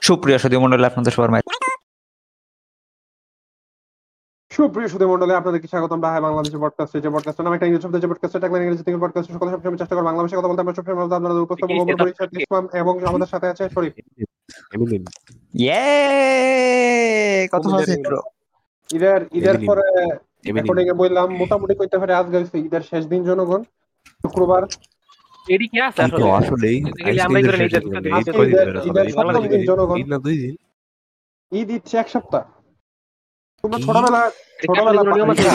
সুপ্রিয় সুদী মন্ডলী আপনাদের সবার মাঝে সুপ্রিয় সুধী মন্ডলী আপনাদেরকে স্বাগতম বাহাই বাংলাদেশের পডকাস্টে যে পডকাস্ট নাম একটা ইংরেজি শব্দ যে পডকাস্টে টাকলা ইংরেজি থেকে পডকাস্ট সকল সবসময় চেষ্টা করে বাংলা ভাষায় কথা বলতে। আমরা সবসময় আপনাদের উপস্থাপন করব ইসলাম এবং আমাদের সাথে আছে শরীফ। ইয়ে কত। ঈদের ঈদের পরে রেকর্ডিং এ বললাম মোটামুটি কইতে পারে আজ গেছে ঈদের শেষ দিন জনগণ। শুক্রবার এডি কি আছে আসলে? আসলেই Basically করে ঈদের নিজের শেষ দিন, নিজের ঈদ ঈদের-? ঈদের জনগণ। দুই দিন এক সপ্তাহ। তোমরা ছোটবেলা ছোটবেলা নিয়ম আছে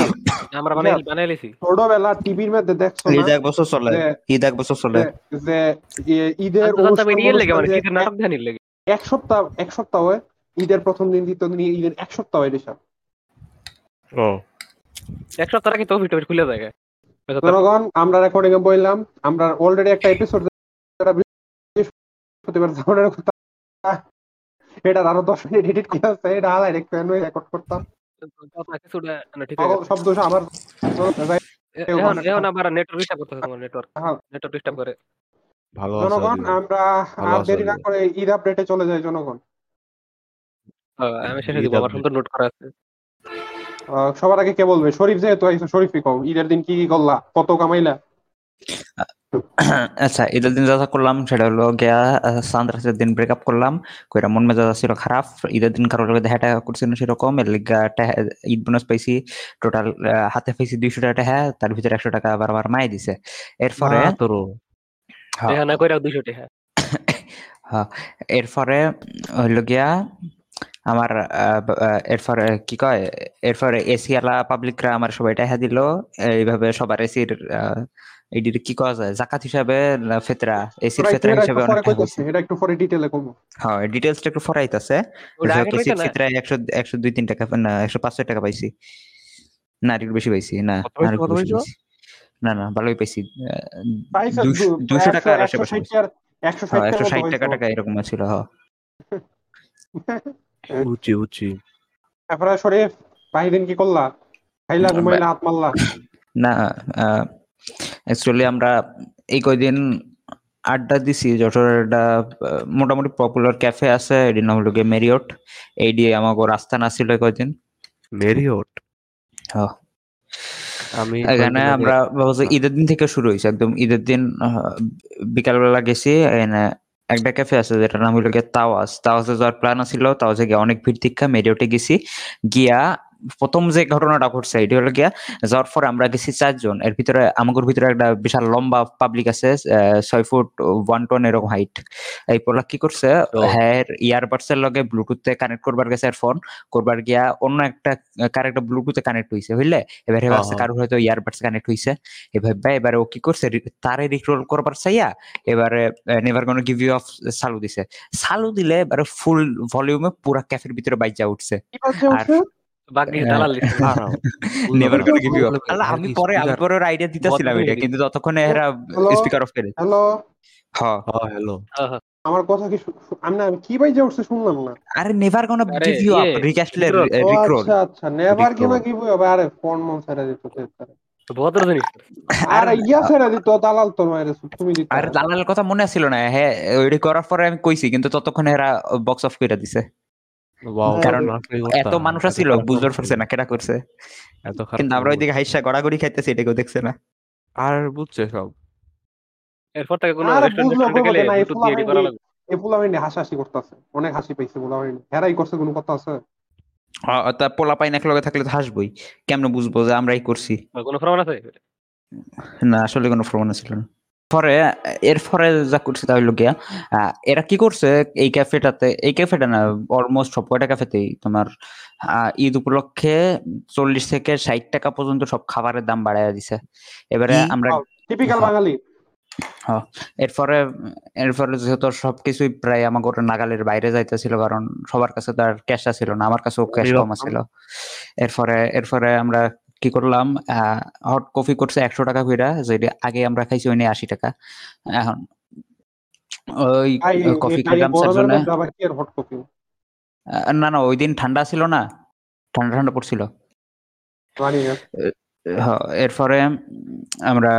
আমরা বানাই বানাই ছোটবেলা টিভির মধ্যে দেখছ ঈদ এক বছর চলে। ঈদ এক বছর চলে। যে- ঈদের এর লেগে মানে শীতের নাটক ধ্যানের লেগে। এক সপ্তাহ এক সপ্তাহ হয়। ঈদের প্রথম দিন দ্বিতীয় দিন ঈদের এক সপ্তাহ হয় ও। এক সপ্তাহ আগে তো ভিডিও খুলে যায়। জনগণ আমরা রেকর্ডিং এ বললাম আমরা অলরেডি একটা এপিসোড বৃহস্পতিবার যাওয়ার কথা এটা আরও দশ মিনিট এডিট করে আছে এটা আলাদা রেকর্ড করতাম। সব দোষ আমার। এখন আবার নেটওয়ার্ক ডিস্টার্ব করতেছে তোমার নেটওয়ার্ক। নেটওয়ার্ক ডিস্টার্ব করে। ভালো আছে জনগণ আমরা আর দেরি না করে ঈদ আপডেটে চলে যাই জনগণ। আমি শেষে দিব আমার সুন্দর নোট করা আছে। সবার আগে কে বলবে? শরীফ যেহেতু আইসো শরীফই কও ঈদের দিন কি কি করলা? কত কামাইলা? আচ্ছা ঈদের দিন যা যা করলাম সেটা হলো গিয়া সান্দ্রাসের দিন ব্রেকআপ করলাম কইরা মন মেজাজ ছিল খারাপ ঈদের দিন কারোর লগে দেখা টাকা করছি না সেরকম এর লিগা ঈদ বোনাস পাইছি টোটাল হাতে পাইছি দুইশো টাকা টাকা তার ভিতরে একশো টাকা আবার আবার মাই দিছে। এরপরে তোর হ্যাঁ, না কইরা 200 টাকা হ্যাঁ, এরপরে হইল গিয়া আমার আহ, এরপরে কি কয় এরপরে এসি আলা পাবলিকরা আমার সবাই টাকা দিল। এইভাবে সবার এসির এইটির কি করা যায় জাকাত হিসাবে ফেতরা? এসির ফেতরা হিসাবে অনেক টাকা হইছে। এটা একটু পরে ডিটেইলে কমু। হ্যাঁ ডিটেলসটা একটু ফরাইতেছে একশো একশো দুই তিন টাকা না একশো পাঁচ ছয় টাকা পাইছি। না একটু বেশি পাইছি না আর কত পাইছো? না না ভালোই পাইছি পাইছো দুশো- দু- দুশো একশো- টাকা আর একশো আশেপাশে ষাট পাইছি। টাকার- একশো ষাট একশো টাকার ষাট মতো টাকা টাকা এরকম ছিল হ্যাঁ উচি উচি। তারপরে শরীফ বাহিদিন কি করলা? খাইলা ঘুমাইলা হাত মারলা? না অ্যাকচুয়ালি আমরা এই কয়দিন আড্ডা দিছি। যশোরের একটা মোটামুটি পপুলার ক্যাফে আছে। এটির নাম হলো গিয়ে মেরিয়ট এই দিয়ে আমাকে রাস্তা না ছিল এই কয়দিন। মেরিওট? হ্যাঁ। আমি এখানে আমরা ঈদের দিন থেকে শুরু হয়েছে। একদম ঈদের দিন বিকালবেলা গেছি। এখানে একটা ক্যাফে আছে যেটার নাম হইল গিয়ে তাওয়াজ। তাওয়াজে যাওয়ার প্ল্যান ছিল তাওয়াজে গিয়ে অনেক ভিড় দীক্ষা মেরিয়টে গেছি। গিয়া প্রথম যে ঘটনাটা ঘটছে এটি হলো গিয়া যাওয়ার পরে আমরা গেছি চারজন। এর ভিতরে আমাদের ভিতরে একটা বিশাল লম্বা পাবলিক আছে ছয় ফুট ওয়ান টন এরকম হাইট এই পোলা কি করছে তো- হ্যাঁ ইয়ারবাডস এর লগে ব্লুটুথে কানেক্ট করবার গেছে ফোন করবার গিয়া অন্য একটা কার একটা ব্লুটুথে কানেক্ট হইছে বুঝলে? এবারে ভাবছে হ্যাঁ। কারোর হয়তো ইয়ারবাডস কানেক্ট হইছে। এভাবে এবারে ও কি করছে তারে রিক্রোল করবার চাইয়া এবারে নেভার কোনো গিভ ইউ অফ চালু দিছে। সালু দিলে এবারে ফুল ভলিউমে পুরা ক্যাফের ভিতরে বাইজা উঠছে? আর- হ্যাঁ। দালাল নেভার বুঝলাম গিভ ইউ অফ আল্লাহ আমি পরে আমি speaker- পরে আইডিয়া দিতেছিলাম এটা কিন্তু ততক্ষণে এরা স্পিকার অফ করে। হ্যালো হ্যাঁ আমার কথা কি শু- শু- আমি না আমি কি বাইজে উঠছে শুনলাম না। আরে নেভার কোনো গিভ ইউ আপ ইয়ে, রিক্যাস্টলে recroll। ও রিক্রোল আচ্ছা আচ্ছা নেভার কি না Recall. কি আরে ফোন মন ছেড়ে দিত ভদ্র জিনিস আরে ইয়া ছেড়ে দিত দালাল তোর মায়ের তুমি দিত। আর দালালের কথা মনে ছিল না। হ্যাঁ ওইটা করার পরে আমি কইছি কিন্তু ততক্ষণে এরা বক্স অফ করে দিছে। কারণ এত করতা। মানুষ আছিল বুঝতে পারছে না কেটা করছে? এত কিন্তু আমরা ওইদিকে হাইসা গড়াগড়ি খাইতেছি এটা কেউ দেখছে না। আর বুঝছে সব। এরপর থেকে কোনো রেস্টুরেন্ট গেলে ব্লুটুথ দিয়ে করা লাগবে। হাসাহাসি করতেছে অনেক হাসি পাইছে ফুলাবাইনি হেরাই করছে কোনো কথা আছে? তা এক লগে থাকলে তো হাসবই কেমনে বুঝব যে আমরাই করছি? কোনো প্রমাণ আছে? না আসলে কোনো প্রমাণ ছিল না। পরে এরপরে যা করছে তা হইল গিয়া এরা কি করছে এই ক্যাফেটাতে এই ক্যাফেটা না অলমোস্ট সব কয়টা ক্যাফেতেই তোমার ঈদ উপলক্ষে চল্লিশ থেকে ষাট টাকা পর্যন্ত সব খাবারের দাম বাড়াইয়া দিছে এবারে আমরা টিপিক্যাল। বাঙালি এরপরে এরপরে যেহেতু সবকিছুই প্রায় আমার ওটা নাগালের বাইরে যাইতেছিল কারণ সবার কাছে তো আর ক্যাশটা ছিল না আমার কাছেও ক্যাশ কম ছিল এরপরে এরপরে আমরা কি করলাম? হট কফি করছে একশো টাকা কইরা যেটা আগে আমরা খাইছি ওই আশি টাকা। এখন ওই কফি খেলাম না না ওই দিন ঠান্ডা ছিল না ঠান্ডা ঠান্ডা পড়ছিল। এরপরে আমরা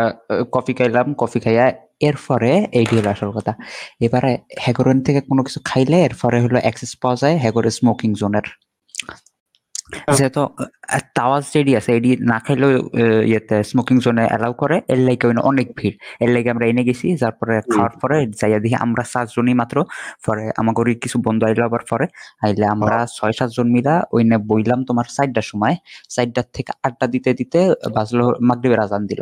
কফি খাইলাম কফি খাইয়া এরপরে এইটি হলো আসল কথা। এবারে হ্যাগোরেন থেকে কোনো কিছু খাইলে এরপরে হলো অ্যাক্সেস পাওয়া যায় হ্যাগোরের স্মোকিং জোনের যেহেতু তাওয়াজ যেডি আছে এডি না খাইলেও ইয়েতে স্মোকিং জোনে অ্যালাউ করে এর লাইকে অনেক ভিড়। এর লাইকে আমরা এনে গেছি তারপরে খাওয়ার পরে যাইয়া দেখি আমরা সাতজনই মাত্র। পরে আমাদের কিছু বন্ধু আইলো আবার পরে আইলে আমরা ছয় সাতজন মিলা ওইনে বইলাম তোমার চারটার সময়। চারটার থেকে আড্ডা দিতে দিতে বাজলো মাগরিবের আজান দিল।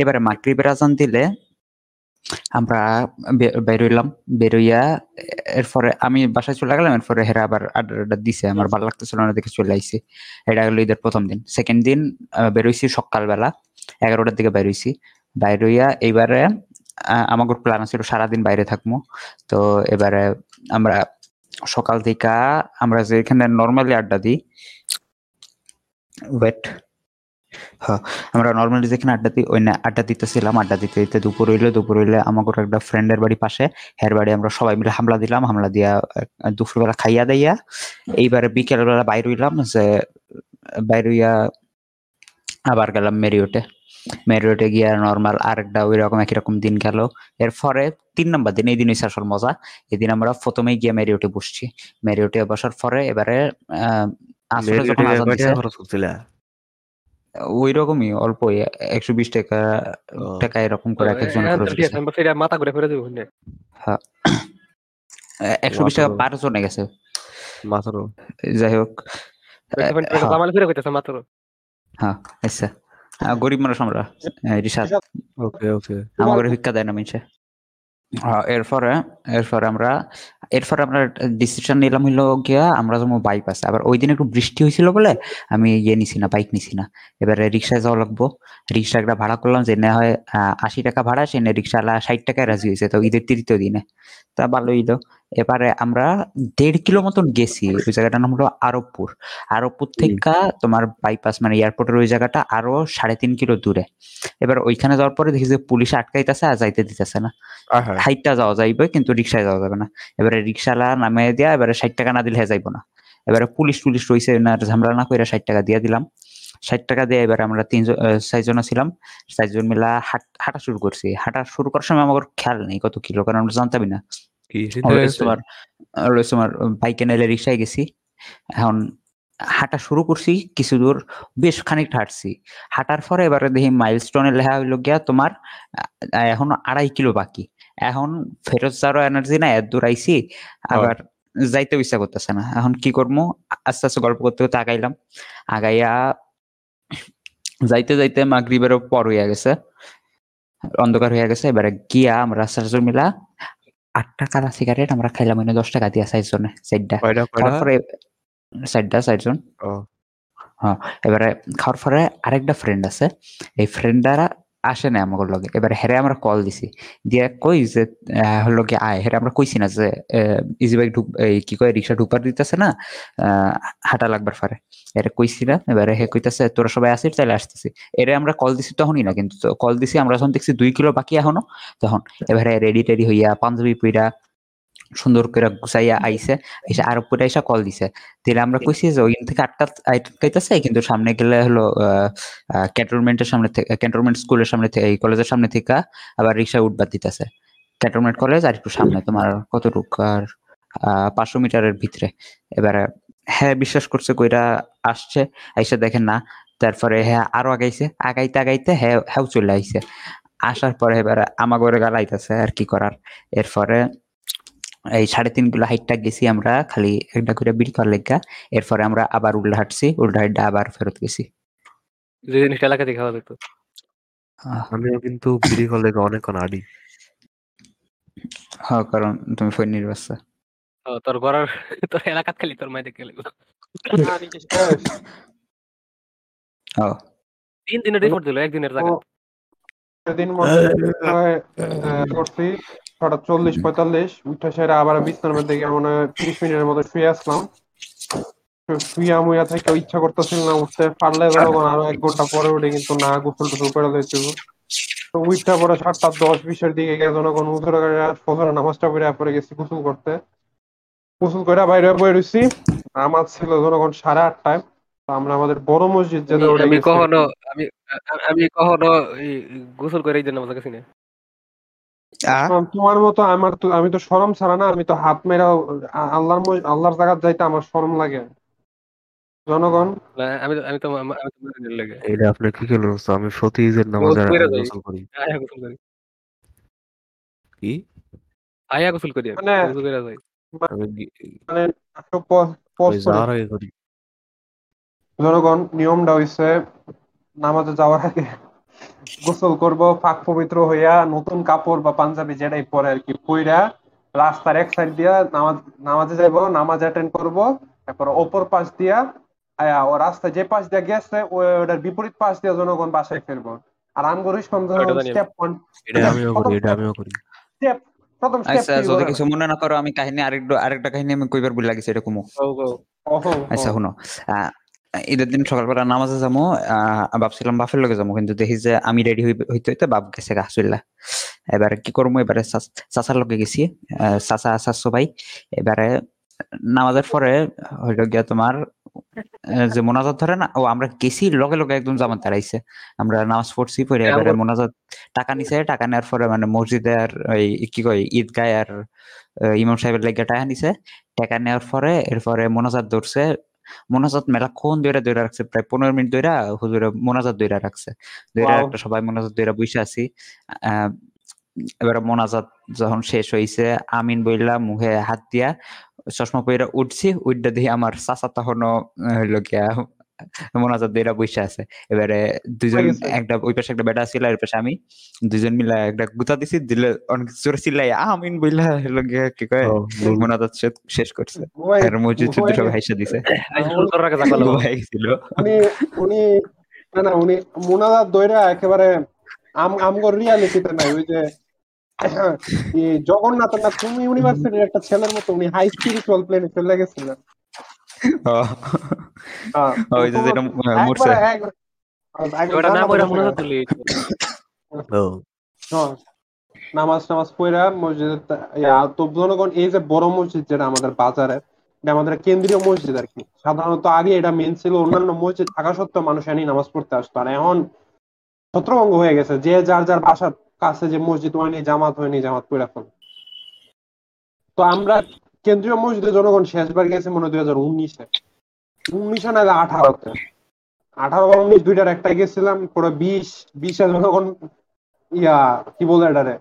এবারে মাগরিবের আজান দিলে আমরা বেরোইলাম বেরোইয়া এরপরে আমি বাসায় চলে গেলাম, এরপরে হেরা আবার আড্ডা আড্ডা দিছে, আমার ভালো লাগতেছিল না দেখে চলে আইছি। এটা হলো ঈদের প্রথম দিন। সেকেন্ড দিন বেরোইছি সকালবেলা, এগারোটার দিকে বেরোইছি বাইরইয়া এইবারে আমাদের প্ল্যান ছিল সারাদিন বাইরে থাকব তো এবারে আমরা সকাল থেকে আমরা যেখানে নর্মালি আড্ডা দিই ওয়েট হ্যাঁ আমরা নর্মালি যেখানে আড্ডা দিই ওই না আড্ডা দিতেছিলাম আড্ডা দিতে দিতে দুপুর হইলে দুপুর হইলে আমাকে একটা ফ্রেন্ডের বাড়ি পাশে হের বাড়ি আমরা সবাই মিলে হামলা দিলাম হামলা দিয়া দুপুরবেলা খাইয়া দাইয়া এইবারে বিকেল বেলা বাইর হইলাম যে বাইর হইয়া আবার গেলাম মেরিওটে। মেরিওটে গিয়া নর্মাল আরেকটা ওই রকম একই রকম দিন গেল। এরপরে তিন নম্বর দিন এই দিন হয়েছে আসল মজা। এদিন আমরা প্রথমেই গিয়ে মেরিওটে বসছি। মেরিওটে বসার পরে এবারে আহ আসলে যখন আজান দিছে খরচ করছিলা ওই রকমই অল্প একশো বিশ টাকা টাকা এরকম করে এক একজন হ্যাঁ, মাথা ঘুরে ফিরে দেবো হুন্ডে। একশো বিশ টাকা। পার জনে গেছে। মাত্র যাই হোক হ্যাঁ, জামালে ফিরে কইতেছে মাত্র। হ্যাঁ আচ্ছা। গরিব মানুষ আমরা রিসাদ ওকে ওকে। আমাদের ভিক্ষা দেয় না মিনছে এরপরে এরপরে আমরা এরপরে আমরা ডিসিশন নিলাম হইল গিয়া আমরা যেমন বাইক আছে আবার ওই দিন একটু বৃষ্টি হয়েছিল বলে আমি ইয়ে নিছি না বাইক নিছি না। এবারে রিক্সায় যাওয়া লাগবো। রিক্সা একটা ভাড়া করলাম, যে না হয় আশি টাকা ভাড়া, সে রিক্সাওয়ালা ষাট টাকায় রাজি হয়েছে, তো ঈদের তৃতীয় দিনে। তা ভালো হইল। এবারে আমরা দেড় কিলো মতন গেছি ওই জায়গাটার নাম হলো আরবপুর। আরবপুর থেকে তোমার বাইপাস মানে এয়ারপোর্টের ওই জায়গাটা আরও সাড়ে তিন কিলো দূরে। এবার ওইখানে যাওয়ার পরে দেখি যে পুলিশ আটকাইতেছে আর যাইতে দিতেছে না। হাইটটা যাওয়া যাইবে কিন্তু রিক্সায় যাওয়া যাবে না। এবারে রিক্সালা নামিয়ে দিয়া এবারে ষাট টাকা না দিলে যাইবো না। এবারে পুলিশ টুলিশ রইছে না ঝামেলা না করে ষাট টাকা দিয়ে দিলাম। ষাট টাকা দিয়ে এবারে আমরা তিনজন চারজন ছিলাম চারজন মিলা হাঁটা শুরু করছি। হাঁটা শুরু করার সময় আমার খেয়াল নেই কত কিলো কারণ আমরা জানতামই না। তোমার অলওয়েজ তোমার বাইকে নাইলে রিক্সায় গেছি। এখন হাঁটা শুরু করছি কিছু দূর বেশ খানিকটা হাঁটছি। হাঁটার পরে এবারে দেখি মাইলস্টোনে লেখা হইল গিয়া তোমার এখন আড়াই কিলো বাকি। এখন ফেরত যাওয়ার এনার্জি না এত দূর আইছি আবার? যাইতে ইচ্ছা করতেছে না। এখন কি করব? আস্তে আস্তে গল্প করতে করতে আগাইলাম। আগাইয়া যাইতে যাইতে মাগরিবেরও পর হইয়া গেছে। অন্ধকার হয়ে গেছে। এবারে গিয়া আমরা চারজন মিলা আটটা কালা সিগারেট আমরা খাইলাম মানে দশ টাকা দিয়া চারজনে চারটা কয়টা কয়টা? তারপরে চারটা চারজন হ্যাঁ এবারে খাওয়ার পরে আরেকটা ফ্রেন্ড আছে। এই ফ্রেন্ডারা আসে না আমার লগে। এবার হেরে আমরা কল দিছি। দিয়ে কই যে হলো কি আয়। হেরে আমরা কইছি না যে ইজি বাইক ঢুক কি কয়, রিক্সা ঢুকবার দিতেছে না? হাঁটা লাগবার পারে এরা কইছি না, এবারে হে কইতাছে, তোরা সবাই আসিস তাহলে আসতেছি। এরে আমরা কল দিছি তখনই না, কিন্তু কল দিছি, আমরা যখন দেখছি দুই কিলো বাকি এখনও, তখন। এবারে রেডি টেডি হইয়া পাঞ্জাবি পইরা সুন্দর করে গুছাইয়া আইছে, এসে আর উপরে এসে কল দিছে। তাহলে আমরা কইছি যে ওইখান থেকে আটটা আটকাইতেছে কিন্তু সামনে গেলে হলো ক্যান্টনমেন্টের সামনে থেকে ক্যান্টনমেন্ট স্কুলের সামনে থেকে এই কলেজের সামনে থেকে আবার রিক্সা উঠবার দিতেছে। ক্যান্টনমেন্ট কলেজ আর একটু সামনে তোমার কতটুক আর পাঁচশো মিটারের ভিতরে। এবারে হ্যাঁ বিশ্বাস করছে কইরা আসছে, আইসা দেখেন না। তারপরে হ্যাঁ আরও আগাইছে। আগাইতে আগাইতে হ্যাঁ হ্যাঁ চলে আইছে। আসার পরে এবারে আমাগরে গালাইতেছে আর কি করার। এরপরে এই সাড়ে তিন কিলো হাইটটা গেছি আমরা খালি একটা করে বিল করার লেগা। এরপরে আমরা আবার উল্টা হাঁটছি উল্টা হাইটটা আবার ফেরত গেছি। যে জিনিসটা এলাকা থেকে খাওয়া যেত। আমিও কিন্তু বিড়ি করলে অনেকক্ষণ আডি হ্যাঁ কারণ তুমি ফোন নির্বাচন ও, তোর ঘরের তোর এলাকাত খালি তোর মাই দেখে লাগল। ও তিন দিনের রিপোর্ট দিল একদিনের জায়গা সেদিন করছি ছটা চল্লিশ পঁয়তাল্লিশ উঠে সেরা আবার বিছনার মধ্যে গিয়ে মনে হয় তিরিশ মিনিটের মতো শুয়ে আসলাম। শুয়া মুয়া থেকে ইচ্ছা করতেছিল না উঠতে পারলে তখন আরও এক ঘণ্টা পরে উঠে কিন্তু না গোসল টোসল করে দিয়েছিল তো উঠতে পরে সাতটা দশ বিশের দিকে যখন উঠে ফজরের নামাজটা পড়ে পরে গেছি গোসল করতে। গোসল করে বাইরে বয়ে রয়েছি আমার ছিল যখন সাড়ে আটটায় তো আমরা আমাদের বড় মসজিদ যেটা আমি-। কখনো আমি আ- আমি কখনো এই গোসল করে ঈদের নামাজ গেছি না। আ? শোন, তোমার মতো আমার তো আমি তো শরম ছাড়া না আমি তো হাত মেরা আল্লাহর মজ- আল্লাহর যাইতে আমার শরম লাগে। জনগণ? না, আমি তো আমি তো আমি তো মারিনের লেগে। এটা আপনি কি করলেন? আমি ঈদের যাই। গোসল করি। আয়া গোসল করি। কি? আয়া গোসল করি আমি মানে- গোসল করে যাই। আমি গি- মানে একটু প- pause ওই করি। যাওয়ার আগে করি। জনগণ নিয়মটা হইছে নামাজে যাওয়ার আগে গোসল করব পাক পবিত্র হইয়া নতুন কাপড় বা পাঞ্জাবি যেটাই পরে আর কি পইরা রাস্তার এক সাইড দিয়া নামাজ নামাজে যাইব নামাজ অ্যাটেন্ড করব তারপর অপর পাশ দিয়া ও রাস্তা যে পাশ দিয়া গেছে ওটার বিপরীত পাশ দিয়া জনগণ বাসায় ফিরবো। আর আমি। স্টেপ ওয়ান এটা আমিও করি এটা আমিও করি। স্টেপ প্রথম স্টেপ আচ্ছা যদি কিছু মনে না করো আমি কাহিনী আরেকটু আরেকটা কাহিনী আমি কইবার বলে লাগিছে এটা কুমু। আচ্ছা শুনো ঈদের দিন সকালবেলা নামাজে যাব ভাবছিলাম বাপের লগে যাব কিন্তু দেখি যে আমি রেডি হইতে হইতে বাপ গেছে গাছুল্লা এবারে কি করব এবারে চাচার লগে গেছি চাচা চাচু ভাই। এবারে নামাজের পরে হইল গিয়া তোমার যে মোনাজাত ধরে না ও আমরা গেছি লগে লগে একদম জামাত দাঁড়াইছে আমরা নামাজ পড়ছি পরে এবারে মোনাজাত টাকা নিছে টাকা নেওয়ার পরে মানে মসজিদে আর ওই কি কয় ঈদগায় আর ইমাম সাহেবের লেগে টাকা নিছে। টাকা নেওয়ার পরে এরপরে মোনাজাত ধরছে মোনাজাত মেলাক্ষণ দইরা দইরা রাখছে প্রায় পনেরো মিনিট দইরা হুজুরে মোনাজাত দইরা রাখছে দইরা. একটা সবাই মোনাজাত দইরা বসে আছি এবার এবারে মোনাজাত যখন শেষ হয়েছে আমিন বইলা মুখে হাত দিয়া চশমা পইরা উঠছি উঠটা দিয়ে আমার চাচা তখনও হইল গিয়া মোনাজাত দিয়ে বসে আছে। এবারে গেছে। একটা ওই পাশে একটা বেটা ছিল আর পাশে আমি। দুজন মিলা একটা গুতা দিছি দিলে অনেক জোরে চিল্লাই আমিন বইলা হইল কি কয় মোনাজাত শেষ- করছে। আর মসজিদ ওই- সব হাইসা দিছে। উনি উনি না না উনি মোনাজাত দইরা একেবারে আম আমগর রিয়ালিটিতে নাই। ওই যে জগন্নাথ না কোন ইউনিভার্সিটির একটা ছেলের মতো উনি হাই স্পিরিচুয়াল প্লেনে চলে গেছিলেন। ওই যে যেটা মরছে একবারে এক- একবার। ওটা না পড়া মনে গেছে। ও। নামাজ টামাজ পড়া মসজিদে তো জনগণ এই যে বড় মসজিদ যেটা আমাদের বাজারে এটা আমাদের কেন্দ্রীয় মসজিদ আর কি। সাধারণত আগে এটা মেন ছিল অন্যান্য মসজিদ থাকা সত্ত্বেও মানুষ এনে নামাজ পড়তে আসতো। আর এখন ছত্রভঙ্গ হয়ে গেছে। যে যার যার বাসার কাছে যে মসজিদ হয়নি জামাত হয়নি জামাত পড়ে এখন তো আমরা কেন্দ্রীয় মসজিদে জনগণ শেষবার গেছে মনে দুই হাজার উনিশে। উনিশে না আঠারোতে। আঠারো বা উনিশ দুইটার একটা গেছিলাম, পরে বিশ, বিশে জনগণ, ইয়া, কি বলে এটারে?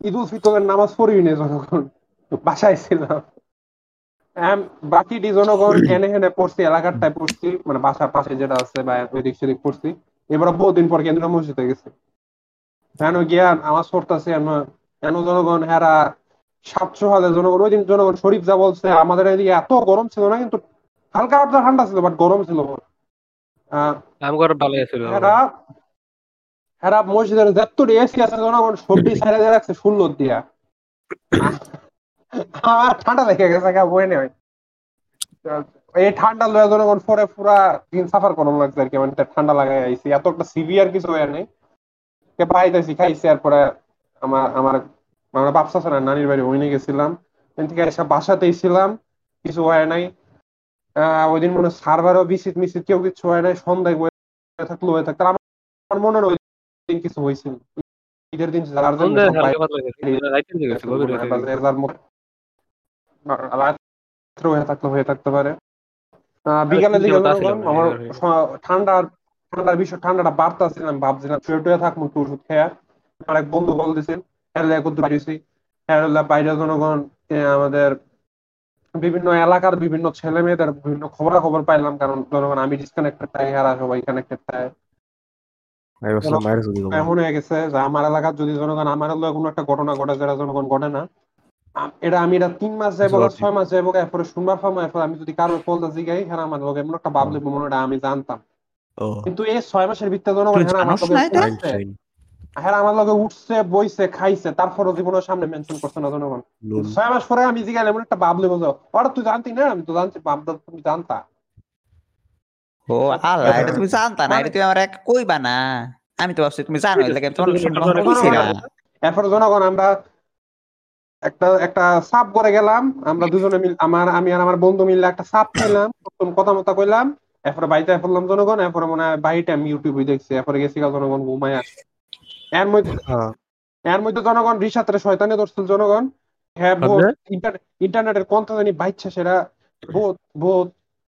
ঈদ উল ফিতরের নামাজ পড়ি নি জনগণ, বাসায় ছিলাম। বাকিটি জনগণ এনে হেনে পড়ছি, এলাকারটায় পড়ছি মানে বাসার পাশে যেটা আছে বা ওইদিক সেদিক পড়ছি। এবার বহুদিন পর কেন্দ্রীয় মসজিদে গেছি। কেন গিয়া নামাজ পড়তেছে কেন জনগণ হেরা সাতশো হাজার জনগণ ওই দিন জনগণ শরীফ যা বলছে আমাদের এদিকে এত গরম ছিল না কিন্তু হালকা হালকা ঠান্ডা ছিল বাট গরম ছিল হেরা মসজিদের যত এসি আছে জনগণ সবজি ছেড়ে দিয়ে রাখছে ষোলো দিয়া। আমার ঠান্ডা লেগে গেছে গা বই নেই। এই ঠান্ডা লয়ে জনগণ পরে পুরা দিন সাফার করানো লাগছে আর কি মানে ঠান্ডা লাগাই আইছি। এত একটা সিভিয়ার কিছু হয়ে নেই। কে পাইতেছি খাইছি আর পরে আমার আমার আমরা বাপসা না নানির বাড়ি ওইনে গেছিলাম। ওইখান থেকে এসে বাসাতেই ছিলাম কিছু হয় নাই। আহ ওই দিন মনে হয় সার্ভারও বিসিট মিসিট কেউ কিছু হয় নাই সন্ধ্যায় হয়ে থাকল হয়ে থাকতো। আমার মনে হয় দিন কিছু হয়েছিল। ঈদের দিন যার রাত্রে হয়ে থাকতে হয়ে থাকতে পারে। বিকালের দিকে আমার কি। স- ঠান্ডার ঠান্ডার বিষয় ঠান্ডাটা বাড়তাছিলাম ভাবছিলাম শুয়ে টুয়ে থাকব একটু ওষুধ খেয়া। আমার এক বন্ধু বলতেছেন হ্যাঁ করতে পারিছি হ্যাঁ বাইরে জনগণ আমাদের বিভিন্ন এলাকার বিভিন্ন ছেলে মেয়েদের বিভিন্ন খবরা খবর পাইলাম কারণ জনগণ আমি ডিসকানেক্টেড তাই এরা সবাই কানেক্টেড যদি এমন হয়ে গেছে যে আমার এলাকার যদি জনগণ আমার এলাকায় কোনো একটা ঘটনা ঘটে যেটা জনগণ ঘটে না এটা আমি এটা তিন মাস যাইব বা ছয় মাস যাইব এরপরে শুনবার পাবো এরপর আমি যদি কারোর ফলটা জিগাই হ্যাঁ আমার লোক এমন একটা ভাবলে মনে হয় আমি জানতাম। কিন্তু এই ছয় মাসের ভিতরে জনগণ হ্যাঁ আমার হ্যাঁ আমার লগে উঠছে বইছে খাইছে তারপরও জীবনের সামনে মেনশন করছে না জনগণ। ছয় মাস পরে আমি জিগাইলে এমন একটা বলছো ওরা তুই জানতি না? আমি তো জানছি তুমি জানতা। ও আল্লাহ এটা তুমি জানতা না এটা তুমি আমার এক কইবা না। আমি তো ভাবছি তুমি জানো এলাকা তোমার সঙ্গে কইছি না। এরপর জনগণ আমরা একটা একটা সাপ করে গেলাম আমরা দুজনে মিল আমার আমি আর আমার বন্ধু মিলে একটা সাপ খেলাম প্রথম কথা মতো কইলাম এরপরে বাড়িতে পড়লাম জনগণ এরপরে মনে হয় বাড়িতে আমি ইউটিউবে দেখছি এরপরে গেছি জনগণ ঘুমায়। আসে এর মধ্যে হ্যাঁ। এর মধ্যে জনগণ রিসাতের শয়তানি ধরছিল জনগণ। হ্যাঁ কেমনে? ইন্টারনেটের কোন জানি বাইচ্ছা সেটা। বহুত বহুত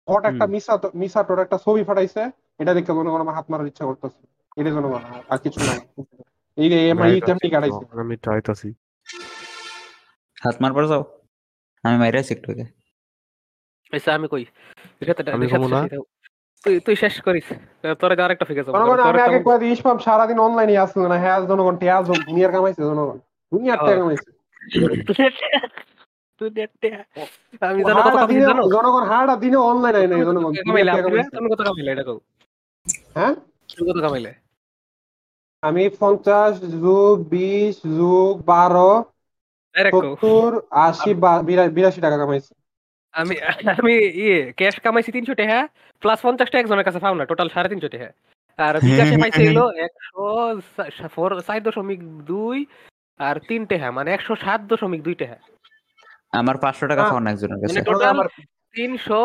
হট একটা। মিসা মিসাটোর একটা ছবি ফাটাইছে। এটা দেখে জনগণ আমার হাত মারার ইচ্ছা করতেছে। এটা জনগণ আর- কিছু নাই। এই তেমনি কাটাইছে। আমি ট্রাইতাছি হাত মারবার যাও। আমি মাইরে আছি একটু আগে। আচ্ছা আমি কই? এটা- আমি রিসাত কমু না? তুই তুই শেষ করিস। তোর আরেকটা ফিকে যাব জনগণ তোর আমি আগে কয়ে দিই ইসমাম সারাদিন অনলাইনে আসছিল না হ্যাঁ জনগণ টিয়া দুনিয়ার কামাইছে জনগণ। দুনিয়ার টাকা কামাইছে। আমি জানো কত হাড়া জানো? জনগণ হাড়া দিনে অনলাইনে নাই জনগণ। দুনিয়ার কামাইলে? কামাইছে। তুমি কত কামাইলে? এটা কও। হ্যাঁ? তুমি কত কামাইলে? আমি পঞ্চাশ যুগ বিশ যুগ বারো ডাইরেক্ট কও। সত্তর আশি বিরাশি টাকা কামাইছি। আমি আমি ইয়ে ক্যাশ কামাইছি তিনশো টাকা প্লাস পঞ্চাশটা একজনের কাছে পাও না টোটাল সাড়ে তিনশো টাকা। আর বিকাশে পাইছে হলো একশো ফোর চার দশমিক দুই আর তিন টাকা মানে একশো সাত দশমিক দুই টাকা। আমার পাঁচশো টাকা পাওয়া না একজনের কাছে। মানে আমার তিনশো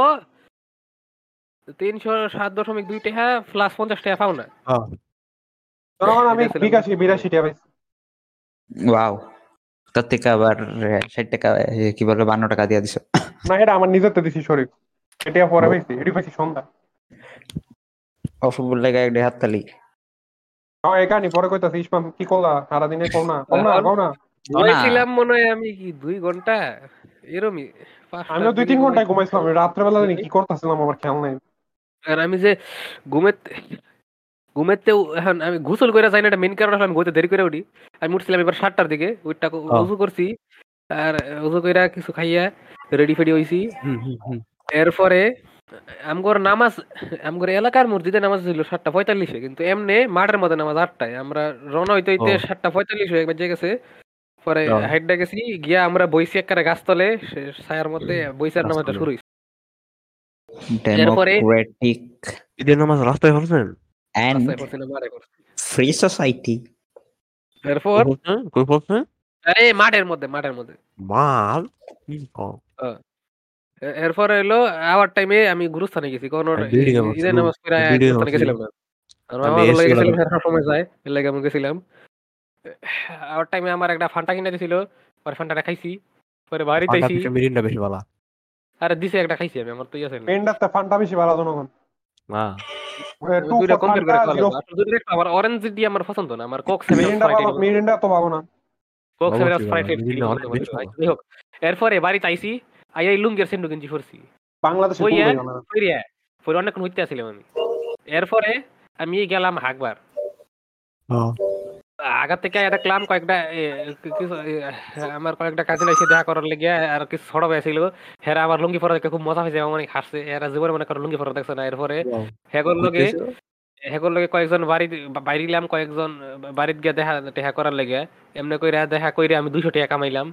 তিনশো সাত দশমিক দুই টাকা প্লাস পঞ্চাশ টাকা পাও না। আমি এটা বিরাশি টাকা পাইছি। ওয়াও। তার থেকে আবার ষাট টাকা কি বলে বান্ন টাকা দিয়ে দিছো। না এটা আমার নিজের তো দিছি শরীর এটা পরে পাইছি এটি পাইছি সন্ধ্যা। লাগে একটা হাততালি হ্যাঁ পরে কইতাছি ইসমাম কি করলা সারাদিনে কও না কও না কও না। ঘুমাইছিলাম মনে হয় আমি কি দুই ঘণ্টা? এরমই আমিও দুই তিন ঘুমাইছি। ঘুমাইছিলাম রাত্রেবেলা জানি কি করতেছিলাম আমার খেয়াল নাই। আর আমি যে ঘুমেতে ঘুমেতেও এখন আমি গোসল করে যাই না এটা মেন কারণ আমি ঘুমতে দেরি করে উঠি। আমি উঠছিলাম এবার সাতটার দিকে ওইটা। উজু করছি আর উজু কইরা কিছু খাইয়া রেডি ফেডি হইছি। এরপরে আমগর নামাজ আমগর এলাকার মসজিদে নামাজ ছিল সাতটা পঁয়তাল্লিশে কিন্তু এমনি মাঠের মধ্যে নামাজ আটটায়। আমরা রওনা হইতে হইতে। সাতটা পঁয়তাল্লিশ হয়ে বেজে গেছে পরে ও। হাইটটা গেছি গিয়া আমরা বইছি একটা গাছতলে ছায়ার মধ্যে বইসার নামাজটা শুরু হইছে। এরপরে- ডেমোক্রেটিক ঈদের নামাজ রাস্তায় পড়ছেন? পড়ছি। ফ্রি সোসাইটি এরপর কই পড়ছেন? আরে মাঠের মধ্যে মাঠের মধ্যে। মাল কও? এলো আওয়ার টাইমে আমি গুরুস্থানে গেছি। কোন ঈদের নামাজ পড়ে গুরুস্থানে গেছিলাম না। আমার গেছিলাম বলে। সব সময় যায় এর লাগে আমি গেছিলাম। আওয়ার টাইমে আমার একটা ফান্টা কিনে দিছিল পরে ফান্টাটা খাইছি পরে বাড়িতে আইছি মিরিন্ডা বেশি ভালো আরে দিছে একটা খাইছি আমি আমার তো ইয়ে আছে না। ফান্টা বেশি ভালো জনগণ। না। দুইটা কম্পেয়ার করে খাওয়া জিরো লাগবে। আসলে দুইটা একটা আমার অরেঞ্জ দিয়ে আমার পছন্দ না আমার কোক সেভেন মিরিন্ডা মিরিন্ডা তো ভালো না। অনেক ভালো। যাই হোক এরপরে বাড়িতে আইছি আইয়া লুঙ্গের সেন্ডু গেঞ্জি পরছি বাংলাদেশে। পরে অনেকক্ষণ হইতে আসছিলাম আমি। এরপরে আমি গেলাম হাকবার আগার থেকে দেখলাম কয়েকটা আমার কয়েকটা কাজিন এসে দেখা করার লেগে আর কিছু ছড়া হয়েছিল হেরা আমার লুঙ্গি পরা দেখে খুব মজা হয়েছে অনেক হাসছে এরা জীবনে মনে করো লুঙ্গি পরা দেখছে না। এরপরে হেগর লগে হেগর লগে কয়েকজন বাড়ি বাইরিলাম কয়েকজন বাড়িত গিয়ে দেখা দেখা করার লেগে এমনি কইরা দেখা কইরা আমি দুইশো টাকা কামাইলাম।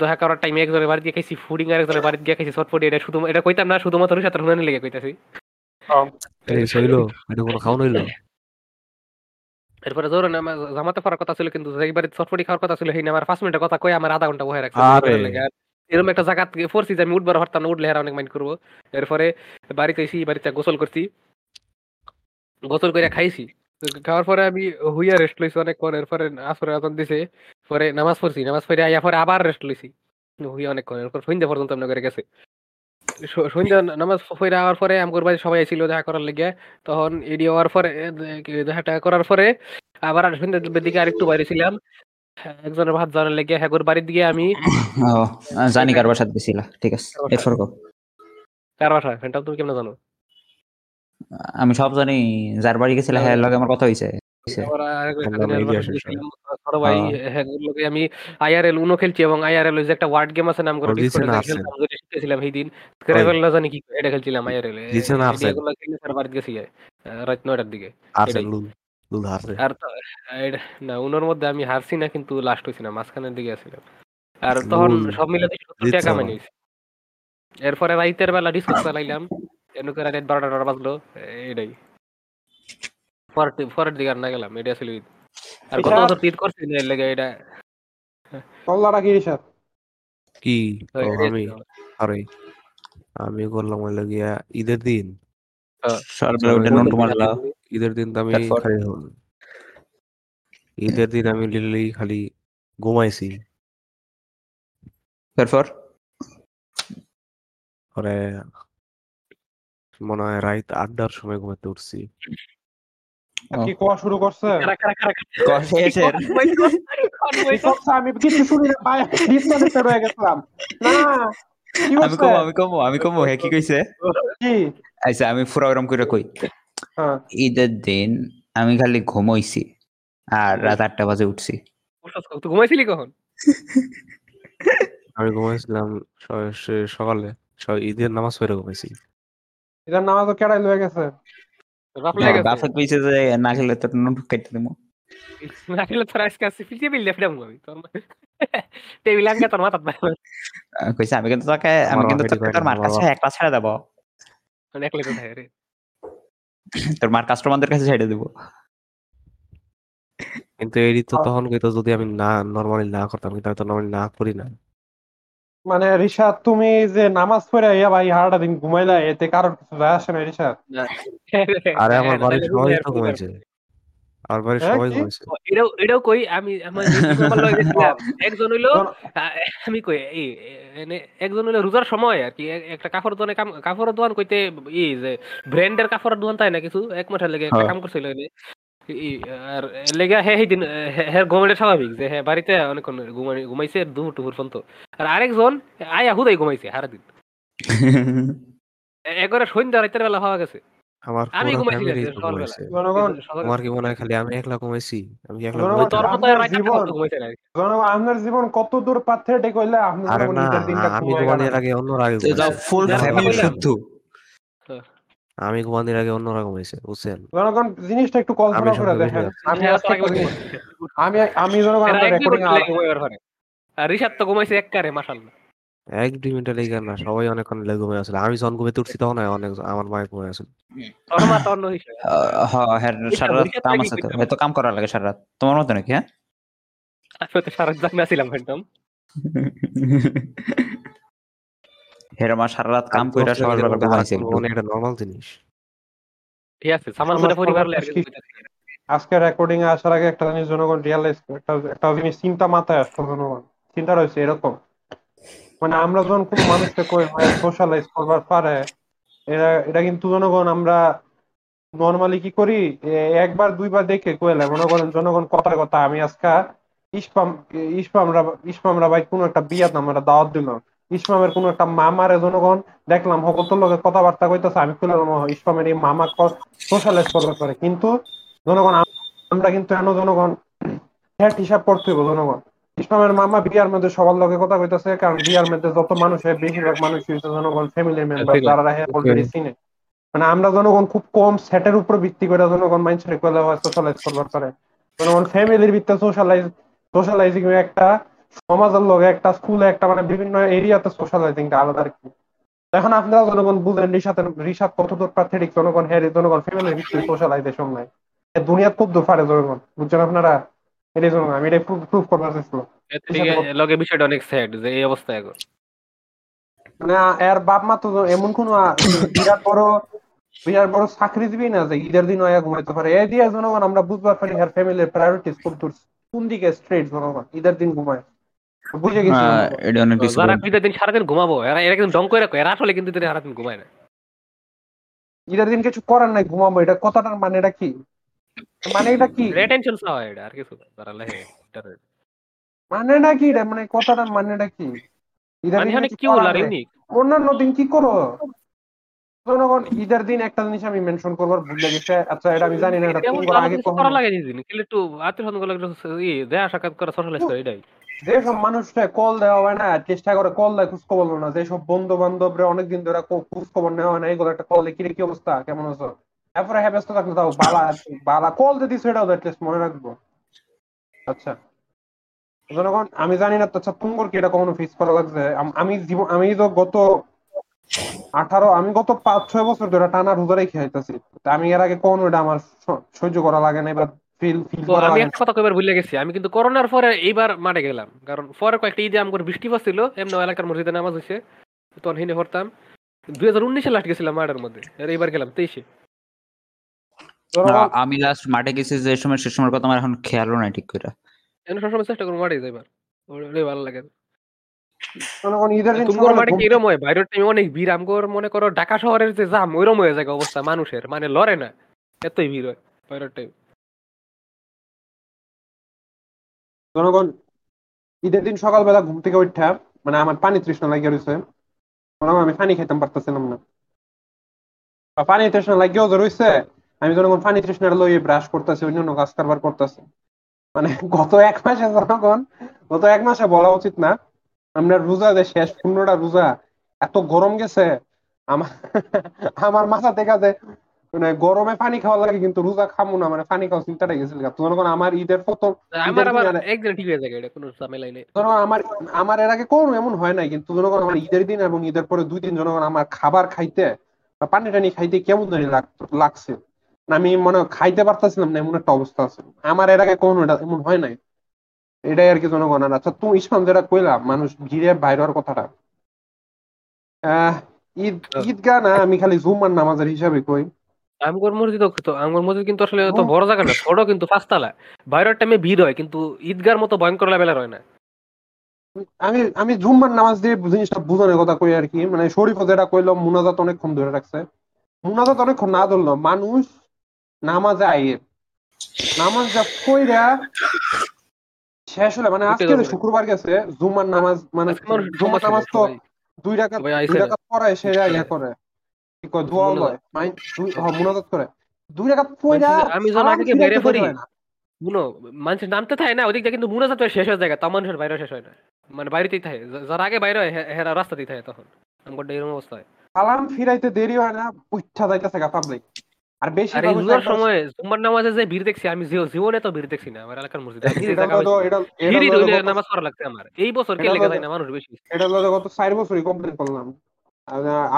দেখা করার টাইমে একজনের বাড়িতে গিয়ে খাইছি ফুডিং আর একজনের বাড়িতে গিয়ে খাইছি চটপটি এটা শুধু এটা কইতাম না শুধুমাত্র সাথে হুনানি লেগে কইতাছি। এটা কোনো হইল এরপরে জোর আমার জামাতে পড়ার কথা ছিল কিন্তু যেই বাড়িতে চটপটি খাওয়ার কথা ছিল সেই আমার পাঁচ মিনিটের কথা কই আমার আধা ঘণ্টা বহে রাখছে এরকম একটা জায়গা পড়ছি যে আমি উঠবার পারতাম না উঠলে হেরা অনেক মাইন্ড করব। এরপরে বাড়িতে এসি বাড়িতে গোসল করছি। গোসল করে খাইছি। খাওয়ার পরে আমি হুইয়া রেস্ট লইছি অনেক অনেকক্ষণ। এরপরে আসরে আজান দিছে। পরে নামাজ পড়ছি। নামাজ পড়ে আইয়া পরে আবার রেস্ট লইছি। হুইয়া অনেকক্ষণ। এরপর সন্ধ্যা পর্যন্ত আমরা করে গেছে। সন্ধ্যা নামাজ পড়ে আওয়ার পরে আমগর বাড়ি সবাই ছিল দেখা করার লেগে তখন এডি হওয়ার পরে এ, দে- দেখাটা করার পরে আবার সন্ধ্যার দিকে আরেকটু বাইরে ছিলাম। একজনের ভাত জানার লেগে হ্যাগর বাড়ির দিকে আমি জানি কার বাসাত গেছিলা। ঠিক আছে এরপর। কার বাসা? ফ্যানটা তুমি কেমন জানো? আমি সব জানি যার বাড়ি গেছিল হ্যাঁ লগে আমার কথা হইছে। হ্যাঁ। লগে আমি আইআরএল উনো খেলছি এবং আইআরএল যে একটা ওয়ার্ড গেম আছে নাম করে সেই দিন। স্ক্র্যাবল না জানি কি এটা খেলছিলাম আইআরএল। এগুলো খেলে বাড়িতে গেছি রাত নয়টার দিকে। আর তো না উনোর মধ্যে আমি হারছি না কিন্তু লাস্ট হইছি না মাঝখানের দিকে আসছিলাম। আর তখন সব মিলে টাকা না। কামাই নিয়েছি। এরপরে রাইতের বেলা ডিসকো চালাইলাম। রাত বারোটা বাজলো এটাই পরের দি- পরের দিকে আর না গেলাম এটা ছিল আর গত এটা- বছর ঈদ করছি না এর লেগে এটা কি রিসাদ কি আমি। আরে আমি করলাম হইল গিয়া ঈদের দিন। ঈদের দিন আমি? খালি ঈদের দিন আমি লিটারলি খালি ঘুমাইছি। তারপর পরে মনে হয় রাত আটটার সময় ঘুমাতে উঠছি। কি কোয়া? শুরু করছে? আমি কিছু শুনি না ভাই ডিসকানেক্টেড হয়ে গেছিলাম। না আমি কমো আমি কমো আমি কমো হ্যাঁ কি কইছে? আচ্ছা আমি পুরা ওরম করে কই। হ্যাঁ। ঈদের দিন আমি খালি ঘুমাইছি আর রাত আটটা বাজে উঠছি। ঘুমাইছিলি কখন? আমি ঘুমাইছিলাম সকালে স- ঈদের নামাজ পড়ে ঘুমাইছি। এটার নামাজ কেড়াই লয়ে গেছে। বাপ লাগে গেছে। বাপে কইছে যে না খেলে তোর নুন কেটে দেবো। না খেলে তোর আজকে আসছে ফিজিয়ে বিল লেফট আমি তোর টেবিল আঙ্গে তোর মাথা কইছে আমি কিন্তু তোকে আমি কিন্তু তোকে তোর মার আমার কাছে একটা ছেড়ে দেবো। একলে তো থাকে রে? তোর মার কাস্টমারদের কাছে ছেড়ে দেবো। কিন্তু এডি তো তখন কইতো যদি আমি না নরমালি না করতাম কিন্তু আমি তো নরমালি না করি না। মানে রিশাদ তুমি যে নামাজ পড়ে ইয়া ভাই হারাটা দিন ঘুমাইলা এতে কারোর কিছু যায় আসে না রিশাদ আরে আমার হ্যাঁ, বাড়ির সবাই তো ঘুমাইছে। আমার বাড়ির হ্যাঁ, সবাই ঘুমাইছে। এটাও এটাও কই? আমি আমার একজন হইল আমি কই এই এনে একজন হইল রোজার সময় আর কি। একটা কাপড় দোকানে কাম কাপড়ের দোকান কইতে ই যে ব্র্যান্ডের কাপড়ের দোকান তাই না কিছু? এক মাঠের লেগে একটা হ্যাঁ। কাম করছিল আর লেগে হে সেই দিন হ্যাঁ ঘুমাইলে স্বাভাবিক যে হ্যাঁ বাড়িতে অনেকক্ষণ ঘুমাই ঘুমাইছে দুপুর টুপুর পর্যন্ত আর আরেকজন আয়া হুদাই ঘুমাইছে সারাদিন। একবারে সন্ধ্যা রাতের বেলা হওয়া গেছে। আমার আমি ঘুমাইছি কি মনে হয় খালি আমি একলা ঘুমাইছি? আমি একলা আপনার জীবন- পর্যন্ত ঘুমাইছে না জনগণ আপনার জীবন কত দূর পাথেটিক হইলে আপনি আরে যখন না ঈদের দিনটা আমি ঘুমানোর আগে অন্যরা আগে যাও ফুল ফ্যামিলি শুদ্ধ আমি ঘুমানোর আগে অন্যরা ঘুমাইছে বুঝছেন? জনগণ জিনিসটা একটু কল্পনা করে দেখেন। আমি হ্যাঁ, আমি আমি জনগণ আমরা রেকর্ডিং রিশাদ তো ঘুমাইছে এক কারে মাশাআল্লাহ। এক দুই মিনিটের লেগে না সবাই অনেকক্ষণ লেগে ঘুমাই আসলে আমি যখন ঘুমাইতে উঠছি তখন অনেক আমার মায়ের ঘুমাই আসলে তোর মা তো অন্য হিসেবে হ্যাঁ হ্যাঁ সারা রাত কাম আছে তো। হয়তো কাম করা লাগে সারা রাত। তোমার মতো নাকি হ্যাঁ? আমি তো সারা জাগ ছিলাম একদম। হেরা মা সারা রাত কাম আমি কইরা ঘুমাইছে। রাত ঘুমানো একটা জিনিস। ঠিক আছে সামান করে পরিবার আজকে রেকর্ডিং এ আসার আগে একটা জিনিস জনগণ রিয়ালাইজ একটা একটা জিনিস চিন্তা মাথায় আসতো জনগণ। চিন্তা রয়েছে এরকম। মানে আমরা যখন কোনো মানুষকে কই সোশ্যালাইজ করবার পারে এটা এটা কিন্তু জনগণ আমরা নর্মালি কি করি? একবার দুইবার দেখে কইলে মনে করেন জনগণ কথার কথা আমি আজকে ইসপাম ইসপামরা ইসপামরা ভাই কোনো একটা বিয়াত আমরা দাওয়াত দিল। ইসমামের কোনো একটা মামারে জনগণ দেখলাম সকল লোকে কথাবার্তা কইতেছে আমি ও, ইসমামের এই মামা সোশ্যালাইজ করবার পারে। কিন্তু জনগণ আমরা কিন্তু এন জনগণ? হ্যাট হিসাব করতে হবে জনগণ। ইসলামের মামা বিয়ার মধ্যে সবার লগে কথা কইতাছে কারণ বিয়ার মধ্যে যত মানুষ হয় বেশিরভাগ মানুষ হইছে জনগণ ফ্যামিলির মেম্বার যারা অলরেডি চিনে মানে আমরা জনগণ খুব কম সেটের উপর ভিত্তি করে জনগণ মানুষের হয় সোশ্যালাইজ করবার পারে। জনগণ ফ্যামিলির ভিত্তিতে সোশ্যালাইজ সোশ্যালাইজিং একটা সমাজের লগে একটা স্কুলে একটা মানে বিভিন্ন এরিয়াতে সোশ্যালাইজিংটা আলাদা আর কি। এখন আপনারা জনগণ বুঝলেন রিসাতের রিসাত কতদূর প্রাথমিক জনগণ হ্যাঁ জনগণ সোশ্যালাইজেশন নাই দুনিয়া খুব দূর পারে জনগণ বুঝছেন আপনারা? এটাই জনগণ আমি এটাই প্রুভ করবার চেষ্টা লগে বিষয়টা অনেক স্যাড যে এই অবস্থা এখন। মানে এর বাপ মা তো এমন কোন বিরাট বড় বিরাট বড় চাকরিজীবী না যে ঈদের দিন আয়া ঘুমাইতে পারে। এই দিয়ে জনগণ আমরা বুঝবার পারি আর ফ্যামিলির প্রায়োরিটিস খুব দূর। কোন দিকে স্ট্রেট জনগণ ঈদের দিন ঘুমায়। বুঝে গেছি এটা অনেক যারা ঈদের দিন সারাদিন ঘুমাবো এরা এরা কিন্তু ডং করে রাখো এরা আসলে কিন্তু দিন সারাদিন ঘুমায় না। ঈদের দিন কিছু করার নাই ঘুমাবো এটা কথাটার মানে এটা কি? মানে এটা কি? রেটেনশন হয় এটা আর কিছু না। যারা লেহে এটার- কি এটা? মানে কথাটার মানেটা কি? ঈদের মানে দিন কি বলার ইউনিক? অন্যান্য দিন কি করো? জনগণ ঈদের দিন একটা জিনিস আমি মেনশন করবার ভুলে গেছে। আচ্ছা এটা আমি জানি না এটা কোন আগে করা লাগে দিন কিন্তু একটু আত্মীয় স্বজনগুলো ই দেয়া সাক্ষাৎ করা সোশ্যালাইজ করে এটাই। যেসব মানুষটা কল দেওয়া হয় না, চেষ্টা করে কল দেয় খোঁজ খবর না। যেসব বন্ধু বান্ধব অনেকদিন ধরে খোঁজ খবর নেওয়া হয় না, এগুলো একটা কল কি অবস্থা? কেমন আছো? তারপরে হ্যাঁ ব্যস্ত থাকলে তাও বালা বালা কল যদি সেটাও অ্যাটলিস্ট মনে রাখব। আচ্ছা। জনগণ, আমি জানি না আচ্ছা তুমগর কি এটা কখনো ফেস করা লাগছে? আমি জীবন আমি তো গত আঠারো, আমি গত পাঁচ ছয় বছর ধরে টানা রোজা আইতাছি তা আমি এর আগে কোন এটা আমার সহ্য করা লাগে না এবার ফিল ফিল তো আমি একটা কথা কইবার ভুলে গেছি। আমি কিন্তু করোনার পরে এইবার মাঠে গেলাম। কারণ পরে কয়েকটা ঈদে আমার বৃষ্টি পড়ছিল এমনি এলাকার মসজিদে নামাজ হয়েছে তখন হিনে পড়তাম দুই হাজার উনিশে লাস্ট গেছিলাম মাঠের মধ্যে এইবার গেলাম তেইশে। আমি লাস্ট মাঠে গেছি যে সময় সে সময়ের কথা আমার এখন খেয়ালও নাই ঠিক করে। সবসময় চেষ্টা করব মাঠে যাইবার? ওটাই ভালো লাগে। জনগণ তোমার মাঠে কি এরম হয়? বাইরের টাইমে অনেক ভিড়। আমগোর মনে করো ঢাকা শহরের যে জাম ওইরকম হয়ে যায় অবস্থা মানুষের। মানে লড়ে না। এতই ভিড় হয় বাইরের টাইম জনগণ ঈদের দিন সকালবেলা ঘুম থেকে উঠা মানে আমার পানি তৃষ্ণা লাগিয়ে রয়েছে জনগণ আমি পানি খাইতাম, পারতেছিলাম না। পানি তৃষ্ণা লাগিয়েও যে রয়েছে আমি জনগণ পানি তৃষ্ণাটা লইয়ে ব্রাশ করতেছি, অন্যান্য কাজ কারবার করতেছি। মানে গত এক মাসে জনগণ, গত এক মাসে বলা উচিত না, আমরা রোজা যে শেষ, পনেরোটা রোজা এত গরম গেছে, আমার আমার মাথা থেকে যে মানে গরমে পানি খাওয়া লাগে কিন্তু রোজা খামু না মানে পানি খাওয়া চিন্তাটা গেছিল জনগণ আমার ঈদের প্রথম আমার আবার একদিন ঠিক হয়ে যায় এটা কোনো ঝামেলাই নেই। জনগণ আমার আমার এর আগে কোনো এমন হয় নাই কিন্তু জনগণ আমার ঈদের দিন এবং ঈদের পরে দুই দিন জনগণ আমার খাবার খাইতে বা পানি টানি খাইতে কেমন জানি লাগছে। আমি মনে খাইতে পারতাছিলাম না এমন একটা অবস্থা আছে। আমার এর আগে কোনো এটা এমন হয় নাই। এটাই আর কি জনগণ আর আচ্ছা তুমি ইসলাম যেটা কইলাম মানুষ ঘিরে বাইর হওয়ার কথাটা। আহ ঈদ ঈদগাহ না আমি খালি জুম্মার নামাজের হিসাবে কই। আমগর মসজিদ তো আমগর মসজিদ কিন্তু আসলে বড় জায়গা না ছোট কিন্তু পাঁচতলা। বাইরের টাইমে ভিড় হয় কিন্তু ঈদগার মতো ভয়ঙ্কর লেভেলের হয় না। আমি আমি জুম্মার নামাজ দিয়ে জিনিসটা বুঝানোর কথা কই আর কি মানে শরীফ যেটা কইলো মুনাজাত অনেকক্ষণ ধরে রাখছে। মুনাজাত অনেকক্ষণ না ধরলো মানুষ নামাজে আইয়ে। নামাজ যা কইরা শেষ হলে মানে আজকে শুক্রবার গেছে জুম্মার নামাজ মানে জুম্মার নামাজ তো দুই রাকাত দুই। রাকাত পড়ায় ইয়া করে। কি কয় দোয়া মুনাজাত। লয় মাইন দুই মুনাজাত করে। দুই রাকাত পড়া আমি যখন আগে থেকে ফিরাইতে বাইরে দেরি পড়ি, না। বুনো মানুষের নামতে থাকে না ওদিক কিন্তু মুনাজাত শেষ হয়ে যায় তা মানুষের বাইরে শেষ হয় না। মানে বাইরেতেই থাকে যারা আগে বাইরে হয় হেরা রাস্তাতেই থাকে তখন এরকম অবস্থা হয় সালাম ফিরাইতে দেরি হয় না উঠা যাইতেছে গা পাবলিক আর বেশি আর সময় জুম্মার নামাজে যে ভিড় দেখছি আমি জীবনে তো ভিড় দেখছি না আমার এলাকার মসজিদে। গত- নামাজ পড়া লাগছে আমার। এই বছর কে লেগে যায় না মানুষ বেশি। এটা গত বছরই করলাম।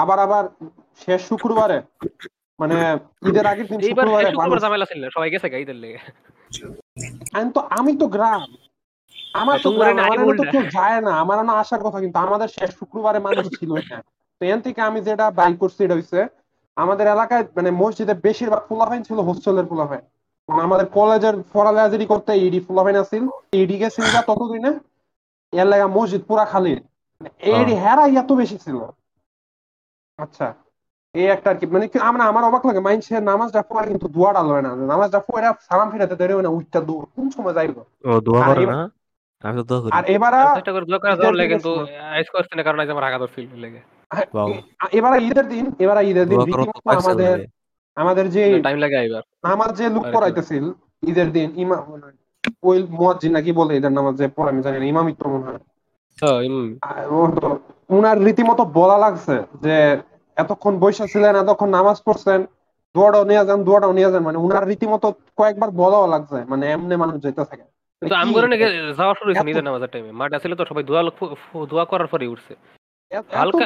আবার আবার শেষ শুক্রবারে মানে ঈদের আগের দিন শুক্রবারে শুক্রবার ঝামেলা ছিল সবাই গেছে ঈদের লেগে। আমি তো আমি তো গ্রাম। আমার তো গ্রাম আমার তো কেউ যায় না আমার না আসার কথা কিন্তু আমাদের শেষ শুক্রবারে মানুষ ছিল না। তো এখান থেকে আমি যেটা বাই করছি এটা হচ্ছে আমাদের এলাকায় মানে মসজিদে বেশিরভাগ পোলাপাইন ছিল হোস্টেলের পোলাপাইন মানে আমাদের কলেজের পড়ালেখারি করতে ইডি পোলাপাইন আছিল ইডি গেছিল ততদিনে এর লাগা মসজিদ পুরা খালি। এডি হেরা এত বেশি ছিল। আচ্ছা এই একটা আর কি মানে আমরা আমার অবাক লাগে মাইন্ডসে নামাজটা পড়ে কিন্তু দোয়াটা লয় না নামাজটা পড়ে সালাম ফিরাতে দেরি হয় না উঠটা দূর কোন সময় যাইব? ও দোয়া করে এবার- না আমি তো দোয়া করি। আর এবার চেষ্টা করে দোয়া করা ঈদের লাগে কিন্তু আইস করছে না কারণ আজ আমার আঘাত ফিল লেগে। এবার ঈদের দিন এবার ঈদের দিন দোয়া করো তো রীতিমতো পাইছে আমাদের আমাদের। যে টাইম লাগে এবার নামাজ যে লুক পড়াইতেছিল ঈদের দিন ইমাম ওই মুয়াজ্জিন নাকি বলে ঈদের নামাজ যে পড়ে আমি জানি না ইমামিত্র মনে হয়। হ্যাঁ, হুম। উনার রীতিমতো বলা লাগছে যে এতক্ষণ বৈশা ছিলেন এতক্ষণ নামাজ পড়ছেন দোয়াটাও নিয়ে যান দোয়াটাও নিয়ে যান। মানে উনার রীতিমতো কয়েকবার বলাও লাগছে মানে এমনি মানুষ যেতে থাকে। কিন্তু নাকি যাওয়া শুরু হয়েছে নিজের নামাজের টাইমে মাঠে তো সবাই দোয়া দোয়া করার পরে উঠছে। হালকা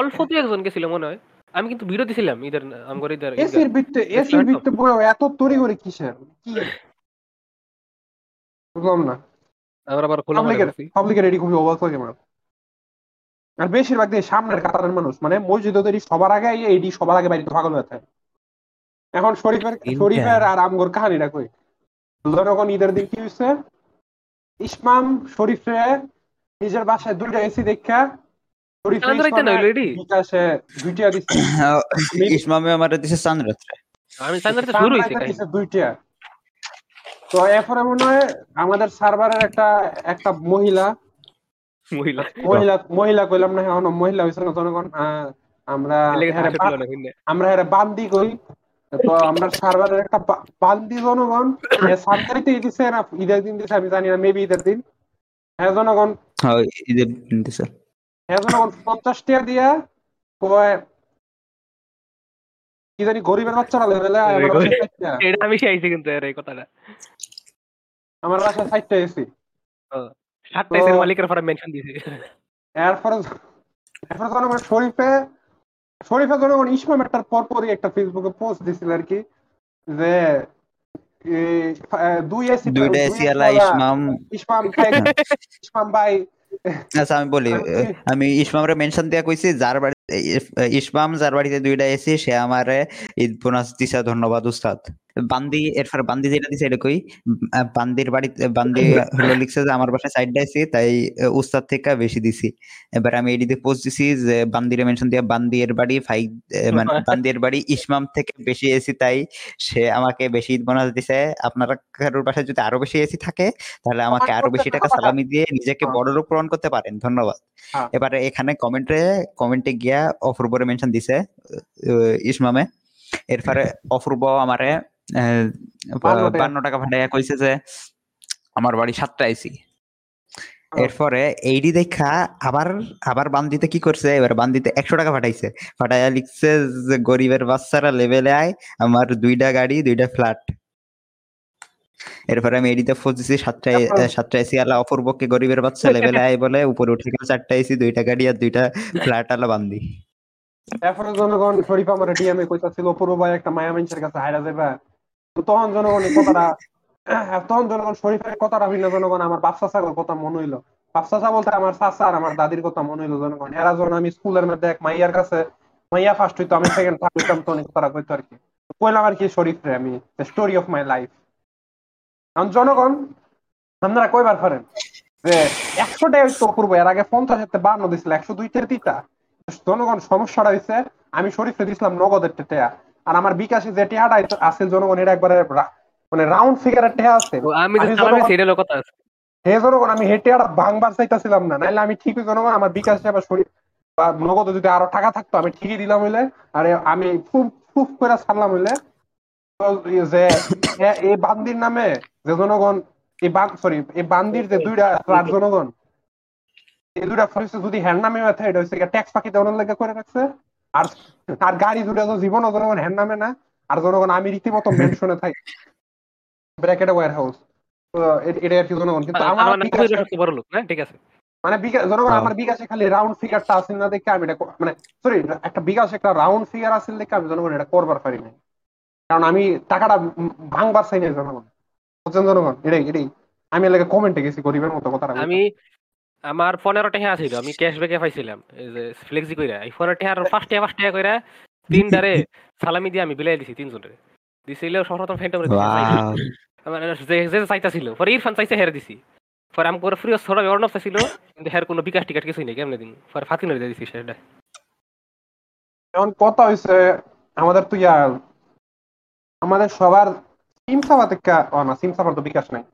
অল্প একজন গেছিল মনে হয়। আমি কিন্তু বিরতি ছিলাম ঈদের আমগর ঈদগাহ। এসির ভিত্তে এসির দেখলাম তো। এত তরি করে কিসের? কি? বুঝলাম না। আমরা আবার খোলা পাবলিকের। পাবলিকের খুবই অবাক লাগে আর বেশিরভাগ দিয়ে সামনের কাতারের মানুষ মানে মসজিদের এটি সবার আগে এটি সবার আগে বাড়িতে পাগল হয়ে থাকে। এখন শরীফের শরীফের আর আমগর কাহানিটা কই? যখন ঈদের দিন কি হয়েছে ইসমাম শরীফে নিজের বাসায় দুইটা এসি দেখা এডি? ইসমামে আমার দিছে। আমি শুরু দুইটা। তো এরপরে মনে হয় আমাদের সার্ভারের একটা একটা মহিলা মহিলা। মহিলা মহিলা কইলাম না এখন মহিলা হইছে না আহ, আমরা। আমরা বান্দি কই। তো আমরা সার্ভারের একটা বান্দি জনগণ। দিছে না ঈদের দিন দিছে আমি জানি না মেবি ঈদের দিন। হ্যাঁ জনগণ। ঈদের দিন দিছে। হ্যাঁ জনগণ পঞ্চাশ টাকা দিয়া কয় কি জানি গরিবের বাচ্চারা। এটা আমি চাইছি কিন্তু এর এই কথাটা। আমার বাসায় ষাট টাকা এসি সাতটা এসের মালিকের পরে মেনশন দিয়েছে। এরপরে এরপরে জনগণ শরীফে শরীফে জনগণ ইসমাম একটার পরপরই একটা ফেসবুকে পোস্ট দিছিল আর কি যে দুই এসি দুইটা এসি আলা ইসমাম। ইসমাম খাই ইসমাম ভাই। আচ্ছা আমি বলি আমি ইসমামরে মেনশন দিয়া কইছি যার বাড়ি ইসমাম যার বাড়িতে দুইটা এসি সে আমারে ঈদ বোনাস দিছে ধন্যবাদ উস্তাদ। বান্দি এরপর বান্দি যেটা দিছে এটা কই? বান্দির বাড়িতে বান্দি হলো লিখছে যে আমার বাসায় সাইড দিয়েছি তাই উস্তাদ থেকে বেশি দিছি। এবার আমি এডিতে পোস্ট দিছি যে বান্দিরে মেনশন দিয়া বান্দির বাড়ি ফাই মানে বান্দির বাড়ি ইসমাম থেকে বেশি এসি তাই সে আমাকে বেশি বোনাস দিছে। আপনারা কারোর বাসায় যদি আরও বেশি এসি থাকে তাহলে আমাকে আরও বেশি টাকা সালামি দিয়ে নিজেকে হ্যাঁ। বড় লোক প্রমাণ করতে পারেন। ধন্যবাদ। হ্যাঁ। এবারে এখানে কমেন্টে কমেন্টে গিয়া অপূর্বরে মেনশন দিছে ইসমামে। এরপরে অপূর্ব আমারে বান্ন টাকা। ভাড়াইয়া কইছে যে আমার বাড়ি সাতটা আইসি এরপরে এইডি দেখা আবার আবার বান্দিতে কি করছে? এবার বান্দিতে একশো টাকা পাঠাইছে। পাঠাইয়া লিখছে যে গরিবের বাচ্চারা লেভেলে আয় আমার দুইটা গাড়ি দুইটা ফ্ল্যাট এরপরে আমি এডিতে ফোর্স সাতটা তারপর- সাতটা এসি আলা অপূর্বকে গরিবের বাচ্চা লেভেলে আয় বলে উপরে উঠে গেল চারটা এসি দুইটা গাড়ি আর দুইটা ফ্ল্যাট আলা বান্দি। এরপরে জনগণ শরীফ আমার ডিএমএ কইতাছিল পুরো ভাই একটা মায়া মানুষের কাছে হাইরা যাবে তখন জনগণ এই কথাটা তখন জনগণ শরীফের কথাটা ভিন্ন জনগণ, আমার বাপসা সাগর কথা মনে হইল। বাপসা সা বলতে আমার চাচা আমার দাদির কথা মনে হইল জনগণ। এরা যখন আমি স্কুলের মধ্যে এক মাইয়ার কাছে, মাইয়া ফার্স্ট হইতো, আমি সেকেন্ড থার্ড হইতাম তো অনেক তারা কইতো আর কি কইলাম আর কি শরীফ রে আমি স্টোরি অফ মাই লাইফ কারণ জনগণ, আপনারা কইবার পারেন যে একশো টাকা তো করব এর আগে পঞ্চাশ হাতে বান্ন দিছিল, একশো দুইটার দিতা জনগণ সমস্যাটা হয়েছে আমি শরীফে দিছিলাম নগদের টেয়া। আর আমার বিকাশে যে টেয়াটা আছে জনগণ এটা একবারে মানে রাউন্ড ফিগারের টেয়া আছে। আমি সেটা কথা আছে। হে জনগণ আমি হে টেয়াটা ভাঙবার চাইতেছিলাম না নাইলে আমি ঠিকই জনগণ আমার বিকাশে আবার শরীর বা নগদে যদি আরও টাকা থাকতো আমি ঠিকই দিলাম হইলে। আরে আমি ফুফ ফুফ করে ছাড়লাম হইলে। যে এই বান্দির নামে যে জনগণ এই বান সরি এই বান্দির যে দুইটা ফ্ল্যাট জনগণ এই দুইটা ফ্ল্যাট যদি হ্যান্ড নামে মাথা এটা হচ্ছে ট্যাক্স ফাঁকি দেওয়ার লেগে করে রাখছে। আর আর গাড়ি দুটো তো জীবনও জনগণ হ্যান্ড নামে না। আর জনগণ আমি রীতিমতো মেনশনে থাকি। ব্র্যাকেটে ওয়্যার হাউস এটা আর কি জনগণ। কিন্তু আমার আমার বিকাশে- বড় লোক না? ঠিক আছে। মানে বিকাশ জনগণ হ্যাঁ। আমার বিকাশে খালি রাউন্ড ফিগারটা আছে না দেখে আমি এটা মানে সরি একটা বিকাশ একটা রাউন্ড ফিগার আছে দেখে আমি জনগণ এটা করবার পারি না কারণ আমি টাকাটা ভাঙবার চাই না জনগণ। জনগণ? এটাই এটাই। আমি এলাকা কমেন্টে গেছি গরিবের মতো কথা আমি আমার পনেরো টাকা আছিল আমি ক্যাশব্যাকে পাইছিলাম। এই যে ফ্লেক্সি কইরা এই পনেরো টাকা পাঁচ টাকা পাঁচ টাকা কইরা তিনটারে সালামি দিয়ে আমি বিলাই দিছি তিনজনের। দিছিল দিছি Wow. মানে যে যে চাইতাছিল পরে ইরফান চাইছে হেরে দিছি। পরে আমি করে ফ্রি ছড়া অর্ণব চাইছিল কিন্তু হের কোনো বিকাশ টিকাট কিছুই নেই কেমনে দিন? পরে ফাতিনের দিয়ে দিছি সেটা। এখন কথা হয়েছে আমাদের তো ইয়া আমাদের সবার সিম সাবা থেকে ও না সিম সাবার তো বিকাশ নাই।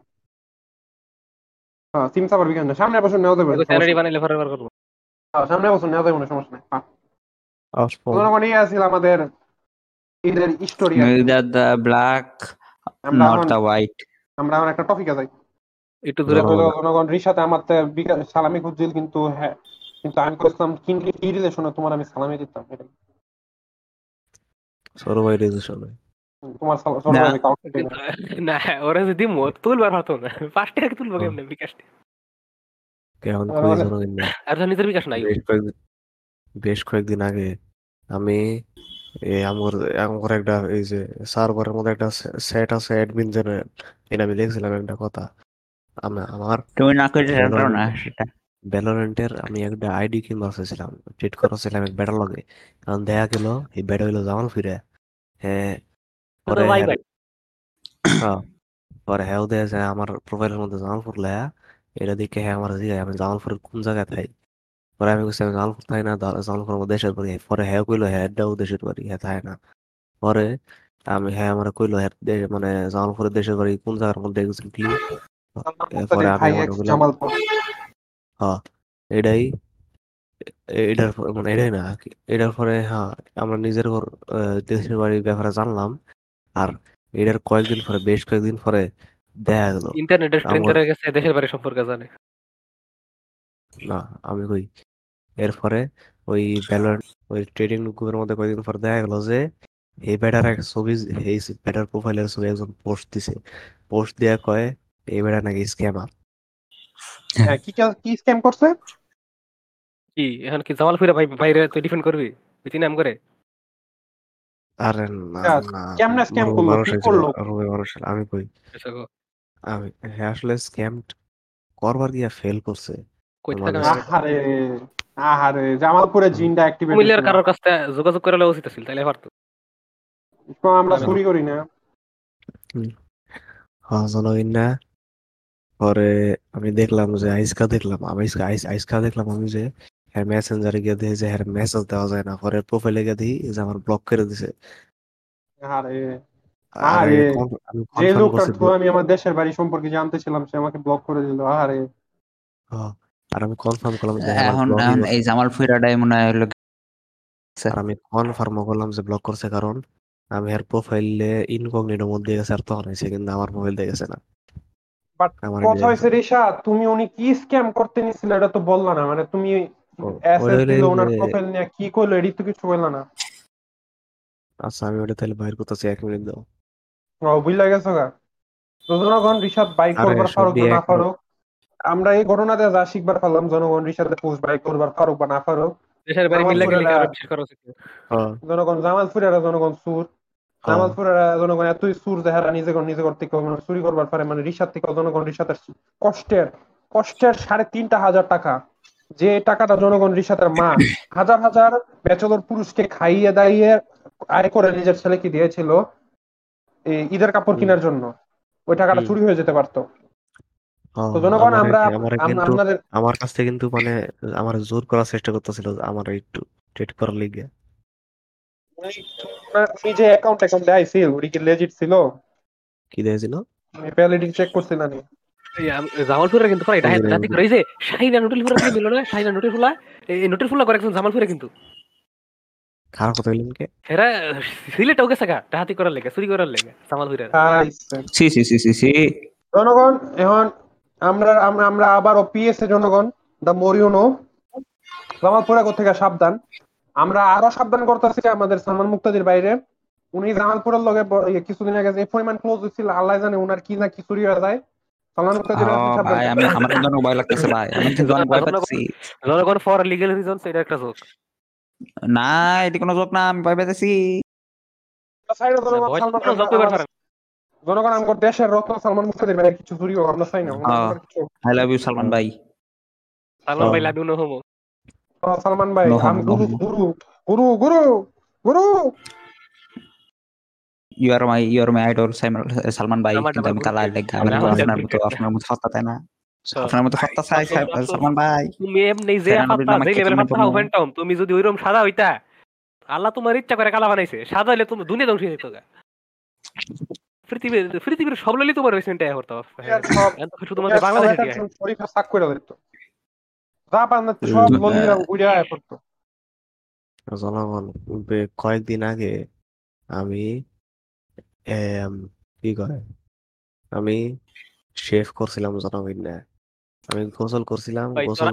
হ্যাঁ সিম সাবার বিকাশ নাই সামনে বছর নেওয়া যাবে নেই। বানাইলে করব। হ্যাঁ, সামনে বছর নেওয়া যাবে না সমস্যা নেই। আছিল আমাদের ঈদের স্টোরি black আমরা nor এখন the আমরা এখন একটা টপিকে যাই। একটু দূরে জনগণ- হলো জনগণ রিসাতে আমার সালামি খুঁজছিল কিন্তু হ্যাঁ কিন্তু আমি কইছিলাম কিন্তু কি রিলেশনে তোমার আমি সালামি দিতাম? তোমার না। কাউকে ওরা যদি দিমো তুলবার হতো না পাঁচ টাকা তুলবো কেমনে বিকাশ এখন আর কই জনগণ আর তো নিজের বিকাশ নাই। বেশ কয়েকদিন আগে আমি এই আমার আমার একটা এই যে সার্ভারের মধ্যে একটা সেট আছে অ্যাডমিন জেনারেল এটা আমি দেখছিলাম একটা কথা। আমি আমার তুমি না করে জানো না সেটা? ভ্যালোরেন্টের আমি একটা আইডি কিনবা চাইছিলাম ট্রিট করেছিলাম এক বেটার লগে কারণ দেখা গেল এই বেটা হইল জামাল ফিরে হ্যাঁ পরে পরে হ্যাঁ দেয়া আমার প্রোফাইলের মধ্যে জামালপুর লেয়া এটা দেখে হ্যাঁ আমার জিগায় আমি জামালপুরের কোন জায়গায় থাই পরে আমি কইছি আমি জামালপুর থাই না দা- জামালপুর আমার দেশের বাড়ি পরে হ্যাঁ কইলো হ্যাঁ এটাও দেশের বাড়ি হ্যাঁ থাই না পরে আমি হ্যাঁ আমার কইলো হ্যাঁ মানে জামালপুরের দেশের বাড়ি কোন জায়গার মধ্যে এক্স্যাক্টলি পরে আমি জামালপুর। হ্যাঁ এটাই এটার মানে এটাই না এটার পরে হ্যাঁ আমরা নিজের ঘর দেশের বাড়ির ব্যাপারে জানলাম আর এটার কয়েকদিন পরে বেশ কয়েকদিন পরে দেখা গেল। ইন্টারনেটের দেশের বাড়ি সম্পর্কে জানে। না আমি কই এরপরে ওই ওই ট্রেডিং গ্রুপের মধ্যে কয়েকদিন পর দেখা গেল যে এই ব্যাটার এক ছবি এই ব্যাটার প্রোফাইলের ছবি একজন পোস্ট দিছে। পোস্ট দেয়া কয় এই ব্যাটা নাকি স্ক্যামার হ্যাঁ, কি কি স্ক্যাম করছে? কি এখন কি জামাল ফিরে ভাই বাইরে তুই ডিফেন্ড করবি? তুই নাম করে? আরে না আচ্ছা, কেমনে scam রুবে করল? কি করল? রুবে মানুষ আমি কই? আচ্ছা আমি হ্যাঁ আসলে স্ক্যাম করবার গিয়া ফেল করছে আহারে আহারে জামালপুরে জিনটা অ্যাক্টিভেট কুমিল্লার কারোর কাছে যোগাযোগ করে উচিত ছিল তাইলে পারতো। আমরা চুরি করি না। হ্যাঁ জনগণ না। পরে আমি দেখলাম যে আইসকা দেখলাম আমি আইসকা দেখলাম আমি যে হ্যাঁ মেসেঞ্জারে গিয়ে দেখি যে হ্যাঁ মেসেজ দেওয়া যায় না। পরে প্রোফাইলে গিয়ে দেখি যে আমার ব্লক করে দিছে। আরে আর যে লোকটার থ্রু আমি আমার দেশের বাড়ি সম্পর্কে জানতেছিলাম সে আমাকে ব্লক করে দিল। আরে। আর আমি কনফার্ম করলাম যে হ্যাঁ, এখন। এই জামাল ফুইরাডাই মনে হয় হলো আর আমি কনফার্ম করলাম যে ব্লক করছে কারণ আমি এর প্রোফাইলে ইনকগনিটোর মধ্যে গেছে আর তখন হয়েছে কিন্তু আমার মোবাইল দিয়ে গেছে না। বাট আমার কথা হয়েছে রিশা তুমি উনি কি স্ক্যাম করতে নিছিল এটা তো বললা না। মানে তুমি ও- অ্যাসেস ওটা দিল হলো ওনার প্রোফাইল নিয়ে কি করল এটি তো কিছু বললা না আচ্ছা আমি ওটা তাহলে বাইর করতেছি এক মিনিট দাও ও বুঝলা গেছো গা তো জনগণ বাইক আরে, করবার ফারুক সবই না ফারুক। আমরা এই ঘটনাতে যা শিখবার পারলাম জনগণ রিশাদে পোস্ট বাইক করবার ফারুক বা না ফারুক। দেশের বাড়ি মিল্লা গেলে পুরাটা- কারও বিশ্বাস করা উচিত না। জনগণ সুর। জনগণ এতই সুর দেহারা নিজে করে নিজে করতে চুরি করবার পারে মানে রিশাদ থেকে জনগণ কষ্টের কষ্টের সাড়ে তিনটা হাজার টাকা। যে টাকাটা জনগণ রিশাদের মা হাজার হাজার ব্যাচলর পুরুষকে খাইয়ে দাইয়ে আয় করে নিজের ছেলেকে দিয়েছিল ঈদের কাপড়। কেনার জন্য। ওই টাকাটা চুরি হয়ে যেতে পারতো। তো জনগণ আমরা আম- আপনাদের আমার কাছ থেকে কিন্তু মানে আমার জোর করার চেষ্টা করতেছিল আমার একটু ট্রেড করার লিগে। উনি যে অ্যাকাউন্ট অ্যাকাউন্ট আইছিল ওটি কি লেজিট ছিল? কি দিয়েছিল আমি প্যালিটি চেক করছি না নি। এই আম- জামালপুরের কিন্তু প্রায় ওই যে- করে যে শাহিনা নোটেল ফুলা খাই না শাহিনা নোটেল ফুলা? এই নোটেল ফুলা করে একজন জামালপুরে কিন্তু। খারাপ কথা বললেন কে? হেরা সিলেটও গেছে গা ডাহাতি করার লেগে চুরি করার লেগে জামালপুরের। C C C C C. জনগণ এখন আমরা আমরা আমরা আবারও পিএসএ জনগণ দা মরিয়নো। জামালপুরা থেকে সাবধান? আমরা আরও সাবধান করতেছি আমাদের সালমান মুক্তাদির বাইরে। উনি জামালপুরের লগে ইয়ে কিছুদিন আগে যে পরিমাণ ক্লোজ হয়েছিল আল্লাহ জানে উনার কি না কি চুরি হয়ে যায়। ভাই আমি আমার অনেক ভয় লাগতেছে ভাই। আমি কিন্তু অনেক ভয় পাচ্ছি। জনগণ ফর লিগেল রিজনস এটা একটা জোক না এটি কোনো যোগ না আমি ভয় পাইতেছি। জনগণ ভয় সালমান- দেশের মুক্তাদির কিছু চুরি হোক আমরা চাই না। আই লাভ ইউ সালমান ভাই। সালমান ভাই। লাডু নো হোমো সালমান ভাই আমি গুরু. গুরু গুরু গুরু গুরু। You are my you are my idol Salman ভাই কিন্তু আমি আমার কালার লেখা আমি আপনার মতো আপনার মতো সত্তা তাই না। হ্যাঁ। আপনার মতো সত্তা চাই সালমান ভাই তুমি এমনি যে যে তুমি তুমি যদি ওইরকম সাদা হইতা আল্লাহ তোমার ইচ্ছা করে কালা বানাইছে। সাদা হইলে তুমি দুনিয়া ধ্বংস হয়ে যেত। পৃথিবীর পৃথিবীর সব লইলে তোমার ওই সেন্টাই সব শুধুমাত্র বাংলাদেশে দিয়ে শরীফে সাক করে দিত সব। ললিরা আয় পড়তো কয়েকদিন আগে আমি কি করে আমি শেভ করছিলাম জনগণ না আমি গোসল করছিলাম গোসল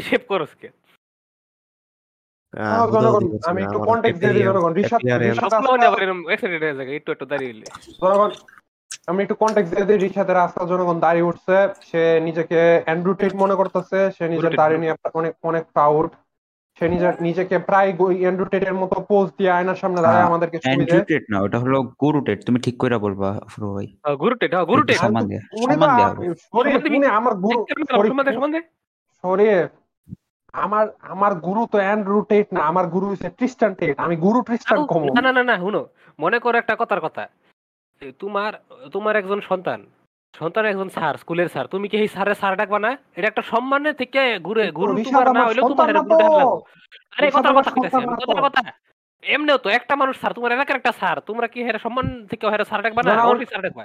শেভ কে? হ্যাঁ, আমি একটু context দিয়ে দিই জনগণ। একটু একটু দাঁড়িয়ে জনগণ আমি একটু কন্টেক্ট দিয়ে দিই রিশাদের রাস্তা জনগণ দাঁড়িয়ে উঠছে। সে নিজেকে অ্যান্ড্রু টেট মনে করতেছে সে নিজের দাঁড়িয়ে নিয়ে অনেক অনেক প্রাউড সে নিজেকে প্রায় অ্যান্ড্রু টেটের মতো পোজ দিয়ে আয়নার সামনে দাঁড়ায় হ্যাঁ, আমাদেরকে ছবি দেয়। টেট না ওটা হলো গুরু টেট তুমি ঠিক করে বলবা আফরো ভাই। গুরু টেট হ্যাঁ গুরু টেট সম্মান দেয়া সম্মান দেয়া আমার গুরু সম্বন্ধে আমার আমার গুরু তো অ্যান্ড্রু টেট না আমার গুরু হচ্ছে ট্রিস্টান টেট আমি গুরু ট্রিস্টান কম। না না না না শুনো মনে করো একটা কথার কথা। তোমার তোমার একজন সন্তান সন্তান একজন স্যার স্কুলের স্যার। তুমি কি এই স্যারের স্যার ডাকবা না? এটা একটা সম্মানের থেকে ঘুরে গুরু তোমার না হইলেও তোমার গুরু ডাকলাম আরে কথার কথা কইতাছি আমি কথার কথা। এমনিও তো একটা মানুষ স্যার তোমার এলাকার একটা স্যার। তোমরা কি হের সম্মান থেকে হের স্যার ডাকবা না? আমার স্যার ডাকবা।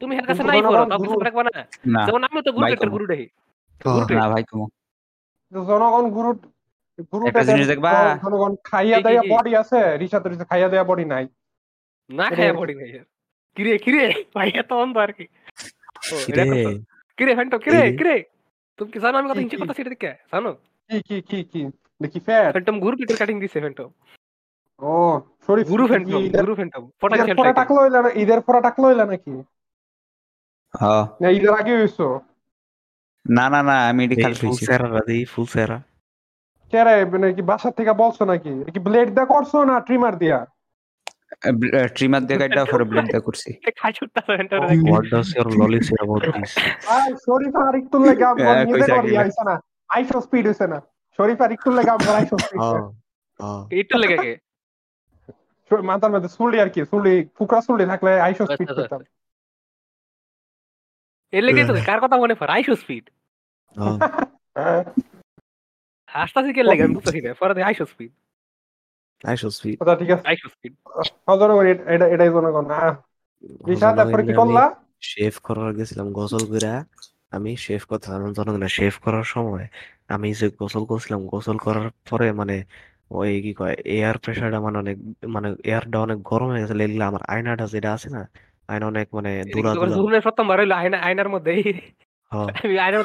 তুমি হের কাছে নাই করো গুরু- স্যার ডাকবা না। যেমন আমি তো গুরু ভাই গুরু ডাকি না ভাই কমো। জনগণ গুরু গুরু একটা জিনিস দেখবা? জনগণ খাইয়া দেয়া বডি আছে রিশাদ রিশাদ খাইয়া দেয়া বডি নাই। না খায়া পড়ি নাই। কিরে কিরে? ভাই এত অন্ধ আর কি। কিরে, ফ্যান্টো কিরে কিরে? তুমি কি জানো আমি কথা হিংসে দেখে জানো? কি কি কি কি? দেখি ফ্যাট। ফ্যান্টম গুরু টেটের কাটিং দিছে ফ্যান্টম ও শরীফ গুরু ফ্যান্টম গুরু ফ্যান্টম ঈদের পটেনশিয়াল পরে টাকলো হইলা না ঈদের পরে টাকলো হইলা নাকি? হ্যাঁ। না ঈদের আগে হইছো? না না না আমি এটি খালি ফুল সেরা দিই ফুল সেরা কেরে মানে কি বাসার থেকে বলছো নাকি? কি ব্লেড দা করছ না ট্রিমার দিয়া? ট্রিমার দিয়ে গাইডটা পরে ব্লেড দিয়ে করছি। খাই ছুটতা phantom O, what does your lolly say about this I Sharif আর একটু লেগে আমার হ্যাঁ, নিজে কইছে করি আগে। আইছে না। আইশো স্পিড হইছে না। শরীফ আর একটু লেগে আমার আইশো স্পিড একটু লেগে গে। শু- মাথার মধ্যে চুলি আর কি চুলি ফুকরা চুলি থাকলে আইসো আচ্ছা, স্পিড আচ্ছা। করতাম। এর লেগে তো কার কথা মনে পড়ে? আইশো স্পিড হাসতাছি কে লাগে আমি বুঝতেছি না পরে আইশো স্পিড আইসো স্পিড আচ্ছা ঠিক আছে। আইশো স্পিড হ্যাঁ, জনগণ এটা- এটা এটাই জনগণ না রিশাদ তারপরে কি করলা শেভ করার গেছিলাম গোসল করে আমি শেভ করছিলাম জনগণের শেভ করার সময় আমি যে গোসল করছিলাম গোসল করার পরে মানে ওই কি কয় এয়ার প্রেসারটা মানে অনেক মানে এয়ারটা অনেক গরম হয়ে গেছে। লেগলে আমার আয়নাটা যেটা আছে না আয়না অনেক মানে দুলা আয়না আয়নার মধ্যে হ্যাঁ, আয়নার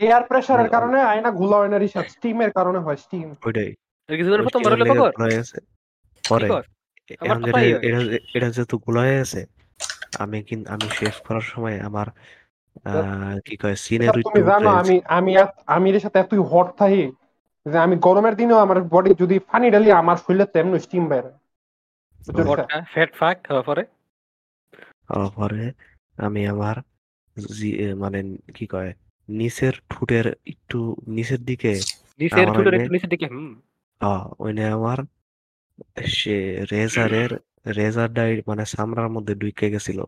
এয়ার প্রেসারের কারণে আয়না ঘুলা হয় না রিশাদ। স্টিমের কারণে হয় স্টিম ওইটাই। পরে এখন তাই হয়। এটা এটা যেহেতু হয়ে গেছে আমি কিন্তু আমি শেভ করার সময় আমার কি কয় সিনের তুমি জানো আমি আমি আমি এর সাথে এতই হট থাকি যে আমি গরমের দিনেও আমার বডি যদি পানি ঢালি আমার শরীরে তেমন স্টিম বের ফ্যাট ফাক হওয়ার পরে পরে আমি আমার মানে কি কয় নিচের ঠোঁটের একটু নিচের দিকে নিচের ঠুটের একটু নিচের দিকে হুম আহ, ওইনে আমার সে রেজারের রেজার ডাই মানে চামড়ার মধ্যে ঢুকে গেছিল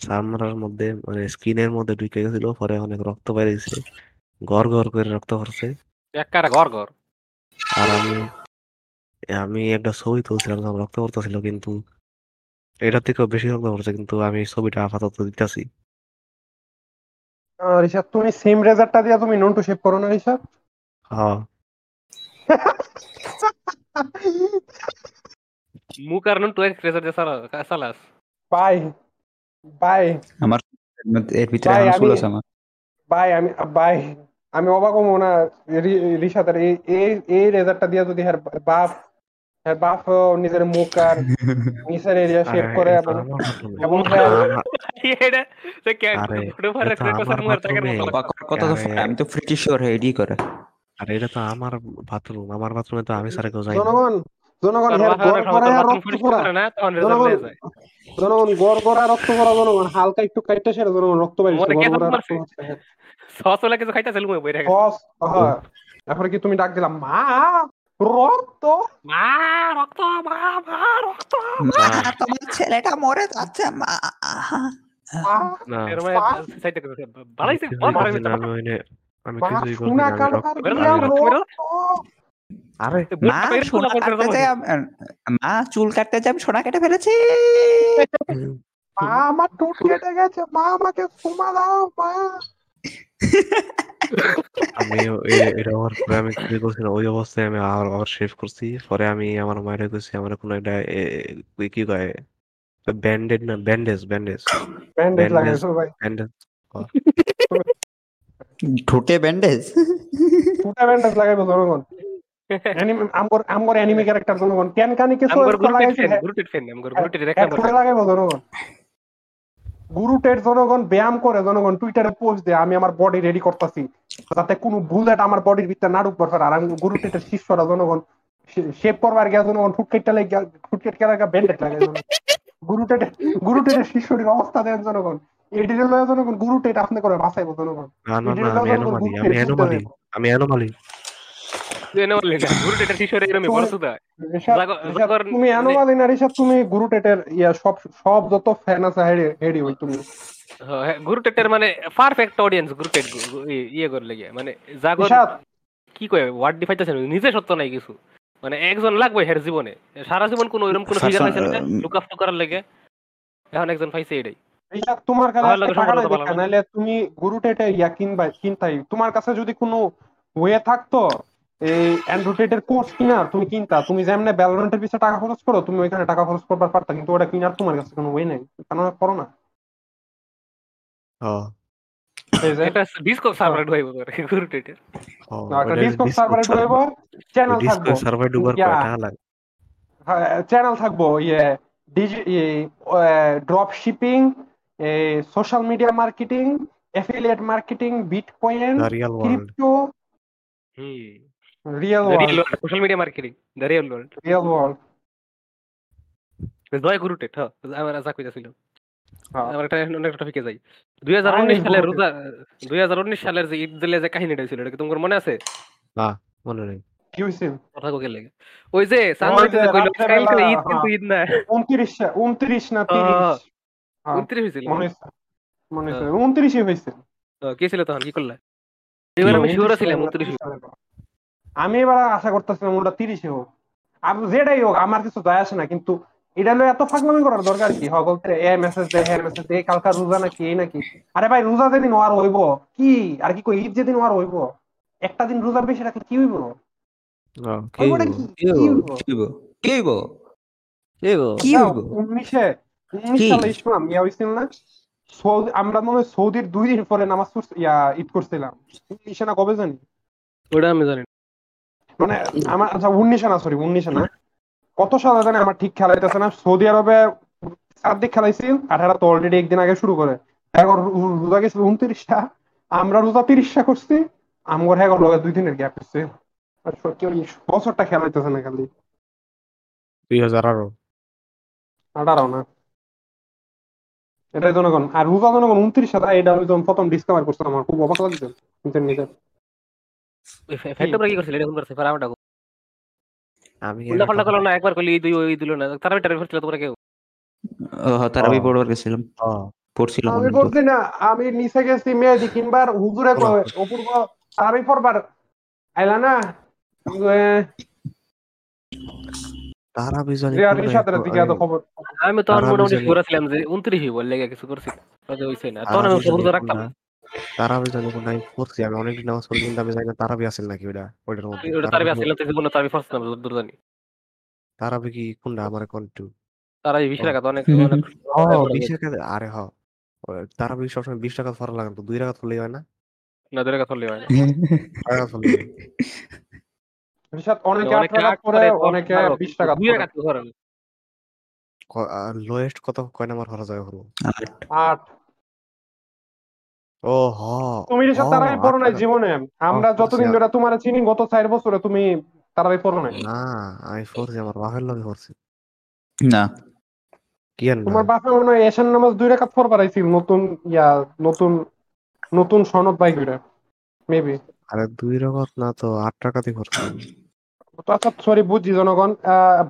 চামড়ার মধ্যে মানে স্কিনের মধ্যে ঢুকে গেছিল পরে অনেক রক্ত বেরিয়েছে গড় গড় করে রক্ত পড়ছে একারা ঘর ঘর আর আমি আমি একটা ছবি তুলছিলাম যখন রক্ত পড়তেছিল কিন্তু এটা থেকেও বেশি রক্ত পড়ছে কিন্তু আমি ছবিটা আপাতত দিতেছি রিশাদ তুমি সেম রেজারটা দিয়া তুমি নন টু শেপ করো না রিশাদ হ্যাঁ মুখ আর নুন টু এক্স রেজার দিয়ে চালা- চালাস বাই বাই এর ভিতরে আমার বাই আমি বাই আমি অবাক হব না এই এই রেজারটা দিয়া যদি হ্যার বাপ হ্যার বাপ ও নিজের মুখ আর নিচের এরিয়া শেপ করে এবং এবং আমার- আমার আমি তো ফ্রিটি শিওর এডি করে আর এটা তো আমার বাথরুম আমার বাথরুমে তো আমি সারা কেউ যাই না। জনগণ জনগণ হ্যার বাসায় গড় করা আর রক্ত রেজাল্ট জনগণ যায়। জনগণ গড় করা রক্ত করা জনগণ হালকা একটু কাইটা সেরে জনগণ রক্ত বাইরে গড় করা রক্ত হচ্ছে সস হলে কিছু খাইতেছে লুমে বইরা গেছে। বস হ্যাঁ। তারপরে কি তুমি ডাক দিলাম মা রক্ত? মা রক্ত মা মা রক্ত মা তোমার ছেলেটা মরে যাচ্ছে মা। না এরম মা। আমি মা কিছুই না, আরে মা সোনা কাটতে আমি- মা চুল কাটতে আমি সোনা কেটে ফেলেছি। মা আমার টুট কেটে গেছে মা আমাকে সুমা দাও মা। আমি এটা হওয়ার পরে আমি করছি ওই অবস্থায় আমি আর আবার শেভ করছি। পরে আমি আমার মায়ের কাছে আমার কোনো একটা কি কয়? ব্যান্ডেড না ব্যান্ডেজ। ব্যান্ডেজ ব্যান্ডেজ লাগাইছো ভাই। ব্যান্ডেজ। ঠোঁটে ব্যান্ডেজ টুটা ব্যান্ডেজ লাগাইবো জনগণ। আমগর আমগর অ্যানিমে ক্যারেক্টার জনগণ। কেন কানি কিছু আমগর একটা ফ্যান, গুরুটেড ফ্যান, আমগর গুরুটেডের এক এক নম্বর করে ফ্যান। লাগাইবো জনগণ। গুরু জনগণ ব্যায়াম করে জনগণ টুইটারে পোস্ট দেয় আমি আমার বডি রেডি করতেছি। যাতে কোনো বুলেট আমার বডির ভিতরে না ঢুকবার পারে। আর আমি গুরু শিষ্যরা জনগণ শেপ করবার গিয়া জনগণ লেগে ব্যান্ডেড শিষ্যটির অবস্থা দেন জনগণ। এডিটর লয়ে জনগণ গুরু টেট আপনি করে বাঁচাইবো জনগণ। না না না আমি অ্যানোমালি আমি অ্যানোমালি আমি অ্যানোমালি। তুই না, গুরুটেডের শিষ্যরা এরমই বড় সুদা। ঋষাদ, জাগো- ঋষাদ, জাগর- তুমি অ্যানোমালি না ঋষাদ তুমি গুরু টেটের ইয়া সব সব যত ফ্যান আছে হেডি হেডি হই তুমি। হ্যাঁ, গুরুটেডের মানে পারফেক্ট অডিয়েন্স ইয়ে মানে জাগর কি কয় ওয়ার্ড নিজে সত্য নাই কিছু। মানে একজন লাগবে হের জীবনে সারা জীবন কোনো ওইরকম কোনো ফিগার না? লুক করার লাগে। এখন একজন পাইছে এটাই। তোমার কাছে নাহলে তুমি গুরু টেটে ইয়া কিনবা কিনতাই তোমার কাছে যদি কোনো ওয়ে থাকতো এই অ্যান্ড্রয়েড টেটের কোর্স কিনা তুমি কিনতা। তুমি যেমনে ভ্যালোরেন্টের পিছনে টাকা খরচ করো তুমি ওইখানে টাকা খরচ করবার পারতা কিন্তু ওটা কিনার তোমার কাছে কোনো ওয়ে নাই। কেন করো না? হ্যাঁ এই এটা ডিসকো সার্ভারে একটা সার্ভারে চ্যানেল থাকব। সার্ভার লাগে। চ্যানেল থাকব ইয়ে DG drop shipping social media marketing affiliate marketing bitcoin crypto real world social media marketing the real world real world জয় গুরুটেড হ্যাঁ আমার যা কইতাছিল। হ্যাঁ। আমার একটা অনেক টপিকে যাই। দুই হাজার উনিশ আরে সালের রোজা দুই হাজার উনিশ সালের যে ঈদ দিলে যে কাহিনীটা ছিল এটা কি তোমার মনে আছে? মনে নেই। কি কথা কোকে লেগে। ওই যে ওই যে যে কইলো কালকে ঈদ হ্যাঁ। কিন্তু ঈদ না উনত্রিশ উনত্রিশ না হ্যাঁ, হ্যাঁ, মনে মনে হ্যাঁ, কে ছিল তখন? কি করলা? এবার আমি শিওর ছিলাম উনত্রিশ আমি এবার আশা করতেছিলাম ওটা তিরিশে হোক। আর যেটাই হোক আমার কিছু যায় আসে না কিন্তু এটা হলো এত ফাঁকলামি করার দরকার কি? হগল এ মেসেজ দে হ্যাঁ মেসেজ দে কালকা রোজা নাকি এই নাকি? আরে ভাই রোজা যেদিন ওয়ার হইব কি? আর কি কই ঈদ যেদিন ওয়ার হইব একটা দিন রোজা বেশি রাখলে কি হইব? কি হইবটা হইবো? কি? কি কি হইব? হইব? কি হইব? কি হইব? কি হইবো? কি হইব? উনিশে উনিশ কি? ইসলাম ইয়া হইছিল না সৌদি আমরা মনে হয় সৌদির দুই দিন পরে নামাজ পড়ছি ইয়া ঈদ করছিলাম। উনিশে না কবে জানি? ওটা আমি জানি মানে আমার আচ্ছা উনিশে না সরি উনিশে না কত সালে জানি আমার ঠিক খেলা হইতেছে না। সৌদি আরবে চার দিক খেলাইছিল আর তো অলরেডি একদিন আগে শুরু করে। এখন রোজা গেছিল উনত্রিশটা। আমরা রোজা তিরিশটা করছি আমার হ্যাঁ লগে দুই দিনের গ্যাপ করছে আর সত্যি বছরটা খেলা হইতেছে না খালি। দুই হাজার আঠারো না। এটাই জনগণ। আর রোজা জনগণ উনত্রিশ সাদা এটা আমি যখন প্রথম ডিসকভার করছিলাম আমার খুব অবাক লাগছে নিজের? নিজের ফ্যান্টমরা কি করছিল? এটা করছে ফারামটা আমি উল্টা পাল্টা করল না একবার করলি দুই ওই দিল না। তারা টারে করছিল তোমরা কেউ? ও, তারাবি ও। পড়বার গেছিলাম। আমি করছি না আমি নিচে গেছি মেয়েদি কিনবার হুজুরে কয় অপূর্ব আমি পড়বার। আইলা না? আমি মোটামুটি যে লেগে কিছু করছি হইছে না। তখন আমি রাখতাম কোন পড়ছি আমি নামাজ আমি জানি না তারাবি নাকি ওটা মধ্যে। ওটা তো তো আমি ফার্স্ট নাম দূর জানি। তারাবি কি কোনটা আমার কোন টু? টাকা তো অনেক ও টাকা আরে হ। তারাবি সবসময় বিশ টাকা ফরা লাগান তো দুই টাকা হয় না? না দুই টাকা হয় না। টাকা। রিশাদ অনেকে আট টাকা করে করে, অনেকে বারো, বিশ টাকা করে। টাকা তো ধরেন লোয়েস্ট কত কয় নাম্বার ফরা যায় হলো আট। ও হ তুমি রিশাদ তারাই পড়ো নাই জীবনে। আমরা যতদিন ধরে তোমার চিনি গত চার বছরে তুমি তারাই পড়ো নাই। না আমি পড়ছি আমার বাপের লগে পড়ছি। না। কি আর তোমার বাপে মনে হয় এশান নামাজ দুই রেখাত পর পারাইছিল নতুন ইয়া নতুন নতুন সনদ বাইক মেবি আরে দুই রকম না তো আট টাকাতেই পড়ছি। তো আচ্ছা সরি বুঝছি জনগণ।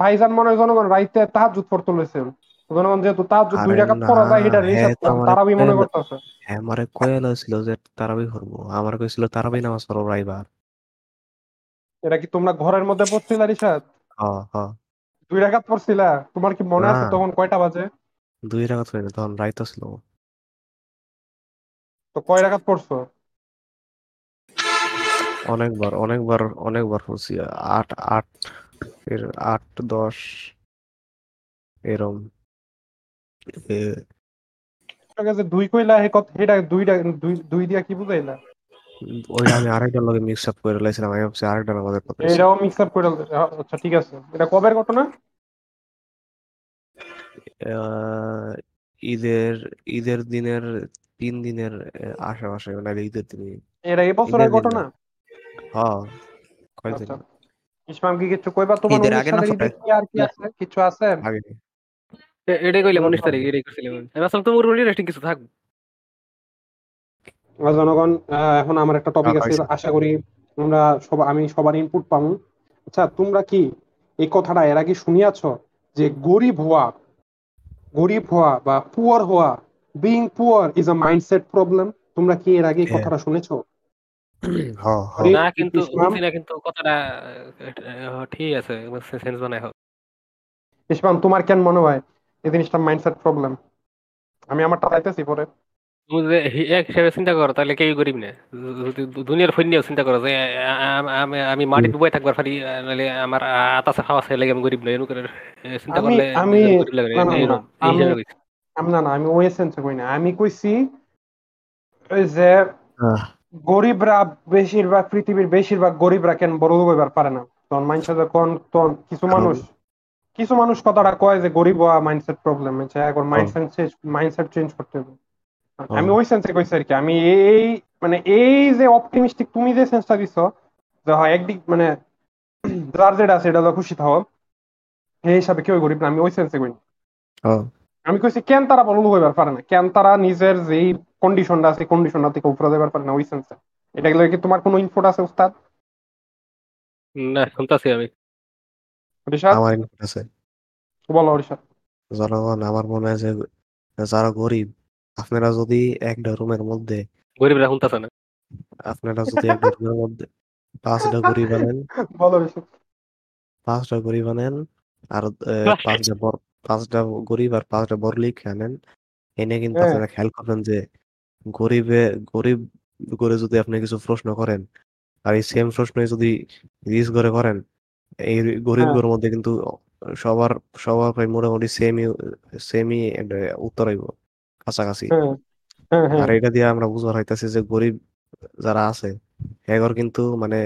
ভাইজান মনে হয় জনগণ রাইতে তাহাজুদ পড়তে লইছে জনগণ যেহেতু তাহাজুদ দুই পড়া যায় এটা হ্যাঁ, তারাবি মনে করতেছে। হ্যাঁ আমারে কয়েল ছিল যে তারাবি করব। আমার কইছিল তারাবি নামাজ পড়ব রাইবার এটা কি তোমরা ঘরের মধ্যে পড়ছিলা রিসাদ হ হ। দুই রেখাত পড়ছিলা? তোমার কি মনে আছে তখন কয়টা বাজে? দুই রাখাত হইনি তখন রাইতো ছিল। তো কয় রেখাত পড়ছো? অনেকবার অনেকবার অনেকবার পড়ছি আট আট এর আট দশ এরম। দুই কইলা হে কত দুইটা দুই দুই দিয়া কি বুঝাইলা? ওইটা আমি আরেকটার লগে মিক্স আপ করে লাইছিলাম আমি ভাবছি আরেকটার আমাদের কথা এটাও মিক্স আপ করে আচ্ছা ঠিক আছে। এটা কবের ঘটনা? আহ, ঈদের ঈদের দিনের তিন দিনের আশেপাশে মানে ঈদের দিনে এটা এই বছরের ঈদের দিন ঘটনা। হ্যাঁ কয়দিন ইসমাম কি কিছু কইবা? তোমার ঈদের আগে না সালের ঈদে পরে? কি আর কি আছে? কিছু আছে? আগে। এটাই কইলাম উনিশ তারিখ এটাই করছিলাম আমি। আসলে তোমার ইন্টারেস্টিং কিছু থাকবে জনগণ এখন আমার একটা টপিক আছে আশা করি সব আমি সবার ইনপুট পাবো আচ্ছা তোমরা কি এই কথাটা এর আগে শুনিয়াছ যে গরিব হওয়া গরিব হওয়া বা পুয়ার হওয়া being poor is a mindset problem তোমরা কি এর আগে হ্যাঁ। কথাটা শুনেছো? হ্যাঁ হ্যাঁ না কিন্তু? না কিন্তু কথাটা ঠিক আছে সেন্স বানায় হোক। ইসমাম তোমার কেন মনে হয় এই জিনিসটা মাইন্ডসেট প্রবলেম আমি আমারটা চাইতেছি পরে। এক হিসাবে চিন্তা করো তাহলে কেউ গরিব না। দুনিয়ার ফৈন্যও চিন্তা করো যে আমি আমি মাটিতে বয়ে থাকবার পারি নাহলে আমার আতাসে খাওয়া চাই লাগে আমি গরিব নই এরকম করে চিন্তা করলে আমি- না, না, না, না, আমি- না না ওই সেন্সে কই না। আমি কইছি ওই যে গরিবরা বেশিরভাগ পৃথিবীর বেশিরভাগ গরিবরা কেন বড় হইবার পারে না? তখন মানুষ যখন তখন কিছু মানুষ কিছু মানুষ কথাটা কয় যে গরিব হওয়া মাইন্ডসেট প্রবলেম আছে এখন মাইন্ডসেট চেঞ্জ মাইন্ডসেট চেঞ্জ করতে হবে। আমি ওই সেন্সে কইছি আর কি। আমি এই মানে এই যে অপটিমিস্টিক তুমি যে সেন্সটা দিছ যে হয় একদিক মানে যার যেটা আছে এটা খুশি থাও। এই হিসাবে কেউ গরিব না আমি ওই সেন্সে কই হ্যাঁ আমি কইছি কেন তারা বড় লোক হইবার পারে না? কেন তারা নিজের যেই কন্ডিশনটা আছে কন্ডিশনটা থেকে উপরে যাবার পারে না? ওই সেন্সে এটা গেলে কি তোমার কোনো ইনফোট আছে উস্তাদ? না শুনতাছি আমি। রিশাদ? আমার ইনপুট আছে। বলো রিশাদ। জনগণ আমার মনে হয় যে যারা গরিব আপনারা যদি একটা রুমের মধ্যে গরিবরা শুনতাছে না। আপনারা যদি একটা রুমের মধ্যে পাঁচটা গরিব আনেন বলো রিশাদ। পাঁচটা গরিব আনেন আর. পাঁচটা পাঁচটা গরিব আর পাঁচটা বড় বড়লোক আনেন এনে কিন্তু হ্যাঁ। আপনারা খেয়াল করবেন যে গরিবে গরিব করে যদি আপনি কিছু প্রশ্ন করেন আর এই সেম প্রশ্নই যদি রিচ করে করেন এই গরিব হ্যাঁ। গুলোর মধ্যে কিন্তু সবার সবার প্রায় মোটামুটি সেমই সেমই একটা উত্তর হইব কাছাকাছি হ্যাঁ হ্যাঁ হ্যাঁ আর এটা দিয়ে আমরা বুঝবার হইতাছে যে গরিব যারা আছে এগর কিন্তু মানে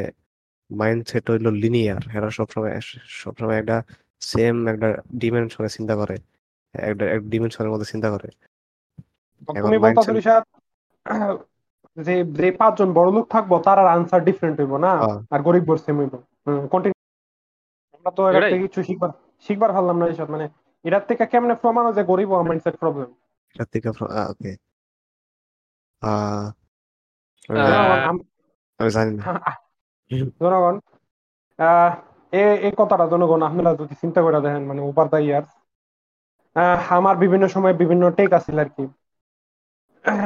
মাইন্ডসেট হইল লিনিয়ার এরা সবসময় সবসময় একটা সেম একটা ডিমেনশনে চিন্তা করে। একটা ডিমেনশনের মধ্যে চিন্তা করে। এখন তুমি বলতো mindset- রিশাদ যে যে পাঁচজন বড় লোক থাকব তার আর আনসার ডিফারেন্ট হইব না? হ্যাঁ। আর গরিব বর সেম হইব। আমরা তো এর থেকে কিছু শিখবার শিখবার পারলাম না রিশাদ মানে এটার থেকে কেমনে প্রমাণ হয় যে গরিব ও মাইন্ডসেট প্রবলেম এটা থেকে ওকে আহ, আমি জানি না। জনগণ এই কথাটা জনগণ আপনারা যদি চিন্তা করে দেখেন মানে ওভার দ্য ইয়ার্স আমার বিভিন্ন সময় বিভিন্ন টেক আছিল আর কি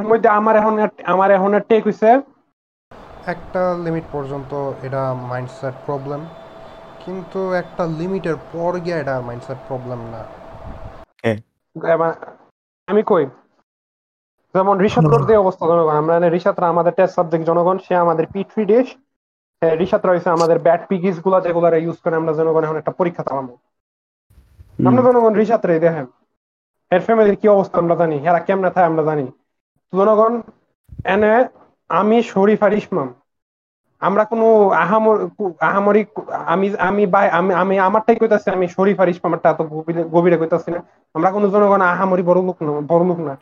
মধ্যে আমার এখন আমার এখন টেক হইছে একটা লিমিট পর্যন্ত এটা মাইন্ডসেট প্রবলেম কিন্তু একটা লিমিটের পর গিয়ে এটা মাইন্ডসেট প্রবলেম না। আমি কই যেমন রিসাতর যে অবস্থা জনগণ আমরা রিসাতরা আমাদের টেস্ট সাবজেক্ট জনগণ সে আমাদের পিট্রি ডিশ রিসাতরা হইছে আমাদের ব্যাট পিগিসগুলা যেগুলো ইউজ করে আমরা জনগণ এখন একটা পরীক্ষা আমরা জনগণ রিসাতরে দেখেন। এর ফ্যামিলির কি অবস্থা আমরা জানি এরা কেমনে থাকে আমরা জানি। জনগণ এনে আমি শরীফ আর ইসমাম। আমরা কোনো আহামর আহামরি আমি আমি বাই আমি আমি আমারটাই কইতাছি আমি শরীফ আর ইসমামটা এত গভীরে গভীরে কইতাছি না। আমরা কোনো জনগণ আহামরি বড় লোক না বড় লোক না।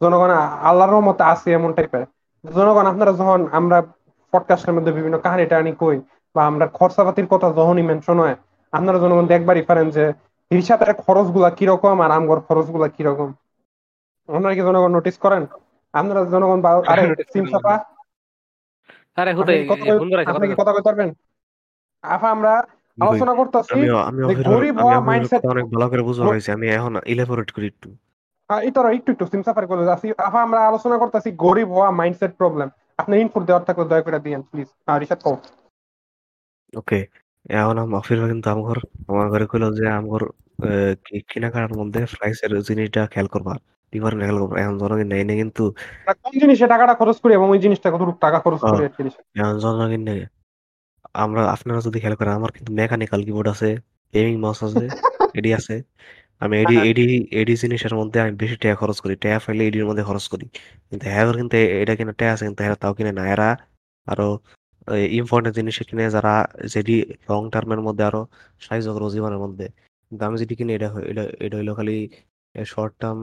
জনগণ আল্লাহর রহমতে আছে এমন টাইপের জনগণ আপনারা যখন আমরা পডকাস্টের মধ্যে বিভিন্ন কাহিনী টাহানি কই বা আমরা খরচাপাতির কথা যখনই মেনশন হয় আপনারা জনগণ দেখবারই পারেন যে হিসাবের খরচগুলা কীরকম আর আমগর খরচগুলা কীরকম? আপনারা কি জনগণ নোটিস করেন? আপনারা জনগণ বা- আরে সিম চাপা আরে আপনি হুদাই কথা কই- আপনি কথা কইতে পারবেন? আফা আমরা আলোচনা করতেছি যে গরিব হওয়া mindset- অনেক ভালো করে বুঝতে পারছি আমি এখন ইলাবোরেট করি একটু। ইতর একটু একটু সিম সাফার করে যাচ্ছি আফা আমরা আলোচনা করতেছি গরিব হওয়া মাইন্ডসেট প্রবলেম আপনি ইনপুট দেওয়ার থাকলে দয়া করে দিয়েন প্লিজ আর রিসাদ কও ওকে এখন আম অফিস কিন্তু আমগর আমার ঘরে কইলো যে আমগর কেনাকাটার মধ্যে প্রাইসের জিনিসটা খেয়াল করবা। ডিফারেন্ট খেয়াল করবা। এখন জনগণ নেই নেই কিন্তু কোন জিনিসে টাকাটা খরচ করি এবং ওই জিনিসটা কতটুকু টাকা খরচ করি এখন জনগণ নেই। আমরা আপনারা যদি খেয়াল করেন আমার কিন্তু মেকানিক্যাল কিবোর্ড আছে গেমিং মাউস আছে এডি আছে। আমি এডি হ্যাঁ। এডি এডি জিনিসের মধ্যে আমি বেশি টাকা খরচ করি। টাকা ফাইলে এডির মধ্যে খরচ করি। কিন্তু হ্যাঁ কিন্তু এ- এটা কিনা টাকা আছে কিন্তু এরা তাও কিনে না। এরা আরও ইম্পর্টেন্ট জিনিস কিনে যারা যেটি লং টার্মের মধ্যে আরও সাহায্য করব জীবনের মধ্যে। কিন্তু আমি যেটি কিনি এটা হয়- এটা এটা হইল খালি শর্ট টার্ম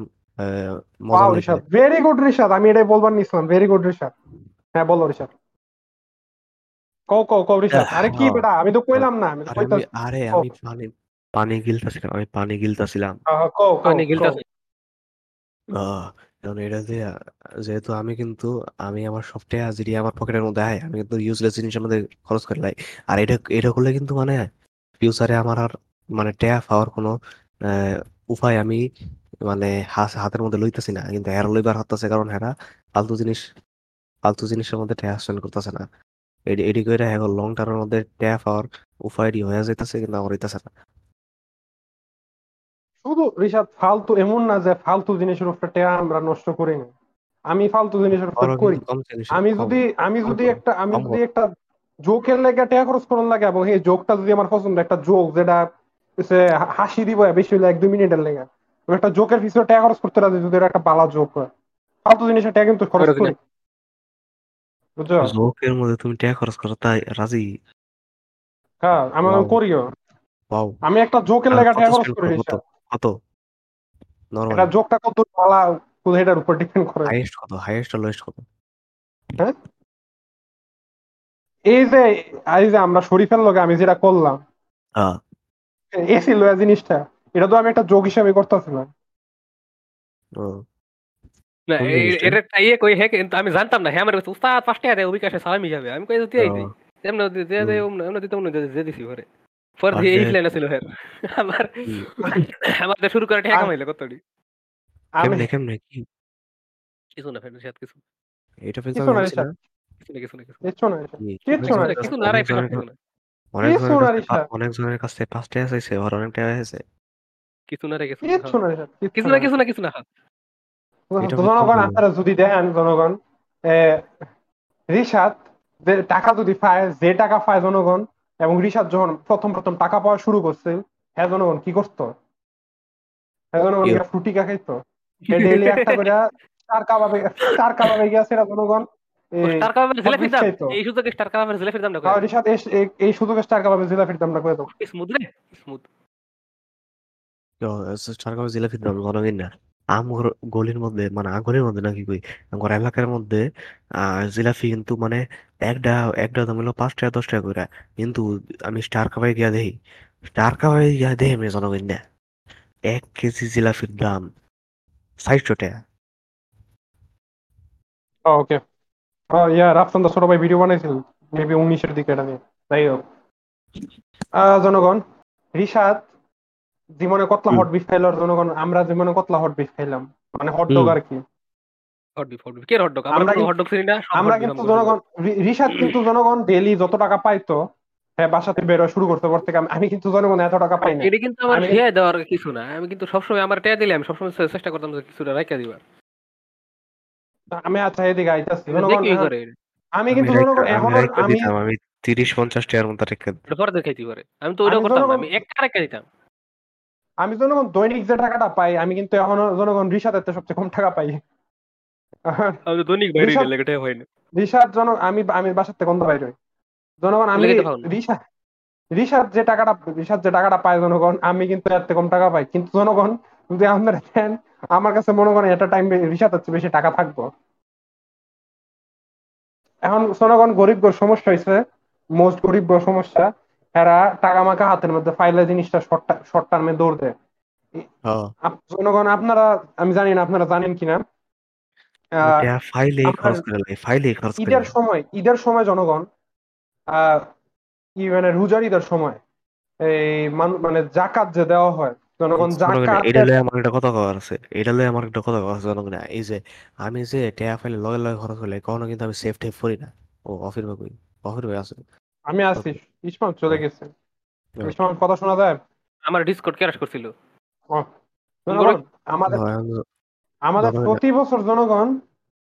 মজা ওয়াও লাগে রিশাদ ভেরি গুড রিশাদ আমি এটাই বলবার নিছিলাম ভেরি গুড রিশাদ হ্যাঁ বলো রিশাদ কও কও কও রিশাদ আরে কি হ্যাঁ। বেটা? আমি তো কইলাম না আমি তো আরে আমি কইতাছি আরে। আমি পানি পানি গিলতাছিলাম আমি পানি গিলতাছিলাম আহ, কও কও পানি কও। গিলতাছে আহ, কারণ এটা যে যেহেতু আমি কিন্তু আমি আমার সব টাকা যেটি আমার পকেটের মধ্যে আয় আমি কিন্তু ইউজলেস জিনিসের মধ্যে খরচ করে লাই আর এটা এটা করলে কিন্তু মানে ফিউচারে আমার আর মানে টাকা পাওয়ার কোনো আহ, উপায় আমি মানে হাত- হাতের মধ্যে লইতেছি না। কিন্তু হেরা লইবার হাতছে কারণ হেরা ফালতু জিনিস ফালতু জিনিসের মধ্যে টাকা স্পেন্ড করতেছে না। এডি এডি করে হ্যাঁ লং টার্মের মধ্যে টাকা পাওয়ার উপায়টি হয়ে যাইতেছে কিন্তু আমার হইতেছে না। শুধু রিশাদ ফালতু এমন না যে ফালতু জিনিসের উপরে টাকা আমরা নষ্ট করি না। আমি ফালতু জিনিসের উপরে করি। আমি যদি আমি যদি একটা আমি যদি একটা জোকের লেগে টাকা খরচ করার লাগে এবং এই জোকটা যদি আমার পছন্দ একটা জোক যেটা হাসি দিব বেশি হলে এক দুই মিনিটের লেগে। একটা জোকের পিছনে টাকা খরচ করতে রাজি যদি একটা বালা জোক হয়। ফালতু জিনিসের টাকা কিন্তু খরচ করে। বুঝছ? জোকের মধ্যে তুমি টাকা খরচ করো তাই রাজি? হ্যাঁ আমি করিও। আমি একটা জোকের লেগে টাকা খরচ করো? কত? নরমাল এটা জোকটা কত বালা এটার উপর ডিপেন্ড করে? হাইয়েস্ট কত? হাইয়েস্ট আর লোয়েস্ট কত? এই যে এই যে আমরা শরীফের লগে আমি যেটা করলাম হ্যাঁ। এসি লয়া জিনিসটা এটা তো আমি একটা যোগ হিসাবে করতেছি না। কোন? এর ইয়ে কই হ্যাঁ কিন্তু আমি জানতাম না হ্যাঁ আমার কাছে উস্তাদ পাঁচ টাকা দেয় বিকাশে সালামি যাবে। আমি কই এমনি দিতে যে যে দিছি পরে পরে দিয়ে এই প্ল্যান ছিল হ্যাঁ আমার হুম। আমার তো শুরু করে টাকা কামাইলে কতটি আমি কেমনে কেমনে কি? কিছু না ফ্রেন্ড সাথে কিছু। এটা কিছু ফেসবুক না না? কিছু না কিছু না কিছু না কিচ্ছু না এটা। কি? কিচ্ছু অনেক না জনের এটা। কিছু না আর অনেক একটা জনের কিছু না কিছু না অনেক জনের কাছে পাঁচ টাকা চাইছে ওর অনেক টাকা হয়েছে কিছু না রে কিছু না কিচ্ছু না এটা, কিছু না না কিছু না কিছু না। জনগণ আপনারা যদি দেখেন টাকা যদি পায় যে টাকা পায় জনগণ এবং রিশাদ যখন প্রথম প্রথম টাকা পাওয়া শুরু করছে হ্যাঁ জনগণ কি করতো? হ্যাঁ জনগণ? ফ্রুটিকা খাইতো? ডেইলি একটা করে চার কাবাবে চার কাবাবে গিয়া সেটা জনগণ। এই সুযোগে স্টার জিলাপির দামটা এই- সুযোগে জিলাপির দামটা করে দাও। স্মুথ রে স্মুথ সরকার জিলাপির দাম জনগণ না। আমগর গলির মধ্যে মানে মধ্যে নাকি কই? এলাকার মধ্যে আহ কিন্তু মানে একটা একটা দাম হলো পাঁচ টাকা, দশ টাকা করে কিন্তু আমি স্টার কাবাই গিয়া দেখি, স্টার কাবাই গিয়া দেখি আমি জনগণ না এক কেজি দাম টাকা। ওকে। ইয়া রাফসান দা ছোট ভাই ভিডিও বানাইছিল মেবি উনিশের দিকে এটা নিয়ে। যাই হোক। জনগণ, রিশাদ জীবনে কতলা হট বিফ খাইলো জনগণ আমরা জীবনে কতলা হট বিফ খাইলাম। মানে হট ডগ আর কি। আমরা আমরা কিন্তু- জনগণ রি- রিশাদ কিন্তু জনগণ ডেইলি যত টাকা পাইতো হ্যাঁ বাসাতে বেরোয় শুরু করতে পর থেকে আমি- কিন্তু জনগণ এত টাকা পাই না। এটা কিন্তু আমার আমি- খেয়ে দেওয়ার কিছু না। আমি কিন্তু সবসময় আমার টাকা দিলে আমি সবসময় চেষ্টা করতাম যে কিছুটা রাখা দিবার। আমি আচ্ছা এদিকে আইতাছি। জনগণ আমি কিন্তু জনগণ এখনও আমি দিতাম আমি তিরিশ পঞ্চাশ টাকার মতো রেখে পরে দেখাইতে পারে। আমি তো আমি করতাম আমি একটা রাখা দিতাম। আমি জনগণ দৈনিক যে টাকাটা পাই আমি কিন্তু এখনও জনগণ রিশাদের থেকে সবচেয়ে কম টাকা পাই। দৈনিক বাইরে রিসার্চ- গেলে এটা হয় না। রিশাদ জন আমি আমি বাসার থেকে বন্ধ বাইরে জনগণ আমি। রিশাদ রিশাদ যে টাকাটা রিশাদ যে টাকাটা পায় জনগণ আমি কিন্তু এর থেকে কম টাকা পাই। কিন্তু জনগণ যদি আপনারা দেন আমার কাছে মনে করেন একটা টাইম রিশাদ হচ্ছে বেশি টাকা থাকব। এখন জনগণ গরিব সমস্যা হয়েছে মোস্ট গরিব সমস্যা। এরা টাকা মাকা হাতের মধ্যে ফাইলে জিনিসটা শর্ট টার্মে দৌড় দেয়। জনগণ আপনারা আমি জানি না আপনারা জানেন কিনা। ঈদের সময় ঈদের সময় জনগণ মানে রোজার ঈদের সময় এই মানে জাকাত যে দেওয়া হয় জনগণ জাকাত এটা লয়ে আমার একটা কথা কওয়ার আছে এটা লয়ে আমার একটা কথা কওয়ার আছে জনগণ এই যে আমি যে টাকা ফাইলে লগে লগে খরচ করলে কখনো কিন্তু আমি সেফ টেপ করি না। ও অফির ভাই অফির ভাই আছে। আমি আছি। ইসমাম চলে গেছে। হ্যাঁ। ইসমাম কথা শোনা যায়? আমার ডিসকর্ড ক্র্যাশ করছিল? আমাদের হ্যাঁ, আমাদের প্রতি বছর জনগণ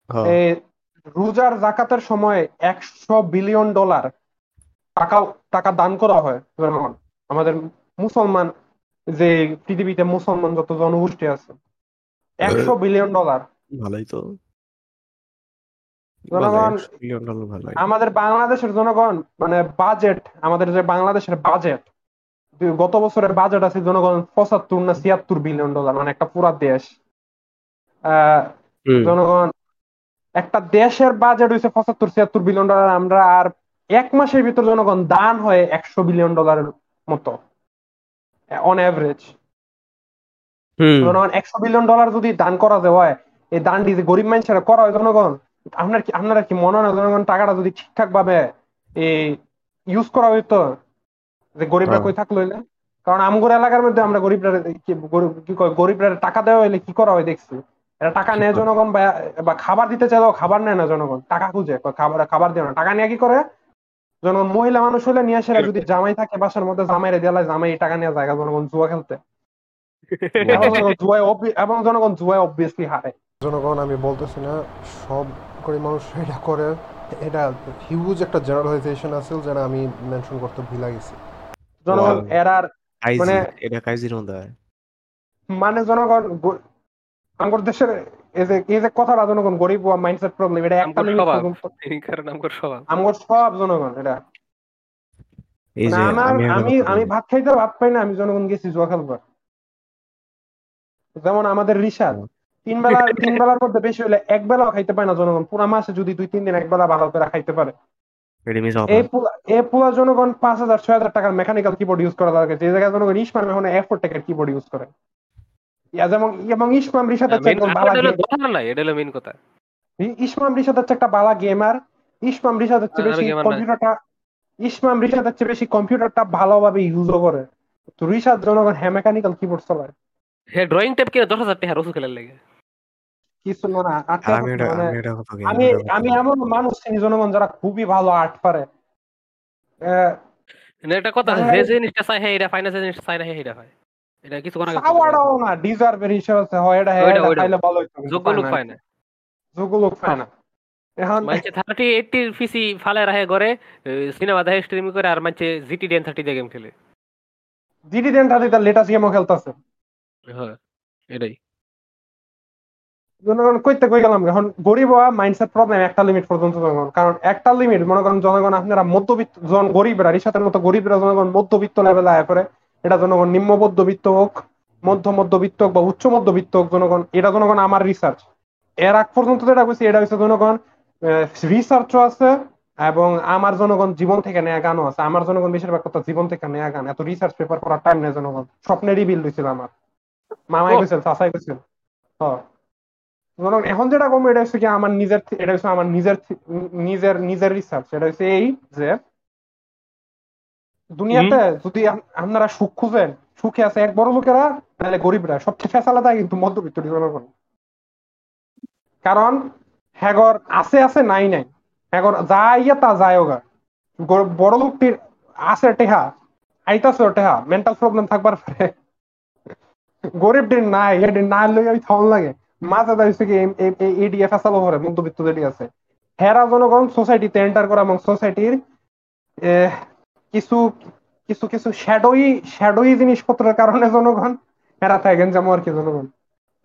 হ্যাঁ, এই রোজার জাকাতের সময় একশো বিলিয়ন ডলার টাকা টাকা দান করা হয় জনগণ। আমাদের মুসলমান যে পৃথিবীতে মুসলমান যত জনগোষ্ঠী আছে একশো বিলিয়ন ডলার। ভালোই তো। জনগণ আমাদের বাংলাদেশের জনগণ মানে বাজেট আমাদের যে বাংলাদেশের বাজেট গত বছরের বাজেট আছে জনগণ পঁচাত্তর না ছিয়াত্তর বিলিয়ন ডলার মানে একটা পুরা দেশ। জনগণ একটা দেশের বাজেট হয়েছে পঁচাত্তর ছিয়াত্তর বিলিয়ন ডলার আমরা আর এক মাসের ভিতর জনগণ দান হয় একশো বিলিয়ন ডলারের মতো অন অ্যাভারেজ হুম, জনগণ একশো বিলিয়ন ডলার যদি দান করা যায় হয় এই দানটি যে গরিব মানুষেরা করা হয় জনগণ আপনার কি আপনারা কি মনে হয় জনগণ টাকাটা যদি ঠিকঠাক ভাবে ইউজ করা হইতো যে গরিবরা হ্যাঁ। কই থাকল হইলে? কারণ আমগর এলাকার মধ্যে আমরা গরিবরা কি কয় গরিবরা টাকা দেওয়া হইলে কি করা হয় দেখছি? এরা টাকা নেয় জনগণ বা খাবার দিতে চাইলেও খাবার নেয় না জনগণ টাকা খুঁজে খাবার খাবার দেয় না। টাকা নিয়ে কি করে? জনগণ মহিলা মানুষ হলে নিয়ে আসে যদি জামাই থাকে বাসার মধ্যে জামাইরে দেওয়া জামাই টাকা নেওয়া জায়গা জনগণ জুয়া খেলতে। এবং জনগণ জুয়ায় এবং জনগণ জুয়ায় অবভিয়াসলি হারে। জনগণ আমি বলতেছি না সব গরিব মানুষ এটা করে এটা হিউজ একটা জেনারেলাইজেশন আছে যেটা আমি মেনশন করতে ভুলে গেছি। জনগণ. এরার মানে- এটা কাইজির মধ্যে হয়। মানে জনগণ আমাদের দেশের এই যে এই যে কথাটা জনগণ গরিব মাইন্ডসেট প্রবলেম এটা একটা আমার সব জনগণ এটা। এই যে আমি আমি আমি ভাত খাইতে ভাত পাই না আমি জনগণ গেছি জুয়া খেলবার। যেমন আমাদের হুম। তিন বেলা তিন বেলার মধ্যে বেশি হলে এক বেলাও খাইতে পায় না জনগণ। পুরা মাসে যদি দুই তিন দিন এক বেলা ভালো করে খাইতে পারে। এই পুরা জনগণ পাঁচ হাজার ছয় হাজার টাকার মেকানিক্যাল কিবোর্ড ইউজ করা দরকার। যে জায়গায় জনগণ ইসমাম এখন এফোর টাকার কিবোর্ড ইউজ করে। ইয়া যেমন এবং ইসমাম রিসাদ হচ্ছে একজন কথা ভালো হলো কথা না এটা হলো কথা। ইসমাম রিসাদ হচ্ছে একটা বালা গেমার ইসমাম রিসাদ হচ্ছে বেশি কম্পিউটারটা ইসমাম রিশাদের চেয়ে বেশি কম্পিউটারটা ভালোভাবে ইউজও করে। তো রিশাদ জনগণ হ্যাঁ মেকানিক্যাল কিবোর্ড চালায়। হ্যাঁ ড্রয়িং ট্যাব কিনে দশ হাজার টাকা রসু খেলার লেগে। কিছু না না আর আমি মানে আমি এমন মানুষ চিনি জনগণ যারা খুবই ভালো আর্ট পারে। এটা কথা আছে, যে জিনিসটা চাই হ্যাঁ এটা ফাইনাল জিনিসটা চাই না হ্যাঁ এটা হয়। এটা কিছু করার চাওয়াটাও না ডিজার্ভের হিসেবে আছে হয় এটা হ্যাঁ ওইটা, এটা ওইটা। খাইলে ভালো হইতো যোগ্য লোক পায় না যোগ্য লোক পায় না এখন পিসি ফালে রাহে করে সিনেমা দেখে স্ট্রিম করে আর মানছে জিটি টেন থার্টি দিয়ে গেম খেলে। তার গেমও খেলতেছে। হ্যাঁ এটাই। জনগণ কইতে কই গেলাম এখন গরিব হওয়া মাইন্ডসেট প্রবলেম একটা লিমিট পর্যন্ত জনগণ। কারণ একটা লিমিট মনে করেন জনগণ আপনারা মধ্যবিত্ত জন গরিবরা রিসাতের মতো গরিবরা জনগণ মধ্যবিত্ত লেভেলে আয় করে এটা জনগণ নিম্ন মধ্যবিত্ত হোক মধ্য মধ্যবিত্ত হোক বা উচ্চ মধ্যবিত্ত হোক জনগণ এটা জনগণ আমার রিসার্চ এর আগ পর্যন্ত যেটা কইছি এটা হচ্ছে জনগণ রিসার্চও আছে এবং আমার জনগণ জীবন থেকে নেয়া গানও আছে। আমার জনগণ বেশিরভাগ কথা জীবন থেকে নেয়া গান। এত রিসার্চ পেপার করার টাইম নেই জনগণ। স্বপ্নেরই বিল দিছিল আমার। মামাই। কইছিল চাচাই কইছিল। হ্যাঁ বরং এখন যেটা কম এটা হচ্ছে কি আমার নিজের এটা হচ্ছে আমার নিজের নিজের নিজের রিসার্চ এটা হচ্ছে এই যে দুনিয়াতে যদি আপনারা সুখ খুঁজেন সুখে আছে এক বড় লোকেরা তাহলে গরিবরা সবচেয়ে ফেসালাদা কিন্তু মধ্যবিত্ত জনগণ কারণ হ্যাগর আছে আছে নাই নাই। হ্যাগর যা ইয়া তা যায় ওগা। বড় লোকটির আছে টেহা আইতাছে টেহা মেন্টাল প্রবলেম থাকবার পরে। গরিবটির নাই এটির না লই আমি থাউন লাগে। মাঝে দাঁড়িয়েছে কি আসালো ভরে মধ্যবিত্ত যেটি আছে। হেরা জনগণ সোসাইটিতে এন্টার করা এবং সোসাইটির কিছু কিছু কিছু শ্যাডোই শ্যাডোই জিনিসপত্রের কারণে জনগণ হেরা থাকেন যেমন আর কি জনগণ।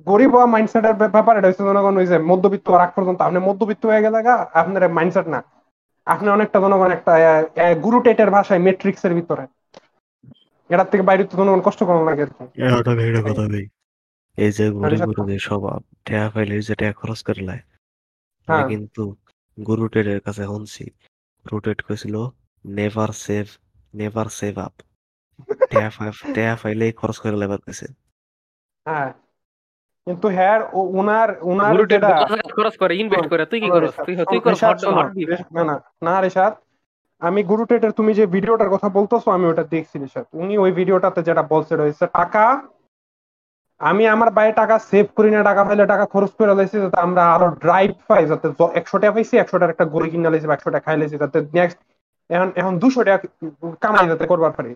গরিব হওয়া মাইন্ডসেটের ব্যাপার, এটা হচ্ছে জনগণ ওই যে মধ্যবিত্ত আগ পর্যন্ত। আপনি মধ্যবিত্ত হয়ে গেলে আপনার মাইন্ডসেট না। আপনি অনেকটা জনগণ একটা গুরু টেটের ভাষায় মেট্রিক্স এর ভিতরে। এটার থেকে বাইরে তো জনগণ কষ্ট করানো লাগে আর কি। এই যে রিসার্চ গুরু যে সব টেয়া পাইলে যে টেয়া খরচ করে লাই আমি হ্যাঁ। কিন্তু গুরু টেডের কাছে শুনছি গুরু টেড কইছিল never save never save up খরচ করে কইছে হ্যাঁ। কিন্তু হ্যাঁ ও- উনার উনার গুরুটে যেটা খরচ করে ইনভেস্ট করে তুই কি করস? তুই তুই না না না রিশাদ আমি গুরু টেটের তুমি যে ভিডিওটার কথা বলতেছো আমি ওটা দেখছি রিশাদ। উনি ওই ভিডিওটাতে যেটা বলছে রয়েছে টাকা আমি আমার বাইরে টাকা সেভ করি না টাকা পাইলে টাকা খরচ করে লাইছি যাতে আমরা আরও ড্রাইভ পাই যাতে একশো টাকা পাইছি একশো টাকার একটা গড়ি কিনে লাইছি বা একশো টাকা খাই লাইছি যাতে নেক্সট এখন এখন দুশো টাকা কামাই যাতে করবার পারি।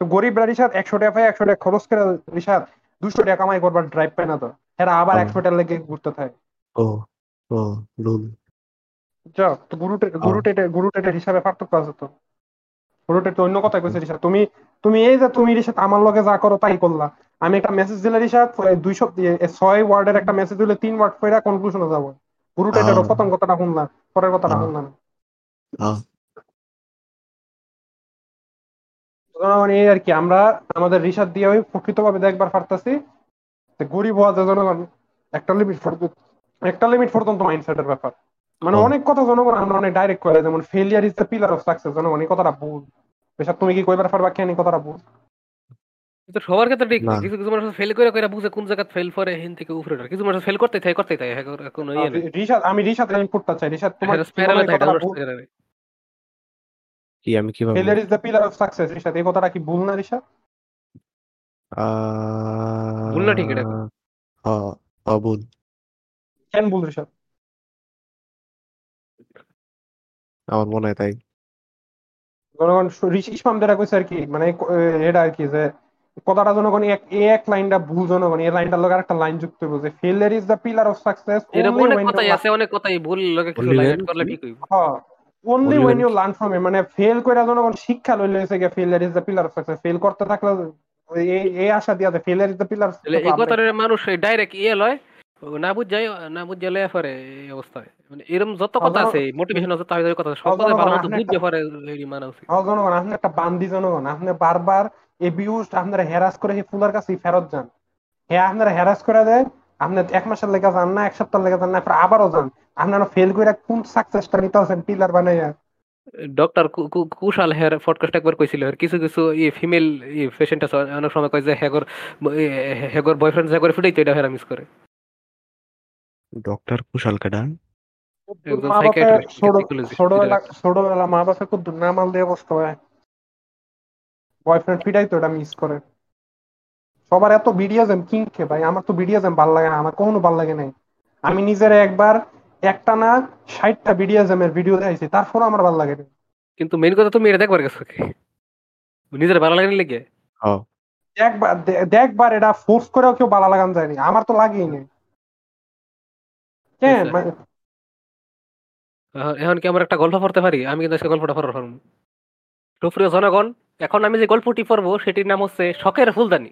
তো গরিবরা রিসাদ একশো টাকা পাই একশো টাকা খরচ করে রিসাদ দুশো টাকা কামাই করবার ড্রাইভ পায় না তো। এরা আবার একশো টাকা লেগে ঘুরতে থাকে। ও ও লুল যাও তো গুরু টে- গুরু টেটে গুরু টেটের হিসাবে পার্থক্য আছে তো। গুরু টেট অন্য কথা কইছে রিসাদ তুমি তুমি এই যে তুমি রিসাদ আমার লগে যা করো তাই করলা। আমি একটা মেসেজ দিলে রিসাদ দুইশো ছয় ওয়ার্ডের একটা মেসেজ দিলে তিন ওয়ার্ড কইরা কনক্লুশনে যাব। টেটের আহ। প্রথম কথাটা শুনলাম পরের কথাটা। শুনলাম। জনগণ এই আর কি আমরা আমাদের রিসাদ দিয়ে ওই প্রকৃতভাবে দেখবার পারতাছি গরিব হওয়া জনগণ একটা লিমিট একটা লিমিট পর্যন্ত মাইন্ডসেটের ব্যাপার। মানে অনেক কথা জনগণ আমরা অনেক ডাইরেক্ট করে যেমন failure is the pillar of success জনগণ এই কথাটা ভুল বেশাক তুমি কি কইবার পারবা কেন কথাটা ভুল তো সবার ক্ষেত্রে ঠিক। না। না। কিছু কিছু মানুষ ফেল করে করে বুঝে কোন জায়গায় ফেল করে হেন থেকে উপরে ওঠে। কিছু মানুষ ফেল করতে থাকে করতে থাকে হ্যাঁ, কোনো ইয়ে নেই। রিসাদ আমি রিসাদ আমি করতে চাই। রিসাদ তোমার হ্যাঁ, কি spiral মনে এ হয় থাকে, কথাটা downward ভুল spiral এ। কি আমি কীভাবে failure is the pillar of success Rishad এই কথাটা কি ভুল না রিসাদ আহ, ভুল না ঠিক এটা? হ্যাঁ ভুল। কেন ভুল রিসাদ আমার মনে হয় তাই। জনগণ ঋষি ইসমাম যেটা কইছে আর কি মানে এটা আর কি যে কথাটা জনগণ এক এক লাইনটা ভুল জনগণ এই লাইনটার লগে আরেকটা লাইন যুক্ত হইব যে failure is the pillar of success এরকম অনেক কথাই আছে অনেক কথাই ভুল লোকে কিছু লাইন করলে ঠিক হইব। Only Only when when- you learn from মানে ফেল কইরা জনগণ শিক্ষা লইলে হইছে গিয়ে failure is the pillar of success fail করতে থাকলে এই এই আশা দিয়া যে ফেলিয়ার ইজ দ্য পিলার তাহলে এই কথাটা মানুষ ডাইরেক্ট ইয়ে লয় ও না বুঝাই না বুঝে পরে এই অবস্থায় মানে এরকম যত কথা আছে মোটিভেশন যত কথা সব কথা ভালো মতো আপনি বুঝে একটা- এই মানা উচিত হ্যাঁ জনগণ আপনি একটা বান্দি জনগণ আপনি বারবার এবিউজড আপনারা হ্যারাস করে সেই ফুলার কাছে ফেরত যান। হ্যাঁ আপনারা হ্যারাস করে দেয় আপনি এক মাসের লেগে যান না এক সপ্তাহ লেগে যান না এরপর আবারও যান। আপনারা ফেল করে কোন সাকসেসটা নিতে আছেন পিলার বানাইয়া? ডক্টর কুশাল হের পডকাস্ট একবার কইছিল কিছু কিছু ই ফিমেল ই পেশেন্ট আছে অনেক সময় কয় যে হেগর হেগর বয়ফ্রেন্ড হেগর ফিটাইতে এটা হেরা মিস করে। ডক্টর কুশাল কেডা ছোটবেলা মা বাপে খুব নামাল দিয়ে অবস্থা হয় বয়ফ্রেন্ড ফিটাই তো এটা মিস করে। সবার এত বিডিএসএম কিনকে ভাই? আমার তো বিডিএসএম ভালো লাগে না আমার কখনো ভালো লাগে নাই। আমি নিজের একবার একটা না ষাটটা বিডিএসএম এর ভিডিও দেখাইছি তারপর আমার ভালো লাগে না কিন্তু মেইন কথা তুমি এটা দেখবার গেছো কি নিজের ভালো লাগেনি লেগে? হ্যাঁ একবার দে- দেখবার এটা ফোর্স করেও কেউ ভালো লাগান যায়নি আমার তো লাগেই না আচ্ছা। মানে এখন কি আমরা একটা গল্প পড়তে পারি? আমি কিন্তু আজকে গল্পটা পড়ার পারব। সুপ্রিয় জনগণ এখন আমি যে গল্পটি পড়ব সেটির নাম হচ্ছে শখের ফুলদানি।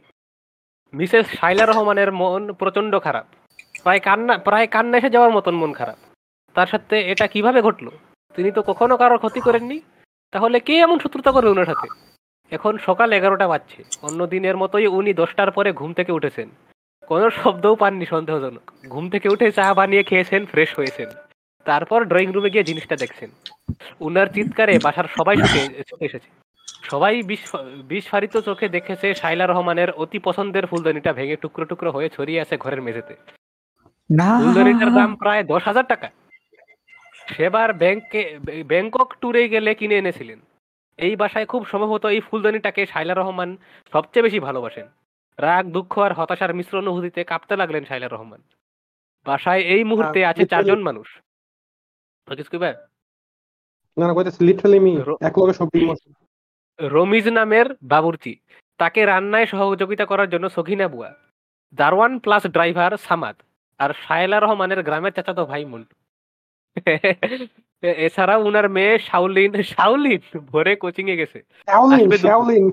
মিসেস শাইলা রহমানের মন প্রচণ্ড খারাপ। প্রায় কান্না প্রায় কান্না এসে যাওয়ার মতন মন খারাপ। তার সাথে এটা কীভাবে ঘটলো? তিনি তো কখনো কারোর ক্ষতি করেননি। তাহলে কে এমন শত্রুতা করবে ওনার সাথে? এখন সকাল এগারোটা বাজছে। অন্য দিনের মতোই উনি দশটার পরে ঘুম থেকে উঠেছেন। কোনো শব্দও পাননি সন্দেহজনক। ঘুম থেকে উঠে চা বানিয়ে খেয়েছেন ফ্রেশ হয়েছেন। তারপর ড্রয়িং রুমে গিয়ে জিনিসটা দেখছেন। উনার চিৎকারে বাসার সবাই ছুটে এসেছে। সবাই বিস্ফারিত চোখে দেখেছে শাইলা রহমানের অতি পছন্দের ফুলদানিটা ভেঙে টুকরো টুকরো হয়ে ছড়িয়ে আছে ঘরের মেঝেতে। ফুলদানিটার দাম প্রায় দশ হাজার টাকা। সেবার ব্যাংকে ব্যাংকক ট্যুরে গেলে কিনে এনেছিলেন। এই বাসায় খুব সম্ভবত এই ফুলদানিটাকে শাইলা রহমান সবচেয়ে বেশি ভালোবাসেন। রাগ দুঃখ আর হতাশার মিশ্র অনুভূতিতে কাঁপতে লাগলেন শাইলা রহমান। বাসায় এই মুহূর্তে আছে চারজন মানুষ। আর কিছু কইবা? না না কইতেছি লিটারালি মি এক লগে সব রমিজ নামের বাবুর্চি। তাকে রান্নায় সহযোগিতা করার জন্য সখিনা বুয়া। দারওয়ান প্লাস ড্রাইভার সামাদ আর শায়লা রহমানের গ্রামের চাচাতো ভাই মন্টু। এ- এছাড়াও উনার মেয়ে শাওলিন শাওলিন ভোরে কোচিং এ গেছে আসবে দুপুরে।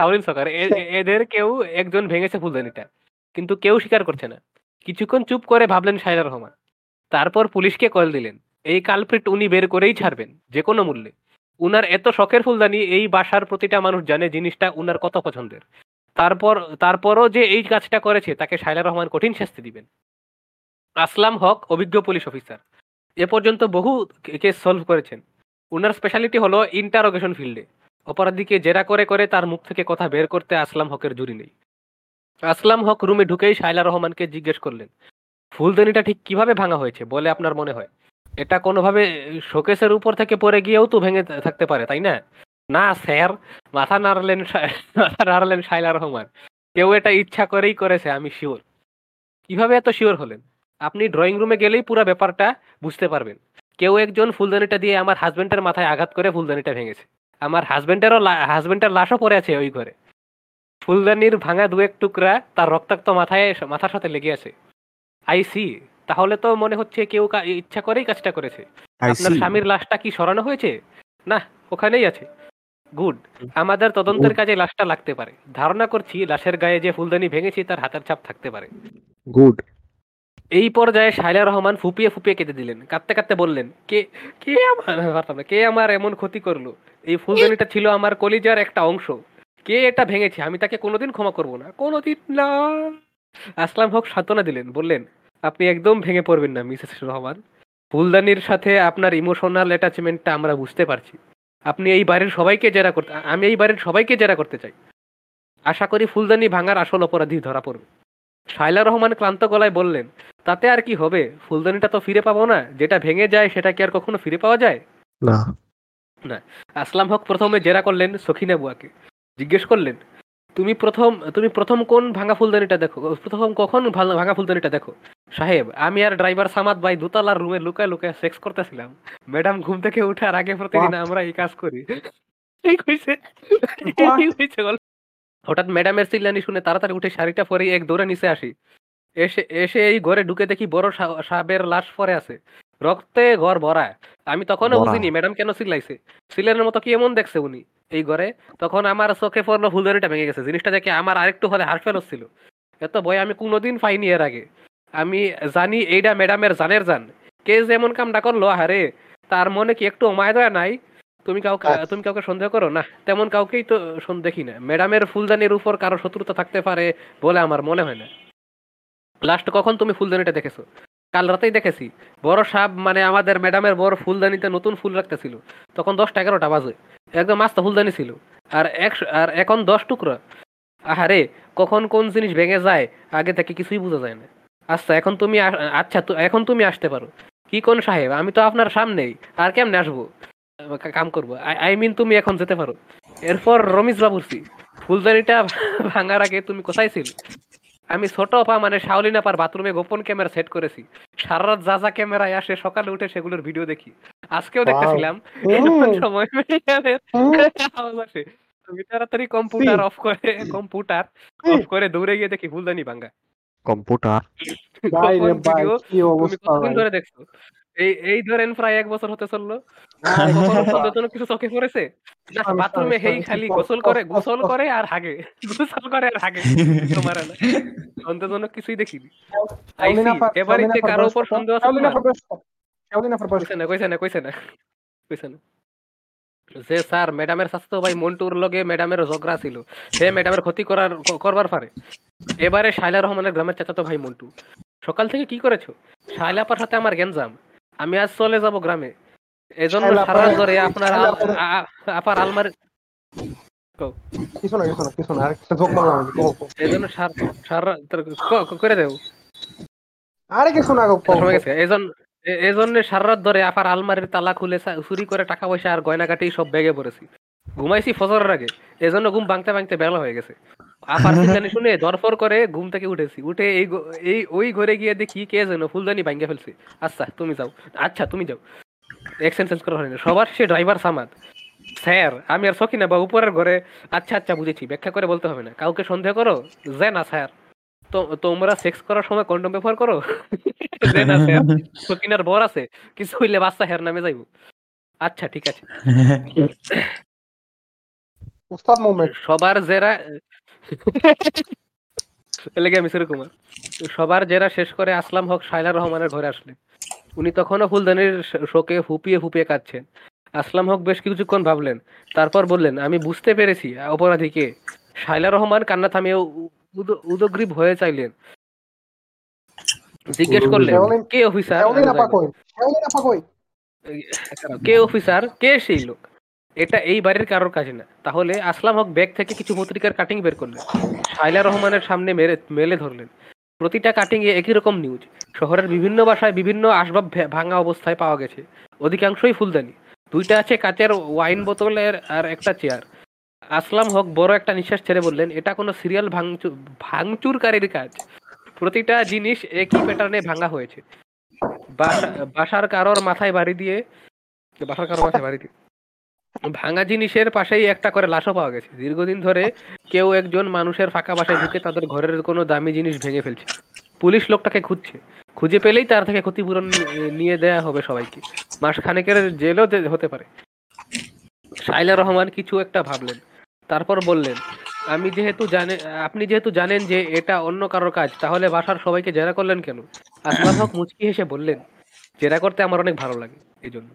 শাওলিন সকার এদের কেউ একজন ভেঙেছে ফুলদানিটা, কিন্তু কেউ স্বীকার করছে না। কিছুক্ষণ চুপ করে ভাবলেন শায়লা রহমান। তারপর পুলিশকে কল দিলেন, এই কালপ্রিট উনি বের করেই ছাড়বেন যে কোনো মূল্যে। উনার এত শখের ফুলদানি, এই বাসার প্রতিটা মানুষ জানে জিনিসটা উনার কত পছন্দের। তারপর, তারপরও যে এই কাজটা করেছে, তাকে শায়লা রহমান কঠিন শাস্তি দিবেন। আসলাম হক, অভিজ্ঞ পুলিশ অফিসার। এ পর্যন্ত বহু কেস সলভ করেছেন। উনার স্পেশালিটি হলো ইন্টারোগেশন ফিল্ডে অপরাধীকে জেরা করে করে তার মুখ থেকে কথা বের করতে আসলাম হকের জুরি নেই। আসলাম হক রুমে ঢুকেই শায়লা রহমানকে জিজ্ঞেস করলেন, ফুলদানিটা ঠিক কীভাবে ভাঙা হয়েছে বলে আপনার মনে হয়? এটা কোনোভাবে শোকেসের উপর থেকে পড়ে গিয়েও তো ভেঙে থাকতে পারে, তাই না? না, স্যার, মাথা নাড়লেন মাথা নাড়লেন শায়লা রহমান। কেউ এটা ইচ্ছা করেই করেছে, আমি শিওর। কীভাবে এত শিওর হলেন? আপনি ড্রয়িং রুমে গেলেই পুরো ব্যাপারটা বুঝতে পারবেন। কেউ একজন ফুলদানিটা দিয়ে আমার হাজবেন্ডের মাথায় আঘাত করে ফুলদানিটা ভেঙেছে। আমার হাজবেন্ডেরও হাজবেন্ডের লাশও পড়ে আছে ওই ঘরে। ফুলদানির ভাঙা দু এক টুকরা তার রক্তাক্ত মাথায় মাথার সাথে লেগে আছে। আই সি তাহলে তো মনে হচ্ছে কেউ ইচ্ছা করেই কাজটা করেছে। আপনার স্বামীর লাশটা কি সরানো হয়েছে? না ওখানেই আছে। গুড আমাদের তদন্তের কাজে লাশটা লাগতে পারে। ধারণা করছি লাশের গায়ে যে ফুলদানি ভেঙেছি তার হাতের ছাপ থাকতে পারে। গুড এই পর্যায়ে শাইলা রহমান ফুপিয়ে ফুপিয়ে কেঁদে দিলেন। কাঁদতে কাঁদতে বললেন, কে কে আমার কে আমার এমন ক্ষতি করল? এই ফুলদানিটা ছিল আমার কলিজার একটা অংশ। কে এটা ভেঙেছে? আমি তাকে কোনোদিন ক্ষমা করব না। কোনোদিন না। আসলাম হক সান্ত্বনা দিলেন, বললেন, আপনি একদম ভেঙে পড়বেন না, মিসেস রহমান। ফুলদানির সাথে আপনার ইমোশনাল অ্যাটাচমেন্টটা আমরা বুঝতে পারছি। আপনি এই বাড়ির সবাইকে জেরা করতে, আমি এই বাড়ির সবাইকে জেরা করতে চাই। আশা করি ফুলদানি ভাঙার আসল অপরাধী ধরা পড়বে। শাইলা রহমান ক্লান্ত গলায় বললেন তাতে আর কি হবে? ফুলদানিটা তো ফিরে পাবো না। যেটা ভেঙে যায় সেটা কি আর কখনো ফিরে পাওয়া যায়? না। না। আসলাম হক প্রথমে জেরা করলেন সখিনা বুয়াকে। জিজ্ঞেস করলেন তুমি প্রথম তুমি প্রথম কোন ভাঙা ফুলদানিটা দেখো? প্রথম কখন ভাঙা ফুলদানিটা দেখো? সাহেব আমি আর ড্রাইভার সামাদ ভাই দোতলার রুমে লুকায় লুকায় সেক্স করতেছিলাম। ম্যাডাম ঘুম থেকে উঠার আগে প্রতিদিন আমরা এই কাজ করি। এই কইছে। এই কইছে হঠাৎ ম্যাডামের চিল্লানি শুনে তাড়াতাড়ি উঠে শাড়িটা পরে এক দৌড়ে নিচে আসি। এসে এসে এই ঘরে ঢুকে দেখি বড় সা- সাপের লাশ পরে আছে। রক্তে ঘর ভরা। আমি তখনও ভরা। বুঝিনি ম্যাডাম কেন চিল্লাইছে। সিলেনের মতো কি এমন দেখছে উনি? এই ঘরে তখন আমার চোখে পড়ল ফুলদানিটা ভেঙে গেছে। জিনিসটা দেখে আমার আরেকটু হলে হার্ট ফেল হচ্ছিল এত ভয় আমি কোনোদিন পাইনি এর আগে। আমি জানি এইটা ম্যাডামের জানের জান। কে যেমন কামটা করল আরে তার মনে কি একটু মায় দয়া নাই? তুমি কাউকে তুমি কাউকে সন্দেহ করো? না তেমন কাউকেই তো সন- দেখি না। ম্যাডামের ফুলদানির উপর কারও শত্রুতা থাকতে পারে বলে আমার মনে হয় না। লাস্ট কখন তুমি ফুলদানিটা দেখেছ? কাল রাতেই দেখেছি। বড় সাপ মানে আমাদের ম্যাডামের বড় ফুলদানিতে নতুন ফুল রাখতেছিল। তখন দশটা এগারোটা বাজে। একদম আস্তে ফুলদানি ছিল। আর এক আর এখন দশ টুকরা। আহারে, কখন কোন জিনিস ভেঙে যায়, আগে থেকে কিছুই বোঝা যায় না। আচ্ছা এখন তুমি আচ্ছা এখন তুমি আসতে পারো। কি কোন সাহেব? আমি তো আপনার সামনেই। আর কেমনে আসব? কাম করব। আই মিন তুমি এখন যেতে পারো। এরপর রমিজ বাবুরসি ফুলদানিটা ভাঙার আগে তুমি কোথায় ছিল? আমি ছোট পা মানে শাওলিন আপার বাথরুমে গোপন ক্যামেরা সেট করেছি। সারা রাত যা যা ক্যামেরায় আসে সকালে উঠে সেগুলোর ভিডিও দেখি। আজকেও দেখতেছিলাম। সময় আসে। তুমি তাড়াতাড়ি কম্পিউটার অফ করে কম্পিউটার অফ করে দৌড়ে গিয়ে দেখি ভুলদানি ভাঙ্গা কম্পিউটার ভাই রে ভাই ভিডিও কি তুমি ভাই? ধরে দেখছ? এই এই ধরেন প্রায় এক বছর হতে চলল। কিছু চোখে পড়েছে? না বাথরুমে হেই খালি গোসল করে গোসল করে আর হাগে। গোসল করে আর হাগে। তোমার সন্দেহজনক কিছুই দেখিনি। কারও উপর সন্দেহ আছে কইছে না কইছে না কইছে না কইছে না। যে স্যার ম্যাডামের স্বাস্থ্য ভাই মন্টুর লগে ম্যাডামের ঝগড়া ছিল। সে ম্যাডামের ক্ষতি করার করবার পারে। এবারে শাইলা রহমানের গ্রামের চাচাতো ভাই মন্টু। সকাল থেকে কি করেছ? শাইলাপার সাথে আমার গেঞ্জাম আমি আজ চলে যাব গ্রামে। এজন্য সারা ধরে আপনার আপার- আলমারি কিছু না কিছু না কিছু না আরেকটা যোগ মারলাম। এজন্য সার সারা করে দেব। আরে কিছু না সময় গেছে। এজন এজন্য সারা ধরে আপার আলমারির তালা খুলে চুরি করে টাকা পয়সা আর গয়নাগাটি সব ব্যাগে পড়েছি। ঘুমাইছি ফজরের আগে। এজন্য ঘুম ভাঙতে ভাঙতে বেলা হয়ে গেছে। আপার চিল্লানি শুনে দরফর করে ঘুম থেকে উঠেছি। উঠে এই এই ওই ঘরে গিয়ে দেখি কে যেন ফুলদানি ভাঙ্গে ফেলছে। আচ্ছা তুমি যাও। আচ্ছা তুমি যাও। এক্সচেঞ্জ করা হয়নি। সবার সে ড্রাইভার সামাদ। স্যার, আমি আর সখিনা বা উপরের ঘরে। আচ্ছা আচ্ছা বুঝেছি। ব্যাখ্যা করে বলতে হবে না। কাউকে সন্দেহ করো? যে না, স্যার। তোমরা সেক্স করার সময় কন্ডম ব্যবহার করো? যে না বর আছে। কিছু হইলে বাচ্চা হের নামে যাইব। আচ্ছা ঠিক আছে। উস্তাদ মোমেন্ট সবার জেরা লেগে আমি কুমার। সবার জেরা শেষ করে আসলাম হক শাইলা রহমানের ঘরে আসলেন উনি তখনও ফুলদানির শোকে ফুপিয়ে ফুপিয়ে কাঁদছেন। আসলাম হক বেশ কিছুক্ষণ ভাবলেন। তারপর বললেন আমি বুঝতে পেরেছি অপরাধীকে শাইলা রহমান কান্না থামিয়ে উদ- উদগ্রীব হয়ে চাইলেন। জিজ্ঞেস করলেন কে অফিসার? কে অফিসার? কে সেই লোক? এটা এই বাড়ির কারোর কাজ না। তাহলে আসলাম হক ব্যাগ থেকে কিছু পত্রিকার কাটিং বের করলেন। সাইলা রহমানের সামনে মেরে, মেলে ধরলেন। প্রতিটা কাটিং এ একই রকম নিউজ শহরের বিভিন্ন বাসায় বিভিন্ন আসবাব ভাঙা অবস্থায় পাওয়া গেছে। অধিকাংশই ফুলদানি। দুইটা আছে কাচের ওয়াইন বোতলের আর একটা চেয়ার আসলাম হক বড় একটা নিঃশ্বাস ছেড়ে বললেন, এটা কোনো সিরিয়াল ভাঙচুর ভাঙচুরকারীর কাজ। প্রতিটা জিনিস একই প্যাটার্নে ভাঙা হয়েছে। বাসা- বাসার কারোর মাথায় বাড়ি দিয়ে, বাসার কারোর মাথায় বাড়ি দিয়ে ভাঙা জিনিসের পাশেই একটা করে লাশও পাওয়া গেছে। দীর্ঘদিন ধরে কেউ একজন মানুষের ফাঁকা বাসায় ঢুকে তাদের ঘরের কোনো দামি জিনিস ভেঙে ফেলছে। পুলিশ লোকটাকে খুঁজছে। খুঁজে পেলেই তার থেকে ক্ষতিপূরণ নিয়ে দেয়া হবে সবাইকে। মাস খানেকের জেলও হতে পারে। শাইলা রহমান কিছু একটা ভাবলেন। তারপর বললেন, আমি যেহেতু জানে, আপনি যেহেতু জানেন যে এটা অন্য কারোর কাজ, তাহলে বাসার সবাইকে জেরা করলেন কেন? আসলাম হক মুচকি হেসে বললেন, জেরা করতে আমার অনেক ভালো লাগে এই জন্য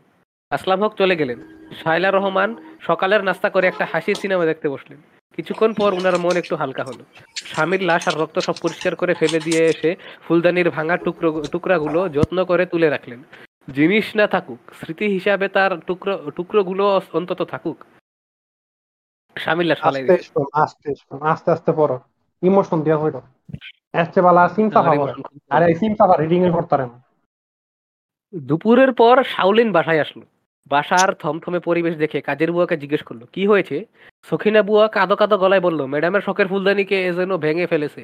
আসলাম হক চলে গেলেন। শাইলা রহমান সকালের নাস্তা করে একটা হাসির সিনেমা দেখতে বসলেন। কিছুক্ষণ পর উনার মন একটু হালকা হলো। স্বামীর লাশ আর রক্ত সব পরিষ্কার করে ফেলে দিয়ে এসে ফুলদানির ভাঙা টুকরো টুকরাগুলো যত্ন করে তুলে রাখলেন। জিনিস না থাকুক স্মৃতি হিসাবে তার টুকরো টুকরোগুলো অন্তত থাকুক। স্বামীর লাশ ফালাই আস্তে আস্তে আস্তে পড়ো। ইমোশন দিয়া হইল। আসছে বালা আরে রিডিং করতারে দুপুরের পর শাওলিন বাসায় আসলো। বাসার থমথমে পরিবেশ দেখে কাজের বুয়াকে জিজ্ঞেস করল, কি হয়েছে? সখিনা বুয়া কাদো কাদো গলায় বলল, ম্যাডামের শখের ফুলদানিকে এ যেন ভেঙে ফেলেছে।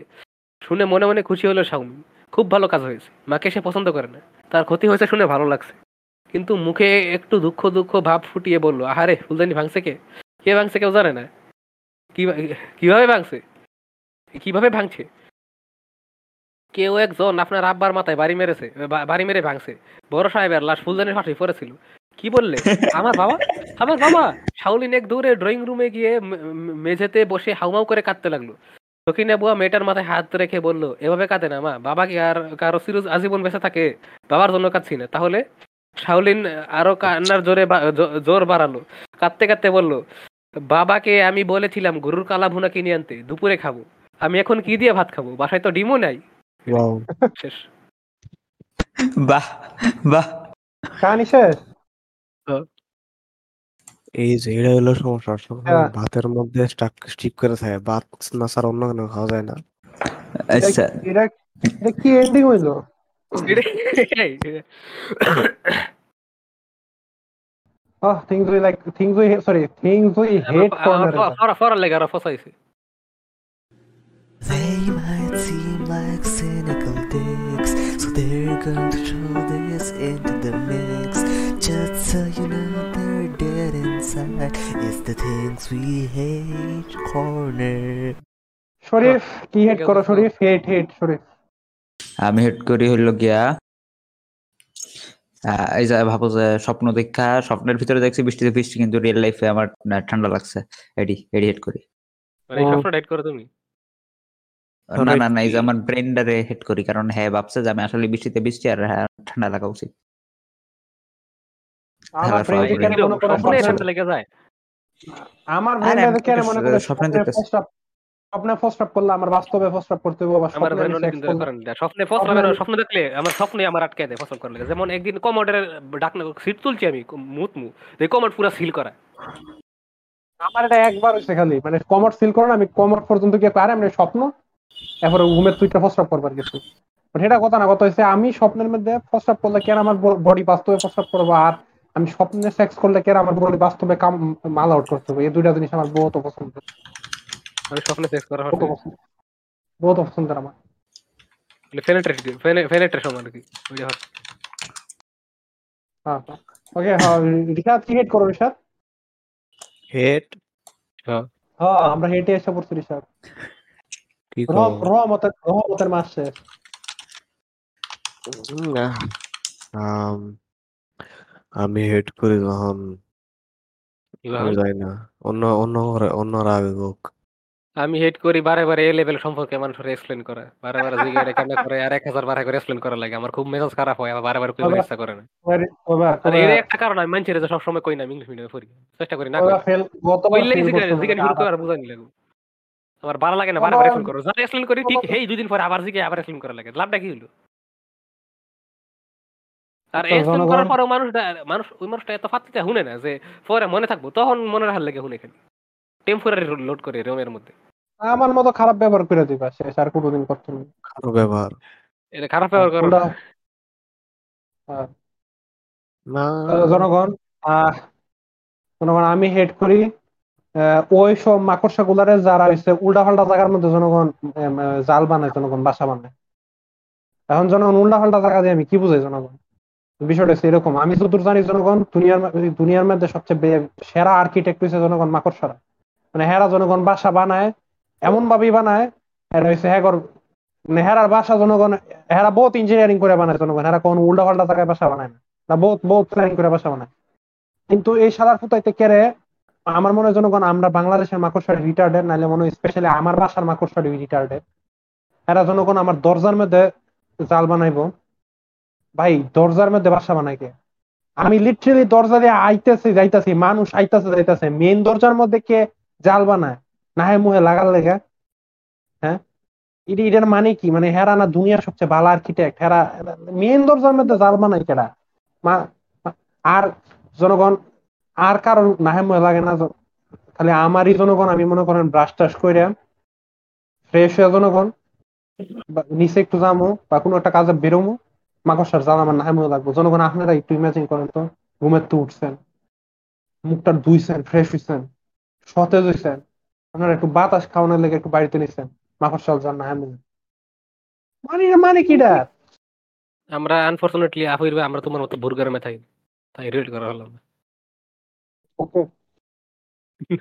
শুনে মনে মনে খুশি হলো শাওমি, খুব ভালো কাজ হয়েছে, মাকে সে পছন্দ করে না, তার ক্ষতি হয়েছে শুনে ভালো লাগছে। কিন্তু মুখে একটু দুঃখ দুঃখ ভাব ফুটিয়ে বলল, আহারে, ফুলদানি ভাঙছে কে? কে ভাঙছে কেউ জানে না। কীভাবে ভাঙছে? কীভাবে ভাঙছে? কেউ একজন আপনার আব্বার মাথায় বাড়ি মেরেছে বাড়ি মেরে ভাঙছে। বড় সাহেবের লাশ ফুলদানির ফাঁসি পড়েছিল। কি বললে? আমার বাবা? আমার বাবা? শাওলিন এক দূরে ড্রয়িং রুমে গিয়ে মেঝেতে বসে হাউমাউ করে কাঁদতে লাগল। সখিনা বুয়া মেয়েটার মাথায় হাত রেখে বলল এভাবে কাঁদে না মা। বাবা কি আর কারও সিরুজ আজীবন বেঁচে থাকে? বাবার জন্য কাঁদছি না। তাহলে শাওলিন আরও কান্নার জোরে জোর বাড়ালো। কাঁদতে কাঁদতে বলল বাবাকে আমি বলেছিলাম গরুর কালা ভুনা কিনে আনতে দুপুরে খাব। আমি এখন কি দিয়ে ভাত খাব? বাসায় তো ডিমও নাই। শেষ। বাহ বাহ। কাহিনী শেষ? এই যে এটা হলো সমস্যা সবসময় হ্যাঁ। ভাতের মধ্যে স্টাক স্টিক করে থাকে ভাত না ছাড়া অন্য কোনো খাওয়া যায় না আচ্ছা এটা এটা কি এন্ডিং হইলো এটা- Oh, things we like, things we, sorry, things we hate আমার corner. ফ- ফরা- ফরার লেগে আরো ফসাইছে They might seem like cynical dicks, so they're going to throw this into the mix. Just so you know they're dead inside. It's the things we hate corner. শরীফ কি head করো। শরীফ? হেট হেট শরীফ। আমি head করি হইল গিয়া এই যে ভাবো যে স্বপ্ন দেখা স্বপ্নের ভিতরে দেখছি বৃষ্টিতে বৃষ্টি কিন্তু রিয়েল লাইফে আমার ঠান্ডা লাগছে। এডি এডি হেড করি। মানে করো তুমি? না না না এই যে আমার ব্রেন্ডারে হেড করি কারণ হ্যাঁ ভাবছে যে আমি আসলে বৃষ্টিতে বৃষ্টি আর হ্যাঁ ঠান্ডা লাগা উচিত। আমার কেন মনে করে স্বপ্নে? লেগে যায় আমার আরে আমি কেন মনে করে স্বপ্নে স্বপ্নে দেখতেছি। ফার্স্ট আপ স্বপ্নে ফার্স্ট করলে আমার বাস্তবে ফার্স্ট করতে হবে আমার স্বপ্নে দেখলে আমার স্বপ্নে আমার আটকে দেয় ফসল করার লেগে যেমন একদিন কমোডের ডাকনা সিট তুলছি আমি মুত মু এই কমোড পুরো সিল করা আমার এটা একবার হয়েছে খালি। মানে কমার্স সিল করে না, আমি কমার্স পর্যন্ত গিয়ে পারে আমি স্বপ্ন এরপরে ঘুমের তুইটা করবার But এটা কথা না কথা আমি স্বপ্নের মধ্যে ফার্স্ট করলে কেন আমার বডি বাস্তবে ফার্স্ট করব? আর আমি স্বপ্নে সেক্স করলে কেন আমার বডি বাস্তবে কাম মাল আউট করতে হবে? এই দুইটা জিনিস আমার বহুত পছন্দ মানে স্বপ্নে সেক্স করা বহুত পছন্দ বহুত পছন্দের আমার। ফেনেট্রেশন ফেনেট্রেশন আর কি? ওইটা হয়। হ্যাঁ। ওকে হ্যাঁ রিসাদ কি হেড করো রিসাদ হেড হ্যাঁ। আমরা হেঁটে এসে পড়ছি রিসাদ কি রহমতের রহমতের মাস শেষ। আম, আমি হেড করি যখন আমি যাই না। অন্য অন্য ঘরে- অন্যরা আগে হোক। আমি হেড করি বারে বারে এ লেভেল সম্পর্কে মানুষের এক্সপ্লেন করে। বারে বারে জিজ্ঞাসা কেন করে আর এক হাজার বারে করে এক্সপ্লেন করা লাগে। আমার খুব মেজাজ খারাপ হয় আমার বারে বারে কইবার। ইচ্ছা করে না। ওইবার- আর এর একটা কারণ আমি মানছি যে সবসময় কই না আমি ইংলিশ মিডিয়ামে পড়ি। চেষ্টা করি না কই fail- গতবার fail জিজ্ঞাসা করছ জিজ্ঞাসা শুরু করে আর বুঝানি লাগে আমার ভালো লাগে না বারে বারে এক্সপ্লেন করো। যা এক্সপ্লেন করি ঠিক হেই দুই দিন পরে আবার জিজ্ঞাসা আবার এক্সপ্লেন করা লাগে। লাভটা কি হলো আর এক্সপ্লেন করার পরেও মানুষটা মানুষ ওই মানুষটা এত শুনে না যে পরে মনে থাকব তখন মনে রাখার লাগে শুনে খালি। টেম্পোরারি লোড করে রোমের মধ্যে। আমার মতো খারাপ ব্যবহার করে দিবা শেষ আর কোনোদিন করতো না। কারও ব্যবহার। এটা খারাপ ব্যবহার করো হ্যাঁ। না। জনগণ আহ জনগণ আমি হেড করি। আহ, ওই সব মাকড়সা গুলারে যারা হচ্ছে উল্টা পাল্টা জায়গার মধ্যে জনগণ জাল বানায় জনগণ বাসা বানায়। এখন জনগণ উল্টা পাল্টা জায়গা দিয়ে আমি কি বুঝাই জনগণ? বিষয়টা এরকম আমি যতদূর জানি জনগণ, দুনিয়ার দুনিয়ার মধ্যে সবচেয়ে সেরা আর্কিটেক্ট হচ্ছে জনগণ মাকড়সারা মানে হেরা জনগণ বাসা বানায় এমন ভাবেই বানায়, হেরা হচ্ছে হ্যাগর মানে হেরার বাসা জনগণ হেরা বহুত ইঞ্জিনিয়ারিং করে বানায় জনগণ। হেরা কোন উল্টা পাল্টা জায়গায় বাসা বানায় না। না বহুত বহুত প্ল্যানিং করে বাসা বানায়। কিন্তু এই সাদার ফুতাইতে কেড়ে আমার মনে হয় জনগণ আমরা বাংলাদেশের মাকড়সার রিটার্ডেড নাহলে মনে হয় স্পেশালি আমার বাসার মাকড়সার রিটার্ডেড এরা জনগণ আমার দরজার মধ্যে জাল বানাইবো। ভাই, দরজার মধ্যে বাসা বানাই কে আমি লিটারেলি দরজা দিয়ে আইতেছি, যাইতাছি, মানুষ আইতাছে, যাইতাছে। মেন দরজার মধ্যে কে জাল বানায়? না হয় মুহে লাগার লেগে। হ্যাঁ? এটা এটার মানে কি? মানে হেরা না দুনিয়ার সবচেয়ে ভালো আর্কিটেক্ট হেরা মেন দরজার মধ্যে জাল বানাই কেডা? আর জনগণ, আর কারণ না হয় মুহে লাগে না খালি আমারই জনগণ, আমি মনে করেন ব্রাশ টাশ করে ফ্রেশ হয়ে জনগণ। নিচে একটু যামো, বা কোনো একটা কাজে বেরোমো। মাকড়সার জাল আমার নাহে মনে লাগবো। জনগণ আপনারা একটু ইমাজিন করেন তো ঘুমের তো উঠছেন মুখটা ধুইছেন ফ্রেশ হইছেন সতেজ হইছেন আপনারা একটু বাতাস খাওয়ানোর লেগে একটু বাড়িতে নিছেন মাকড়সাল জাল নাহে মনে মানে মানে কিটা আমরা আনফরচুনেটলি আফির ভাই আমরা তোমার মতো বুর্গারে মেথাই তাই রিলেট করা হলো না। ওকে। কি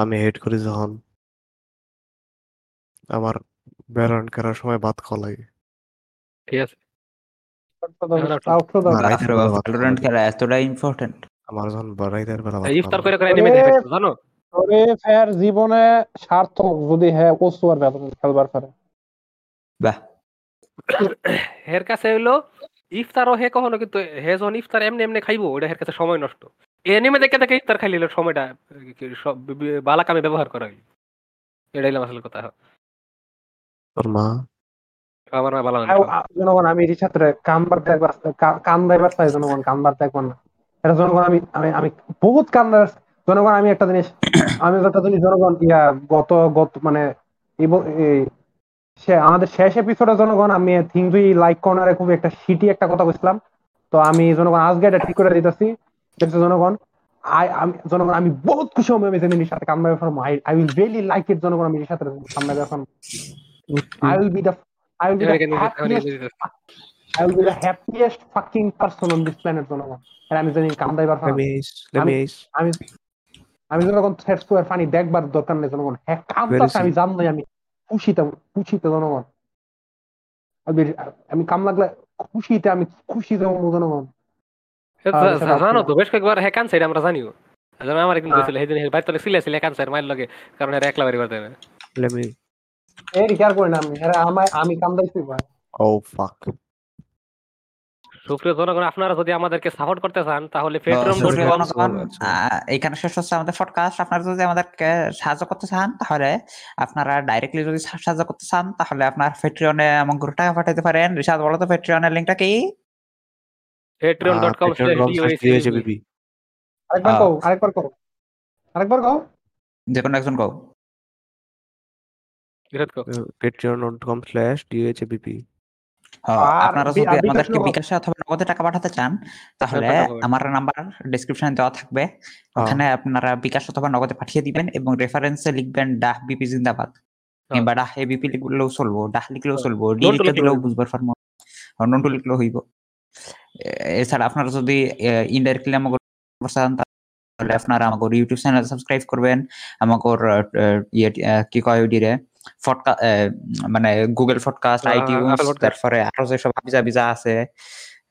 আমি হেড করি যখন আমার বেরন করার সময় ভাত খাওয়া লাগে ঠিক আছে। ভ্যালোরেন্ট খেলা। এতটা ইম্পর্টেন্ট আমার যখন বেলা ইফতার করে করে নেমে ওরে, জানো? তবে ফের জীবনে সার্থক যদি হ্যাঁ কচু আর বেতন খেলবার পারে। বাহ। হের কাছে ইফতারও হে কখনো কিন্তু হে যখন ইফতার এমনি এমনি খাইবো ওটা হের কাছে সময় নষ্ট। এনিমে দেখে দেখে ইফতার খাইলে সময়টা বালা কামে ব্যবহার করা এটাই আসলে কথা। তোর মা বালা আও- আ- জনগণ আমি কামবার দেখবার দেখবার চাই জনগণ কামবার দেখবার না। এটা জনগণ আমি আমি আমি বহুত কাম দেখার- জনগণ আমি একটা জিনিস আমি একটা জিনিস জনগণ ইয়া গত গত মানে সে আমাদের শেষ এপিসোডে জনগণ আমি থিংজুই লাইক কর্নারে খুব একটা সিটি একটা কথা বলছিলাম। তো আমি জনগণ আজকে এটা ঠিক করে দিতেছি। দেখছ জনগণ আই আমি জনগণ আমি বহুত খুশি হব আমি জেমিনির সাথে কাম ব্যাপার I will really like it জনগণ আমি সাথে কাম ব্যাপার I will be the I will be the happiest I will be the happiest fucking person on this planet জনগণ। আর আমি জানি কাম দাইবার Let me ace. Let me ace. আমি আমি স্কোয়ার ফানি দেখবার দরকার নেই জনগণ। হ্যাঁ আমি জানলাই আমি খুশিতে খুশিতে জনগণ। আমি- আমি কাম লাগলে খুশিতে আমি খুশিতে হব জনগণ। জানো তো বেশ কয়েকবার হ্যাঁ ক্যান্সার আমরা জানিও। আমার একদিন বলছিল সেদিন বাড়ি তলে সিলে সিলে ক্যান্সার মাইল লাগে কারণ এরা একলা বাড়ি করতে কেয়ার করি না আমি? আমায় আমি কাম দাইছি ভাই। Oh fuck. সুপ্রিয় জনগণ আপনারা যদি আমাদেরকে সাপোর্ট করতে চান তাহলে জনগণ, শেষ হচ্ছে আমাদের পডকাস্ট আপনারা যদি আমাদেরকে সাহায্য করতে চান তাহলে আপনারা ডাইরেক্টলি যদি সাহায্য করতে চান তাহলে আপনার পেট্রিয়নে এমন করে টাকা পাঠাতে পারেন। রিসাদ বলো তো পেট্রিয়নের লিঙ্কটা কি? কম Patreon.com আরেকবার কও আরেকবার কও। আরেকবার কও। যে কোনো একজন কও। Patreon.com slash DHABB. হ্যাঁ, আপনারা যদি আমাদেরকে বিকাশে অথবা নগদে টাকা পাঠাতে চান তাহলে আমার নাম্বার ডেসক্রিপশনে দেওয়া থাকবে। ওখানে আপনারা বিকাশ অথবা নগদে পাঠিয়ে দিবেন এবং রেফারেন্সে লিখবেন ডাহ বিপি জিন্দাবাদ কিংবা ডাহ এবিপি লিখলেও চলবো ডাহ লিখলেও। চলবো ডি লিখলেও দিলেও। বুঝবার পারব নন্টু লিখলেও হইব। এছাড়া আপনারা যদি ইনডাইরেক্টলি আমাকে চান তাহলে আপনারা আমাকে ইউটিউব চ্যানেল সাবস্ক্রাইব করবেন। আমাকে ইয়ে কি কয় ওইটিরে? ফটকা মানে গুগল ফটকাস্ট আইটিউনস। তারপরে আরও যেসব হাবিজা বিজা আছে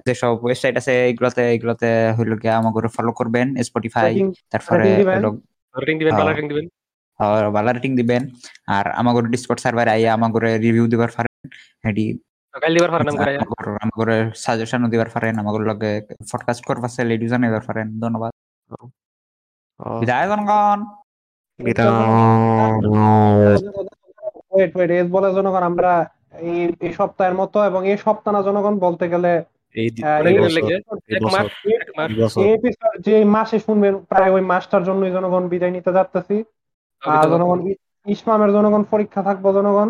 যেসব ওয়েবসাইট আছে এগুলোতে এগুলোতে হইল গিয়ে আমাকে ফলো করবেন স্পটিফাই তারপরে রেটিং দিবেন। ভালো। রেটিং আর আমাকে ডিসকর্ড সার্ভারে আইয়া আমাকে রিভিউ দিবার পারেন। হেডি দিবার পারেন সাজেশনও দিবার পারেন আমাকে লগে চাইলে এডিও জানাইবার পারেন। ধন্যবাদ। বিদায় জনগণ। ওয়েট ওয়েট এস বলে জনগণ আমরা এই এই সপ্তাহের মতো এবং এই সপ্তাহ না জনগণ বলতে গেলে যে মাসে শুনবেন প্রায় ওই মাসটার জন্যই জনগণ বিদায় নিতে যাচ্তেছি। আর জনগণ ইসমামের জনগণ পরীক্ষা থাকব জনগণ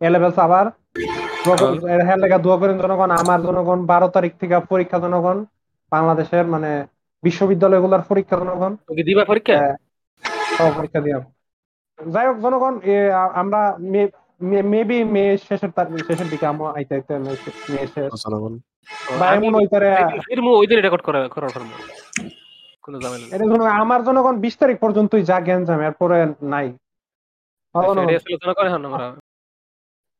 এ লেভেলস আবার হ্যাঁ লেগা দোয়া করেন জনগণ আমার জনগণ বারো তারিখ থেকে পরীক্ষা জনগণ বাংলাদেশের মানে বিশ্ববিদ্যালয়গুলোর পরীক্ষা জনগণ। দিবা পরীক্ষা? হ্যাঁ। পরীক্ষা দিয়া যাই হোক জনগণ আমরা মেবি মে শেষের তার- শেষের দিকে আমরা আইতে আইতে মে শেষ। জনগণ। বা এমন হইতারে ফিরমু ওই দিন রেকর্ড করা করার পারব কোনো ঝামেলা এটা জনগণ আমার জনগণ বিশ তারিখ পর্যন্তই যা জ্ঞান জাম এরপরে নাই। হ্যাঁ, আমরা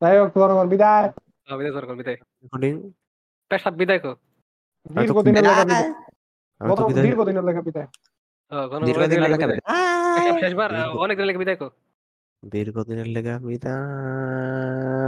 যাই হোক জনগণ বিদায়। হ্যাঁ, বিদায় জনগণ বিদায়। Recording? পেশাব বিদায় কো। দীর্ঘদিনের লেখা বিদায়। বিদায়- দীর্ঘদিনের লেখা বিদায়। হ্যাঁ, জনগণ দীর্ঘদিন অনেক দিনের লেখা লেগে বিদায়। পেশাব শেষবার অনেক দিনের লেগে বিদায় কো দীর্ঘদিনের লেগা বিদায়